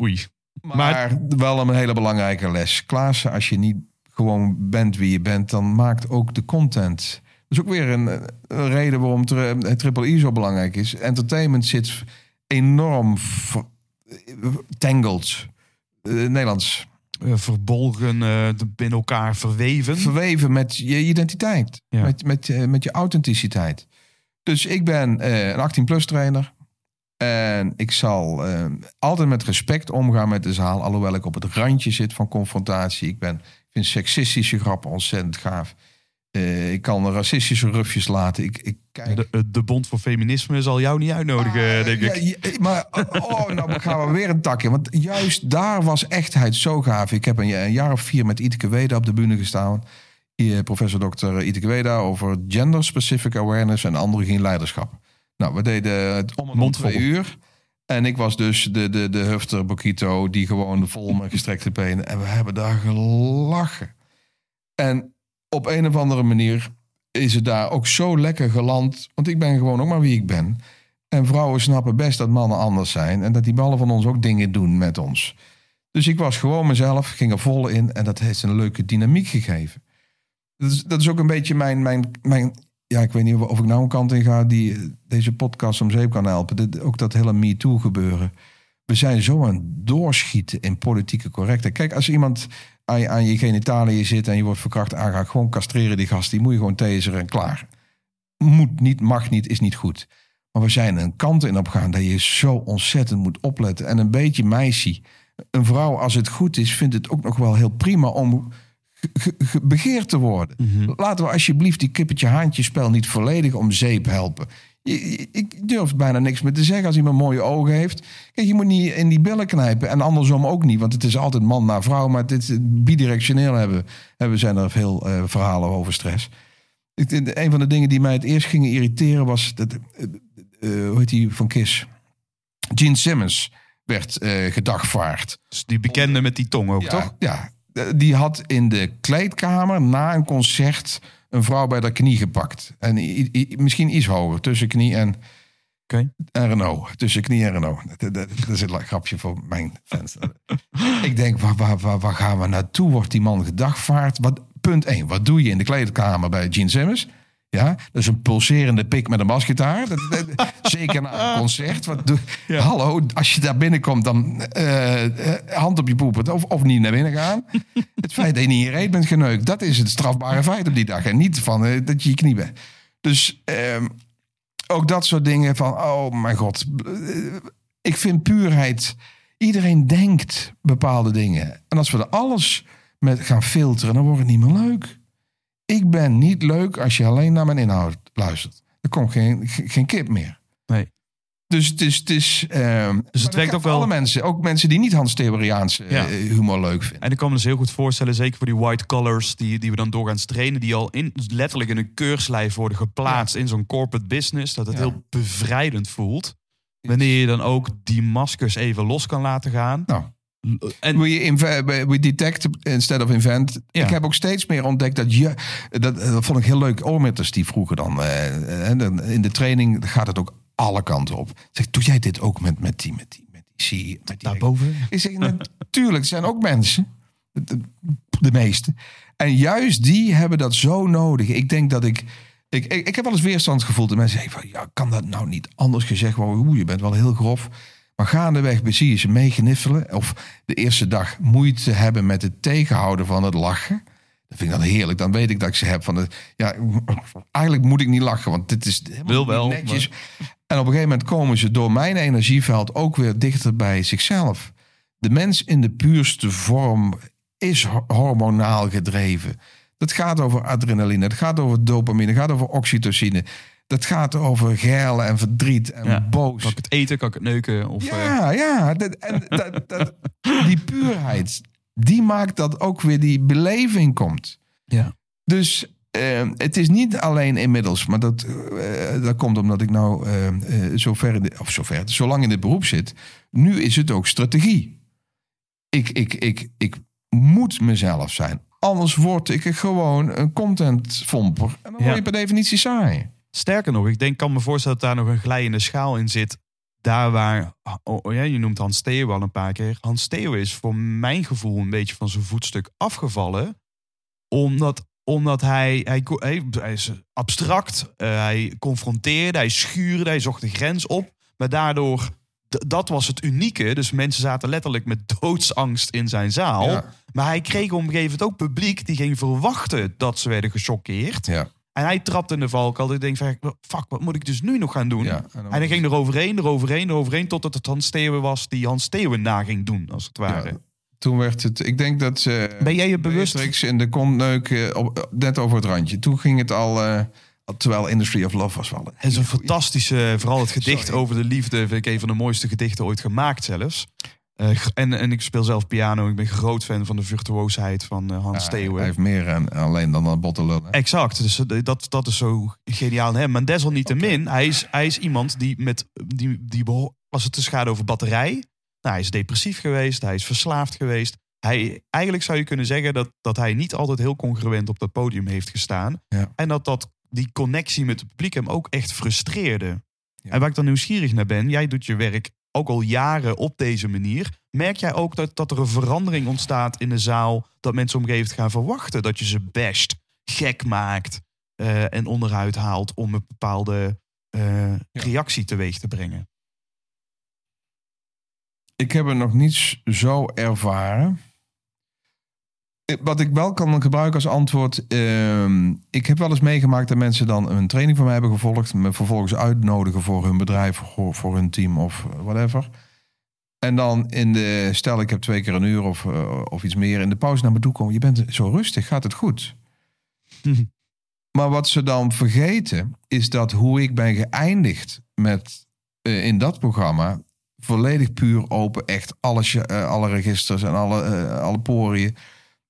Oei. Maar, wel een hele belangrijke les. Klaassen, als je niet gewoon bent wie je bent, dan maakt ook de content. Dat is ook weer een, een reden waarom tri- eh, Triple I zo belangrijk is. Entertainment zit enorm tangled. Eh, Nederlands. Eh, verbolgen, de- binnen elkaar verweven. Verweven met je identiteit. Ja. Met, met, met je authenticiteit. Dus ik ben een 18-plus trainer. En ik zal altijd met respect omgaan met de zaal. Alhoewel ik op het randje zit van confrontatie. Ik, ben, ik vind seksistische grappen ontzettend gaaf. Eh, ik kan racistische rufjes laten. Ik, ik kijk... de, eh, de Bond voor Feminisme zal jou niet uitnodigen, Ah, denk ik. ja, maar oh, nou gaan we weer een takje. Want juist daar was echtheid zo gaaf. Ik heb een, een jaar of vier met Iteke Weda op de bühne gestaan. Professor Dr. Iteke Weda over gender specific awareness en androgyn leiderschap. Nou, we deden het om en om Mondvol. twee uur. En ik was dus de, de, de hufter Bokito die gewoon vol met gestrekte benen. En we hebben daar gelachen. En op een of andere manier is het daar ook zo lekker geland. Want ik ben gewoon ook maar wie ik ben. En vrouwen snappen best dat mannen anders zijn. En dat die ballen van ons ook dingen doen met ons. Dus ik was gewoon mezelf, ging er vol in. En dat heeft een leuke dynamiek gegeven. Dat is, dat is ook een beetje mijn, mijn, mijn... Ja, ik weet niet of ik nou een kant in ga die eh, deze podcast om zeep kan helpen. Ook dat hele MeToo gebeuren. We zijn zo aan doorschieten in politieke correctheid. Kijk, als iemand aan je, aan je genitaliën zit en je wordt verkracht aangaat, gewoon castreren die gast. Die moet je gewoon taseren en klaar. Moet niet, mag niet, is niet goed. Maar we zijn een kant in opgaan dat je zo ontzettend moet opletten. En een beetje meisje. Een vrouw, als het goed is, vindt het ook nog wel heel prima om ge- ge- ge- begeerd te worden. Laten we alsjeblieft die kippetje haantje spel niet volledig om zeep helpen. Ik durf bijna niks meer te zeggen als iemand mooie ogen heeft. Kijk, je moet niet in die billen knijpen. En andersom ook niet, want het is altijd man naar vrouw. Maar dit is bidirectioneel hebben, hebben zijn er veel eh, verhalen over stress. Ik, een van de dingen die mij het eerst gingen irriteren was... Dat, eh, eh, hoe heet die van Kiss? Gene Simmons werd gedagvaard. Dus die bekende met die tong ook, Ja, toch? Ja, die had in de kleedkamer na een concert een vrouw bij de knie gepakt. En misschien iets hoger, tussen knie en, Oké. en Renault. Tussen knie en Renault. Dat, dat, dat is een grapje voor mijn fans. *laughs* Ik denk, waar, waar, waar, waar gaan we naartoe? Wordt die man gedagvaard? Wat, punt 1, wat doe je in de kleedkamer bij Gene Simmons? Ja, dat is een pulserende pik met een basgitaar. Dat, dat- *laughs* zeker na een concert. Wat doe, Hallo, als je daar binnenkomt, dan eh, eh, hand op je poepen of, of niet naar binnen gaan. *laughs* Het feit dat je niet in je reet bent geneukt, dat is het strafbare feit op die dag. En niet van eh, dat je je knie bent. Dus ehm, ook dat soort dingen van, oh mijn god. Ik vind puurheid, iedereen denkt bepaalde dingen. En als we er alles met gaan filteren, dan wordt het niet meer leuk. Ik ben niet leuk als je alleen naar mijn inhoud luistert. Er komt geen, ge- geen kip meer. Nee. Dus het is... Het is ehm, maar dat werkt ook wel- Alle mensen, ook mensen die niet Hans Theoriaanse Ja. eh, humor leuk vinden. En ik kan me dus heel goed voorstellen, zeker voor die white collars die, die we dan doorgaans trainen, die al in, letterlijk in een keurslijf worden geplaatst in zo'n corporate business, dat het Ja. heel bevrijdend voelt. Wanneer je dan ook die maskers even los kan laten gaan. Nou, En we, we detect instead of invent. Ja. Ik heb ook steeds meer ontdekt dat je... Dat, dat vond ik heel leuk. Oormitters die vroeger dan... eh, eh, in de training gaat het ook alle kanten op. Zeg, doe jij dit ook met, met die, met die, met die, zie met die Daarboven? ik zeg, natuurlijk, er zijn ook mensen, de, de meeste. En juist die hebben dat zo nodig. Ik denk dat ik, ik, ik, ik heb wel eens weerstand gevoeld. En mensen zeggen van, ja, kan dat nou niet anders gezegd worden? Oeh, je bent wel heel grof. Maar gaandeweg zie je ze meegniffelen. Of de eerste dag moeite hebben met het tegenhouden van het lachen. Dat vind ik dan heerlijk. Dan weet ik dat ik ze heb van, de, ja, eigenlijk moet ik niet lachen. Want dit is Wil wel, netjes. En op een gegeven moment komen ze door mijn energieveld ook weer dichter bij zichzelf. De mens in de puurste vorm is ho- hormonaal gedreven. Dat gaat over adrenaline, het gaat over dopamine, het gaat over oxytocine. Dat gaat over geil en verdriet en Ja. boos. Kan ik het eten? Kan ik het neuken? Of, eh, Ja, ja. Dat, en dat, dat, die puurheid, die maakt dat ook weer die beleving komt. ja. Dus eh, het is niet alleen inmiddels, maar dat, eh, dat komt omdat ik nou eh zo ver, in de, of zo ver, zo lang in dit beroep zit. Nu is het ook strategie. Ik, ik, ik, ik moet mezelf zijn. Anders word ik gewoon een contentvomper. En dan word Ja. je per definitie saai. Sterker nog, ik denk, kan me voorstellen dat daar nog een glijende schaal in zit. Daar waar, oh, oh ja, je noemt Hans Theo al een paar keer. Hans Theo is voor mijn gevoel een beetje van zijn voetstuk afgevallen. Omdat, omdat hij, hij, hij, hij is abstract, eh, hij confronteerde, hij schuurde, hij zocht de grens op. Maar daardoor, dat was het unieke. Dus mensen zaten letterlijk met *laughs* doodsangst in zijn zaal. Ja. Maar hij kreeg op een gegeven moment ook publiek die ging verwachten dat ze werden gechoqueerd. Ja, En hij trapte in de valkuil. Ik denk van, fuck, wat moet ik dus nu nog gaan doen? ja. En hij ging er overheen, er overheen, er overheen... totdat het Hans Steeuwen was die Hans Steeuwen na ging doen, als het ware. Ja, Toen werd het, ik denk dat ze. Ben jij je bewust- in de kont neuken, op, net over het randje. Toen ging het al, eh, terwijl Industry of Love was wel. een En zo'n hele goeie. fantastische, vooral het gedicht Sorry. over de liefde... vind ik een van de mooiste gedichten ooit gemaakt zelfs. Eh, en, en ik speel zelf piano. Ik ben groot fan van de virtuoosheid van eh, Hans Ja, Steeuwen. Hij heeft meer en alleen dan een botte lul, hè? Exact, dus eh, dat, dat is zo geniaal aan hem. Maar desalniettemin, hij, is, hij is iemand die met die, die als het dus gaat over batterij. Nou, hij is depressief geweest, hij is verslaafd geweest. Hij, eigenlijk zou je kunnen zeggen dat, dat hij niet altijd heel congruent op dat podium heeft gestaan. Ja. En dat, dat die connectie met het publiek hem ook echt frustreerde. Ja. En waar ik dan nieuwsgierig naar ben, jij doet je werk ook al jaren op deze manier. Merk jij ook dat, dat er een verandering ontstaat in de zaal? Dat mensen moment gaan verwachten dat je ze basht, gek maakt eh, en onderuit haalt om een bepaalde eh, reactie teweeg te brengen? Ik heb het nog niet zo ervaren. Wat ik wel kan gebruiken als antwoord. ehm, ik heb wel eens meegemaakt dat mensen dan een training van mij hebben gevolgd. Me vervolgens uitnodigen voor hun bedrijf, voor, voor hun team of whatever. En dan in de, stel ik heb twee keer een uur of, eh, of iets meer in de pauze naar me toe komen. Je bent zo rustig, gaat het goed? *laughs* Maar wat ze dan vergeten is dat hoe ik ben geëindigd met eh, in dat programma volledig puur open, echt alles, eh, alle registers en alle, alle poriën,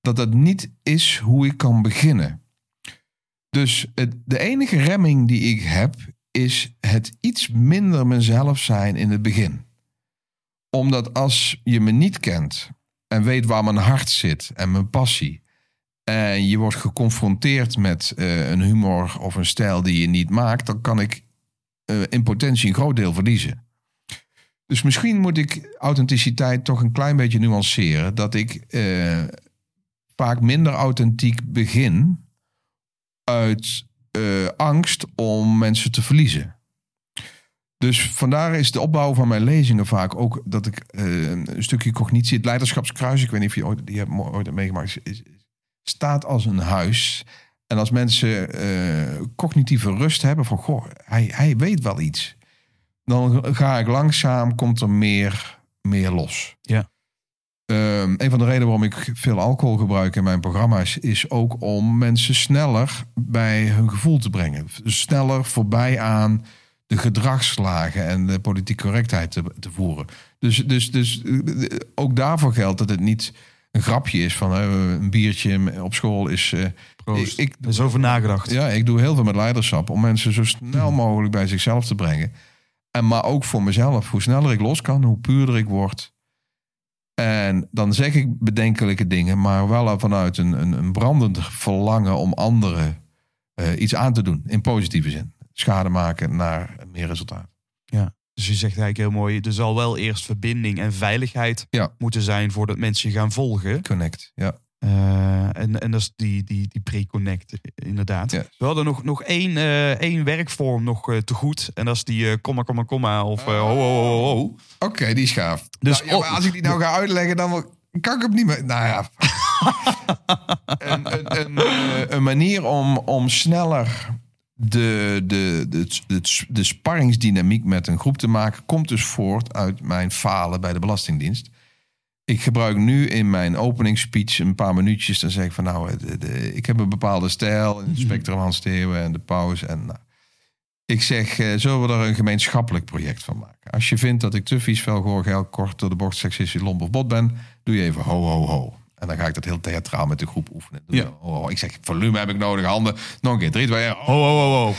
dat dat niet is hoe ik kan beginnen. Dus het, de enige remming die ik heb, is het iets minder mezelf zijn in het begin. Omdat als je me niet kent en weet waar mijn hart zit en mijn passie, en je wordt geconfronteerd met eh, een humor of een stijl die je niet maakt, dan kan ik eh, in potentie een groot deel verliezen. Dus misschien moet ik authenticiteit toch een klein beetje nuanceren. Dat ik eh, vaak minder authentiek begin uit eh, angst om mensen te verliezen. Dus vandaar is de opbouw van mijn lezingen vaak ook dat ik eh, een stukje cognitie, het leiderschapskruis, ik weet niet of je ooit, die hebt ooit meegemaakt, is- staat als een huis. En als mensen eh, cognitieve rust hebben van, goh, hij, hij weet wel iets. Dan ga ik langzaam, komt er meer, meer los. Ja. Ehm, een van de redenen waarom ik veel alcohol gebruik in mijn programma's is ook om mensen sneller bij hun gevoel te brengen. Dus sneller voorbij aan de gedragslagen en de politieke correctheid te, te voeren. Dus, dus, dus eh, ook daarvoor geldt dat het niet een grapje is van eh, een biertje op school is. eh, Proost. Ik- ik- er is over nagedacht. ja, ik doe heel veel met leiderschap om mensen zo snel mogelijk bij zichzelf te brengen. En maar ook voor mezelf. Hoe sneller ik los kan, hoe puurder ik word. En dan zeg ik bedenkelijke dingen, maar wel vanuit een, een, een brandend verlangen om anderen eh, iets aan te doen. In positieve zin. Schade maken naar meer resultaat. Dus je zegt eigenlijk heel mooi, er zal wel eerst verbinding en veiligheid Ja. moeten zijn voordat mensen je gaan volgen. Connect, ja. Eh, en, en dat is die, die, die pre-connect, inderdaad. We hadden nog, nog één, eh, één werkvorm nog eh, te goed. En dat is die komma, komma, komma of ho, ho, ho, ho. Oké, die is gaaf. Dus ja, maar als ik die nou ga uitleggen, dan kan ik hem niet meer... Nou ja. *laughs* een, een, een, een manier om, om sneller de, de, de, de, de sparringsdynamiek met een groep te maken... komt dus voort uit mijn falen bij de Belastingdienst. Ik gebruik nu in mijn openingsspeech een paar minuutjes. Dan zeg ik van nou, de, de- ik heb een bepaalde stijl. In het spectrum Hans Theeuwen en de pauze. En nou, ik zeg, eh, zullen we er een gemeenschappelijk project van maken? Als je vindt dat ik te vies, fel, goor, geil, kort door de bocht, seksistisch, lomp of bot ben, doe je even ho, ho, ho. En dan ga ik dat heel theatraal met de groep oefenen. Ja. Ik zeg, volume heb ik nodig, handen. Nog een keer, drie, twee. Ho, ho, ho, ho.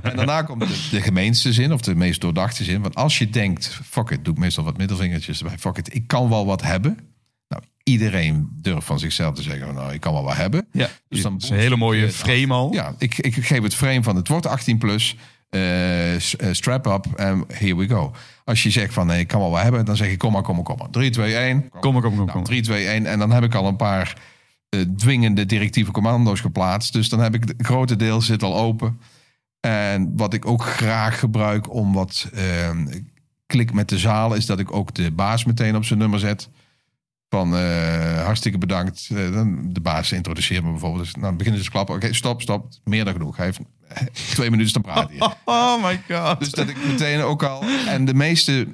*laughs* En daarna komt de, de gemeenste zin, of de meest doordachte zin. Want als je denkt, fuck it, doe ik meestal wat middelvingertjes erbij. Fuck it, ik kan wel wat hebben. Nou, iedereen durft van zichzelf te zeggen, nou, ik kan wel wat hebben. Ja, Dus dan dat is een hele mooie je het frame al. Ja, ik, ik geef het frame van het wordt 18 plus. eh, eh, strap up en here we go. Als je zegt van nee, ik kan wel wat hebben, dan zeg ik kom maar, kom maar, kom maar. 3, 2, 1. Kom maar, kom maar, kom Nou, maar. 3, 2, 1. En dan heb ik al een paar eh, dwingende directieve commando's geplaatst. Dus dan heb ik het grote deel zit al open. En wat ik ook graag gebruik om wat eh, klik met de zaal, is dat ik ook de baas meteen op zijn nummer zet. Van eh, hartstikke bedankt. Eh, dan de baas introduceert me bijvoorbeeld. Dus, dan beginnen ze te klappen. Oké, stop, stop. Meer dan genoeg. Hij heeft eh, *laughs* twee minuten te praten. *laughs* Oh my god. Dus dat ik meteen ook al. En de meeste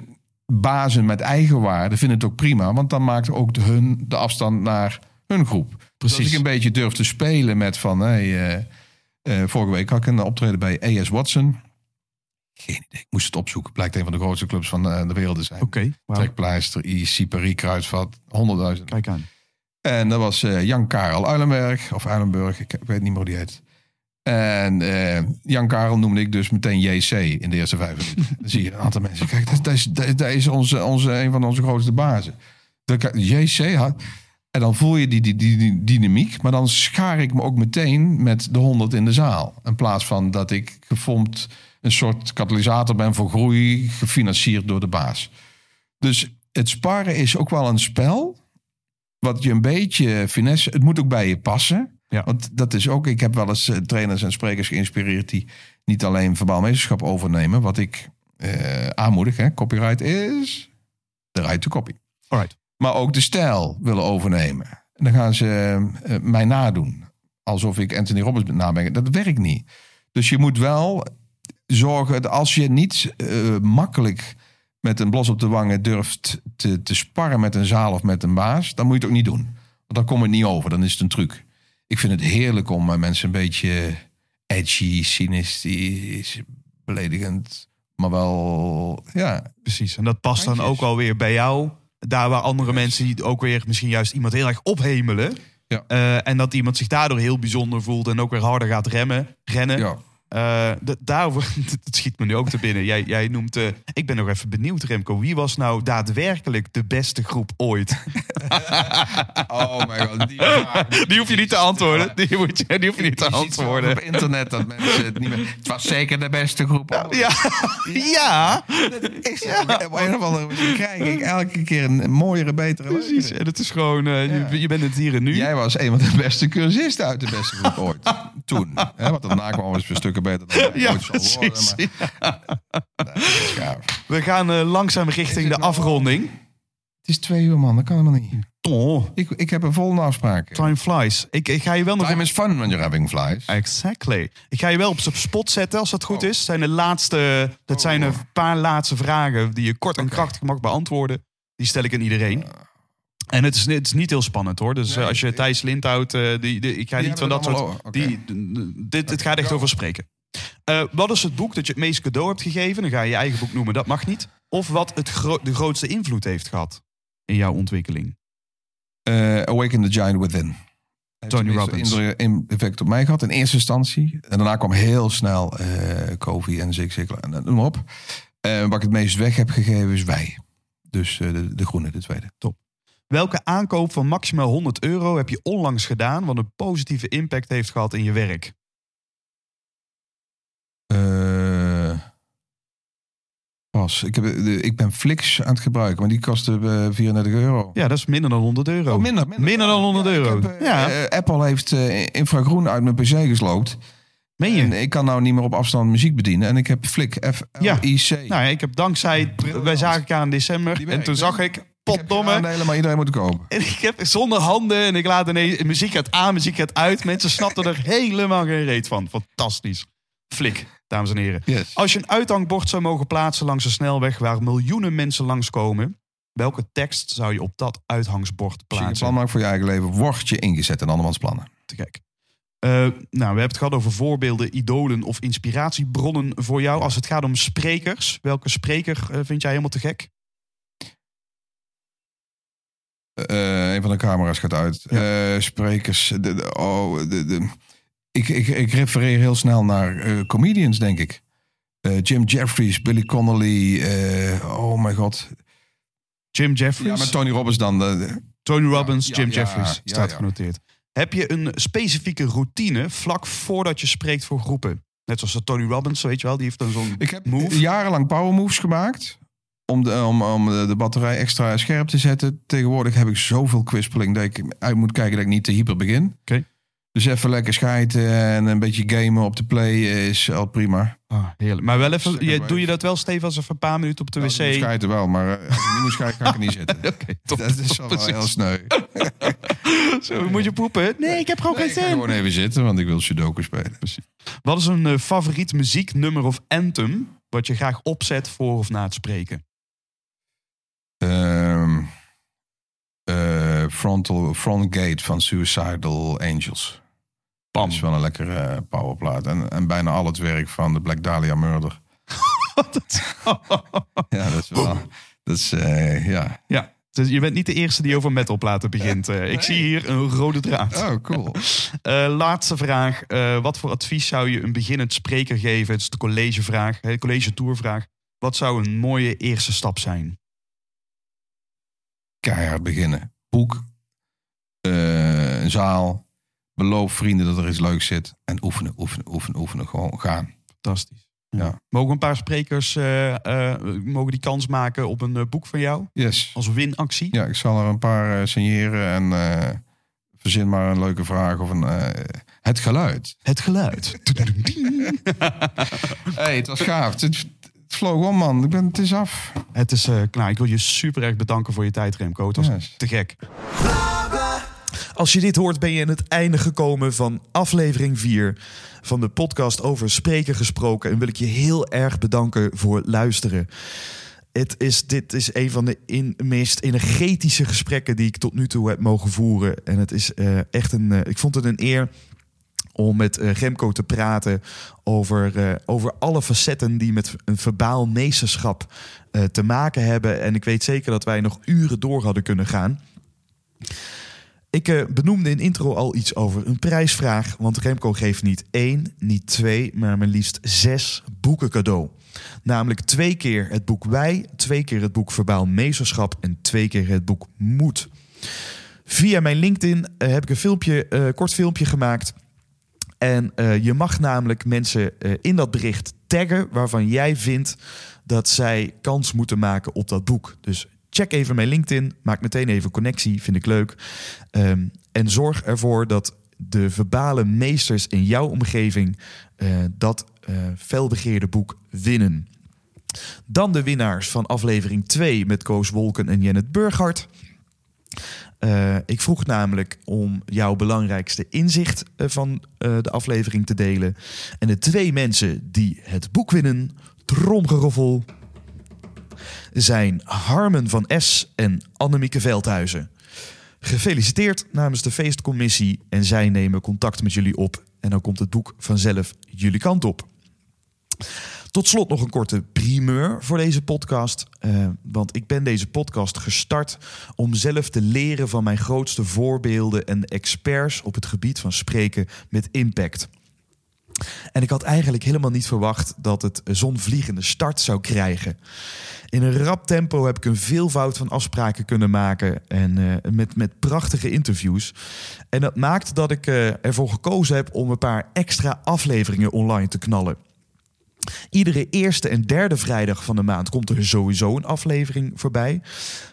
bazen met eigen waarde vinden het ook prima. Want dan maakt ook de, hun de afstand naar hun groep. Dus Precies. als ik een beetje durf te spelen met van. Hey, eh, vorige week had ik een optreden bij AS Watson. Geen idee. Ik moest het opzoeken. Blijkt een van de grootste clubs van eh, de wereld te zijn. Oké, wauw. Trekpleister, IC, Paris, Kruidvat, 100.000. Kijk aan. En dat was eh, Jan Karel Uilenberg, of Uilenburg, ik, weet niet meer hoe die heet. En Jan Karel noemde ik dus meteen JC in de eerste vijf minuten. *laughs* Dan zie je een aantal mensen. Kijk, dat, dat is, dat, dat is onze, onze, een van onze grootste bazen. Kan- JC had. En dan voel je die, die, die, die dynamiek. Maar dan schaar ik me ook meteen met de honderd in de zaal. In plaats van dat ik gevormd een soort katalysator ben voor groei, gefinancierd door de baas. Dus het sparren is ook wel een spel. Wat je een beetje finesse. Het moet ook bij je passen. Ja. Want dat is ook. Ik heb wel eens eh, trainers en sprekers geïnspireerd die niet alleen verbaal meesterschap overnemen. Wat ik eh, aanmoedig. Hè. Copyright is de right to copy. Alright. Maar ook de stijl willen overnemen. En dan gaan ze eh, mij nadoen. Alsof ik Anthony Robbins naben. Dat werkt niet. Dus je moet wel zorgen dat als je niet eh, makkelijk met een blos op de wangen durft te, te sparren met een zaal of met een baas, dan moet je het ook niet doen. Want dan kom je niet over, dan is het een truc. Ik vind het heerlijk om eh, mensen een beetje edgy, cynistisch, beledigend, maar wel, ja, Precies. En dat past dan ook alweer bij jou. Daar waar andere mensen die ook weer misschien juist iemand heel erg ophemelen. Ja. Eh, en dat iemand zich daardoor heel bijzonder voelt en ook weer harder gaat remmen, rennen. ja. Eh, d- daarover, het *laughs* schiet me nu ook te binnen. Jij, jij noemt, eh, ik ben nog even benieuwd Remco, wie was nou daadwerkelijk de beste groep ooit? *laughs* Oh mijn god, *laughs* die hoef je niet te antwoorden. Die, moet je, die hoef je niet te antwoorden. op internet dat mensen het niet meer... Het was zeker de beste groep. ooit. Ja, ja, Is het Op een of andere manier krijg ik elke keer een mooiere, betere precies. En het is gewoon, eh, je, je bent het hier en nu. Jij was een van de beste cursisten uit de beste groep ooit. Toen. Hè, want daarna kwam we weer stukken beter dan ik *laughs* Ja, ooit zal worden. precies. Maar, Nee, dat is gaaf. We gaan eh, langzaam richting de afronding. Het is twee uur, man. Dat kan helemaal niet. Oh, Ik, ik heb een volgende afspraak. time flies. Ik, ik ga je wel nog... Time is fun when you're having flies. Exactly. Ik ga je wel op spot zetten als dat goed is. Zijn de laatste, dat zijn een paar laatste vragen die je kort en krachtig mag beantwoorden. Die stel ik aan iedereen. En het is, het is niet heel spannend hoor. Dus eh, Nee, als je ik- Thijs Lindhout, eh, die, die, ik ga Die niet van dat het soort. Die, dit, dit gaat echt over spreken. Eh, wat is het boek dat je het meest cadeau hebt gegeven? Dan ga je je eigen boek noemen, dat mag niet. Of wat het gro- de grootste invloed heeft gehad in jouw ontwikkeling. Eh, Awaken the Giant Within. Tony Robbins. in- effect op mij gehad in eerste instantie. En daarna kwam heel snel eh Covey en Zig Ziglar en noem maar op. Eh, wat ik het meest weg heb gegeven is wij. Dus eh, de, de groene, de tweede. Welke aankoop van maximaal 100 euro heb je onlangs gedaan... wat een positieve impact heeft gehad in je werk? Eh, pas. Ik, heb, ik ben Flix aan het gebruiken, maar die kostte eh, 34 euro. Ja, dat is minder dan 100 euro. Oh, minder, minder. dan 100 Ja, ik euro. heb, eh, ja, eh, Apple heeft eh, infragroen uit mijn pc gesloopt. meen je? En ik kan nou niet meer op afstand muziek bedienen. En ik heb Flick, Ja. F-L-I-C. Nou ja, ik heb dankzij... Wij zagen elkaar in december. En toen zag ik... Potdomme. aandelen, maar iedereen moet kopen. En ik heb zonder handen en ik laat ineens muziek gaat aan, muziek gaat uit. Mensen snapten er helemaal geen reet van. Fantastisch. Flik, dames en heren. Yes. Als je een uithangbord zou mogen plaatsen langs een snelweg waar miljoenen mensen langskomen, welke tekst zou je op dat uithangsbord Als je een plaatsen? plan maakt voor je eigen leven, word je ingezet in andermans plannen. Te gek. Eh, nou, we hebben het gehad over voorbeelden, idolen of inspiratiebronnen voor jou. Als het gaat om sprekers, welke spreker eh, vind jij helemaal te gek? Eh, een van de camera's gaat uit. Eh, sprekers. De, de- oh, de, de, ik, ik, ik refereer heel snel naar eh, comedians, denk ik. Jim Jeffries, Billy Connolly. oh mijn god. Jim Ja, Jeffries, met Tony Robbins dan. de- Tony Robbins, ja, Jim ja, Jeffries. ja, staat ja. genoteerd. Heb je een specifieke routine vlak voordat je spreekt voor groepen? Net zoals de Tony Robbins, weet je wel, die heeft dan zo'n ik heb move. jarenlang power moves gemaakt. Om de, om, om de, de batterij extra scherp te zetten. Tegenwoordig heb ik zoveel kwispeling dat ik uit moet kijken dat ik niet te hyper begin. Oké. Dus even lekker schijten en een beetje gamen op de play is al prima. Ah, heerlijk. Maar wel even, je, maar doe je dat wel, Steve, als even een paar minuten op de Nou, wc? ik schijten wel, maar eh, als ik niet moet schijten, ga ik er niet *laughs* zitten. Oké, top. Dat is wel Precies. heel sneu. *laughs* Zo, moet je poepen? Nee, ik heb gewoon Nee, ik geen ga zin. gewoon even zitten, want ik wil Sudoku spelen. Wat is een eh, favoriet muzieknummer of anthem wat je graag opzet voor of na het spreken? Ehm, eh, frontal, front Gate van Suicidal Angels. Bam. Dat is wel een lekkere eh, powerplaat. En, en bijna al het werk van de Black Dahlia Murder. *laughs* Ja, dat is wel... Dat is, eh, ja. ja, dus je bent niet de eerste die over metalplaten begint. ik zie hier een rode draad. Oh, cool. *laughs* Laatste vraag. Wat voor advies zou je een beginnend spreker geven? Het is de collegevraag, de college tourvraag. Wat zou een mooie eerste stap zijn? Keihard beginnen. Boek. eh, een zaal. Beloof vrienden dat er iets leuks zit. En oefenen, oefenen, oefenen, oefenen. Gewoon gaan. Fantastisch. Ja. Mogen een paar sprekers eh, eh, mogen die kans maken op een boek van jou? Yes. Als winactie? Ja, ik zal er een paar signeren en verzin maar een leuke vraag of een... het geluid. Het geluid. *laughs* hey, het was gaaf. Vloog om, man. Ik ben, het is af. Het is eh, klaar. Ik wil je super erg bedanken voor je tijd, Remco. Het was Yes. te gek. Als je dit hoort, ben je aan het einde gekomen van aflevering 4 van de podcast over spreken gesproken. En wil ik je heel erg bedanken voor het luisteren. Het is, dit is een van de in, meest energetische gesprekken die ik tot nu toe heb mogen voeren. En het is eh, echt een. eh, ik vond het een eer om met eh, Remco te praten over, eh, over alle facetten die met een verbaal meesterschap eh, te maken hebben. En ik weet zeker dat wij nog uren door hadden kunnen gaan. Ik benoemde in intro al iets over een prijsvraag. Want Remco geeft niet één, niet twee, maar maar liefst zes boeken cadeau. Namelijk twee keer het boek Wij, twee keer het boek Verbaal Meesterschap en twee keer het boek Moed. Via mijn LinkedIn heb ik een filmpje, kort filmpje gemaakt. En eh, je mag namelijk mensen eh, in dat bericht taggen waarvan jij vindt dat zij kans moeten maken op dat boek. Dus check even mijn LinkedIn, maak meteen even connectie, vind ik leuk. Ehm, en zorg ervoor dat de verbale meesters in jouw omgeving eh, dat eh felbegeerde boek winnen. Dan de winnaars van aflevering 2 met Koos Wolken en Jennet Burghardt. Eh, ik vroeg namelijk om jouw belangrijkste inzicht eh, van eh, de aflevering te delen. En de twee mensen die het boek winnen, tromgeroffel, zijn Harmen van S en Annemieke Veldhuizen. Gefeliciteerd namens de feestcommissie en zij nemen contact met jullie op. En dan komt het boek vanzelf jullie kant op. Tot slot nog een korte primeur voor deze podcast. Eh, want ik ben deze podcast gestart om zelf te leren van mijn grootste voorbeelden en experts op het gebied van spreken met impact. En ik had eigenlijk helemaal niet verwacht dat het zo'n vliegende start zou krijgen. In een rap tempo heb ik een veelvoud van afspraken kunnen maken. En eh, met, met prachtige interviews. En dat maakt dat ik eh, ervoor gekozen heb om een paar extra afleveringen online te knallen. Iedere eerste en derde vrijdag van de maand komt er sowieso een aflevering voorbij.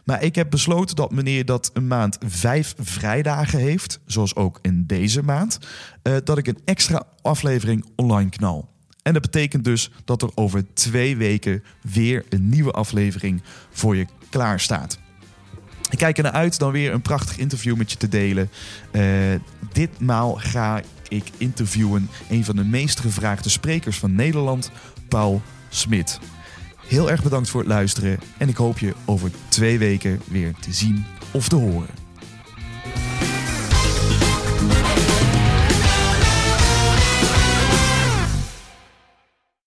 Maar ik heb besloten dat wanneer dat een maand vijf vrijdagen heeft, zoals ook in deze maand, eh, dat ik een extra aflevering online knal. En dat betekent dus dat er over twee weken weer een nieuwe aflevering voor je klaar staat. Ik kijk er naar uit dan weer een prachtig interview met je te delen. Eh, ditmaal ga ik interviewen een van de meest gevraagde sprekers van Nederland, Paul Smit. Heel erg bedankt voor het luisteren en ik hoop je over twee weken weer te zien of te horen.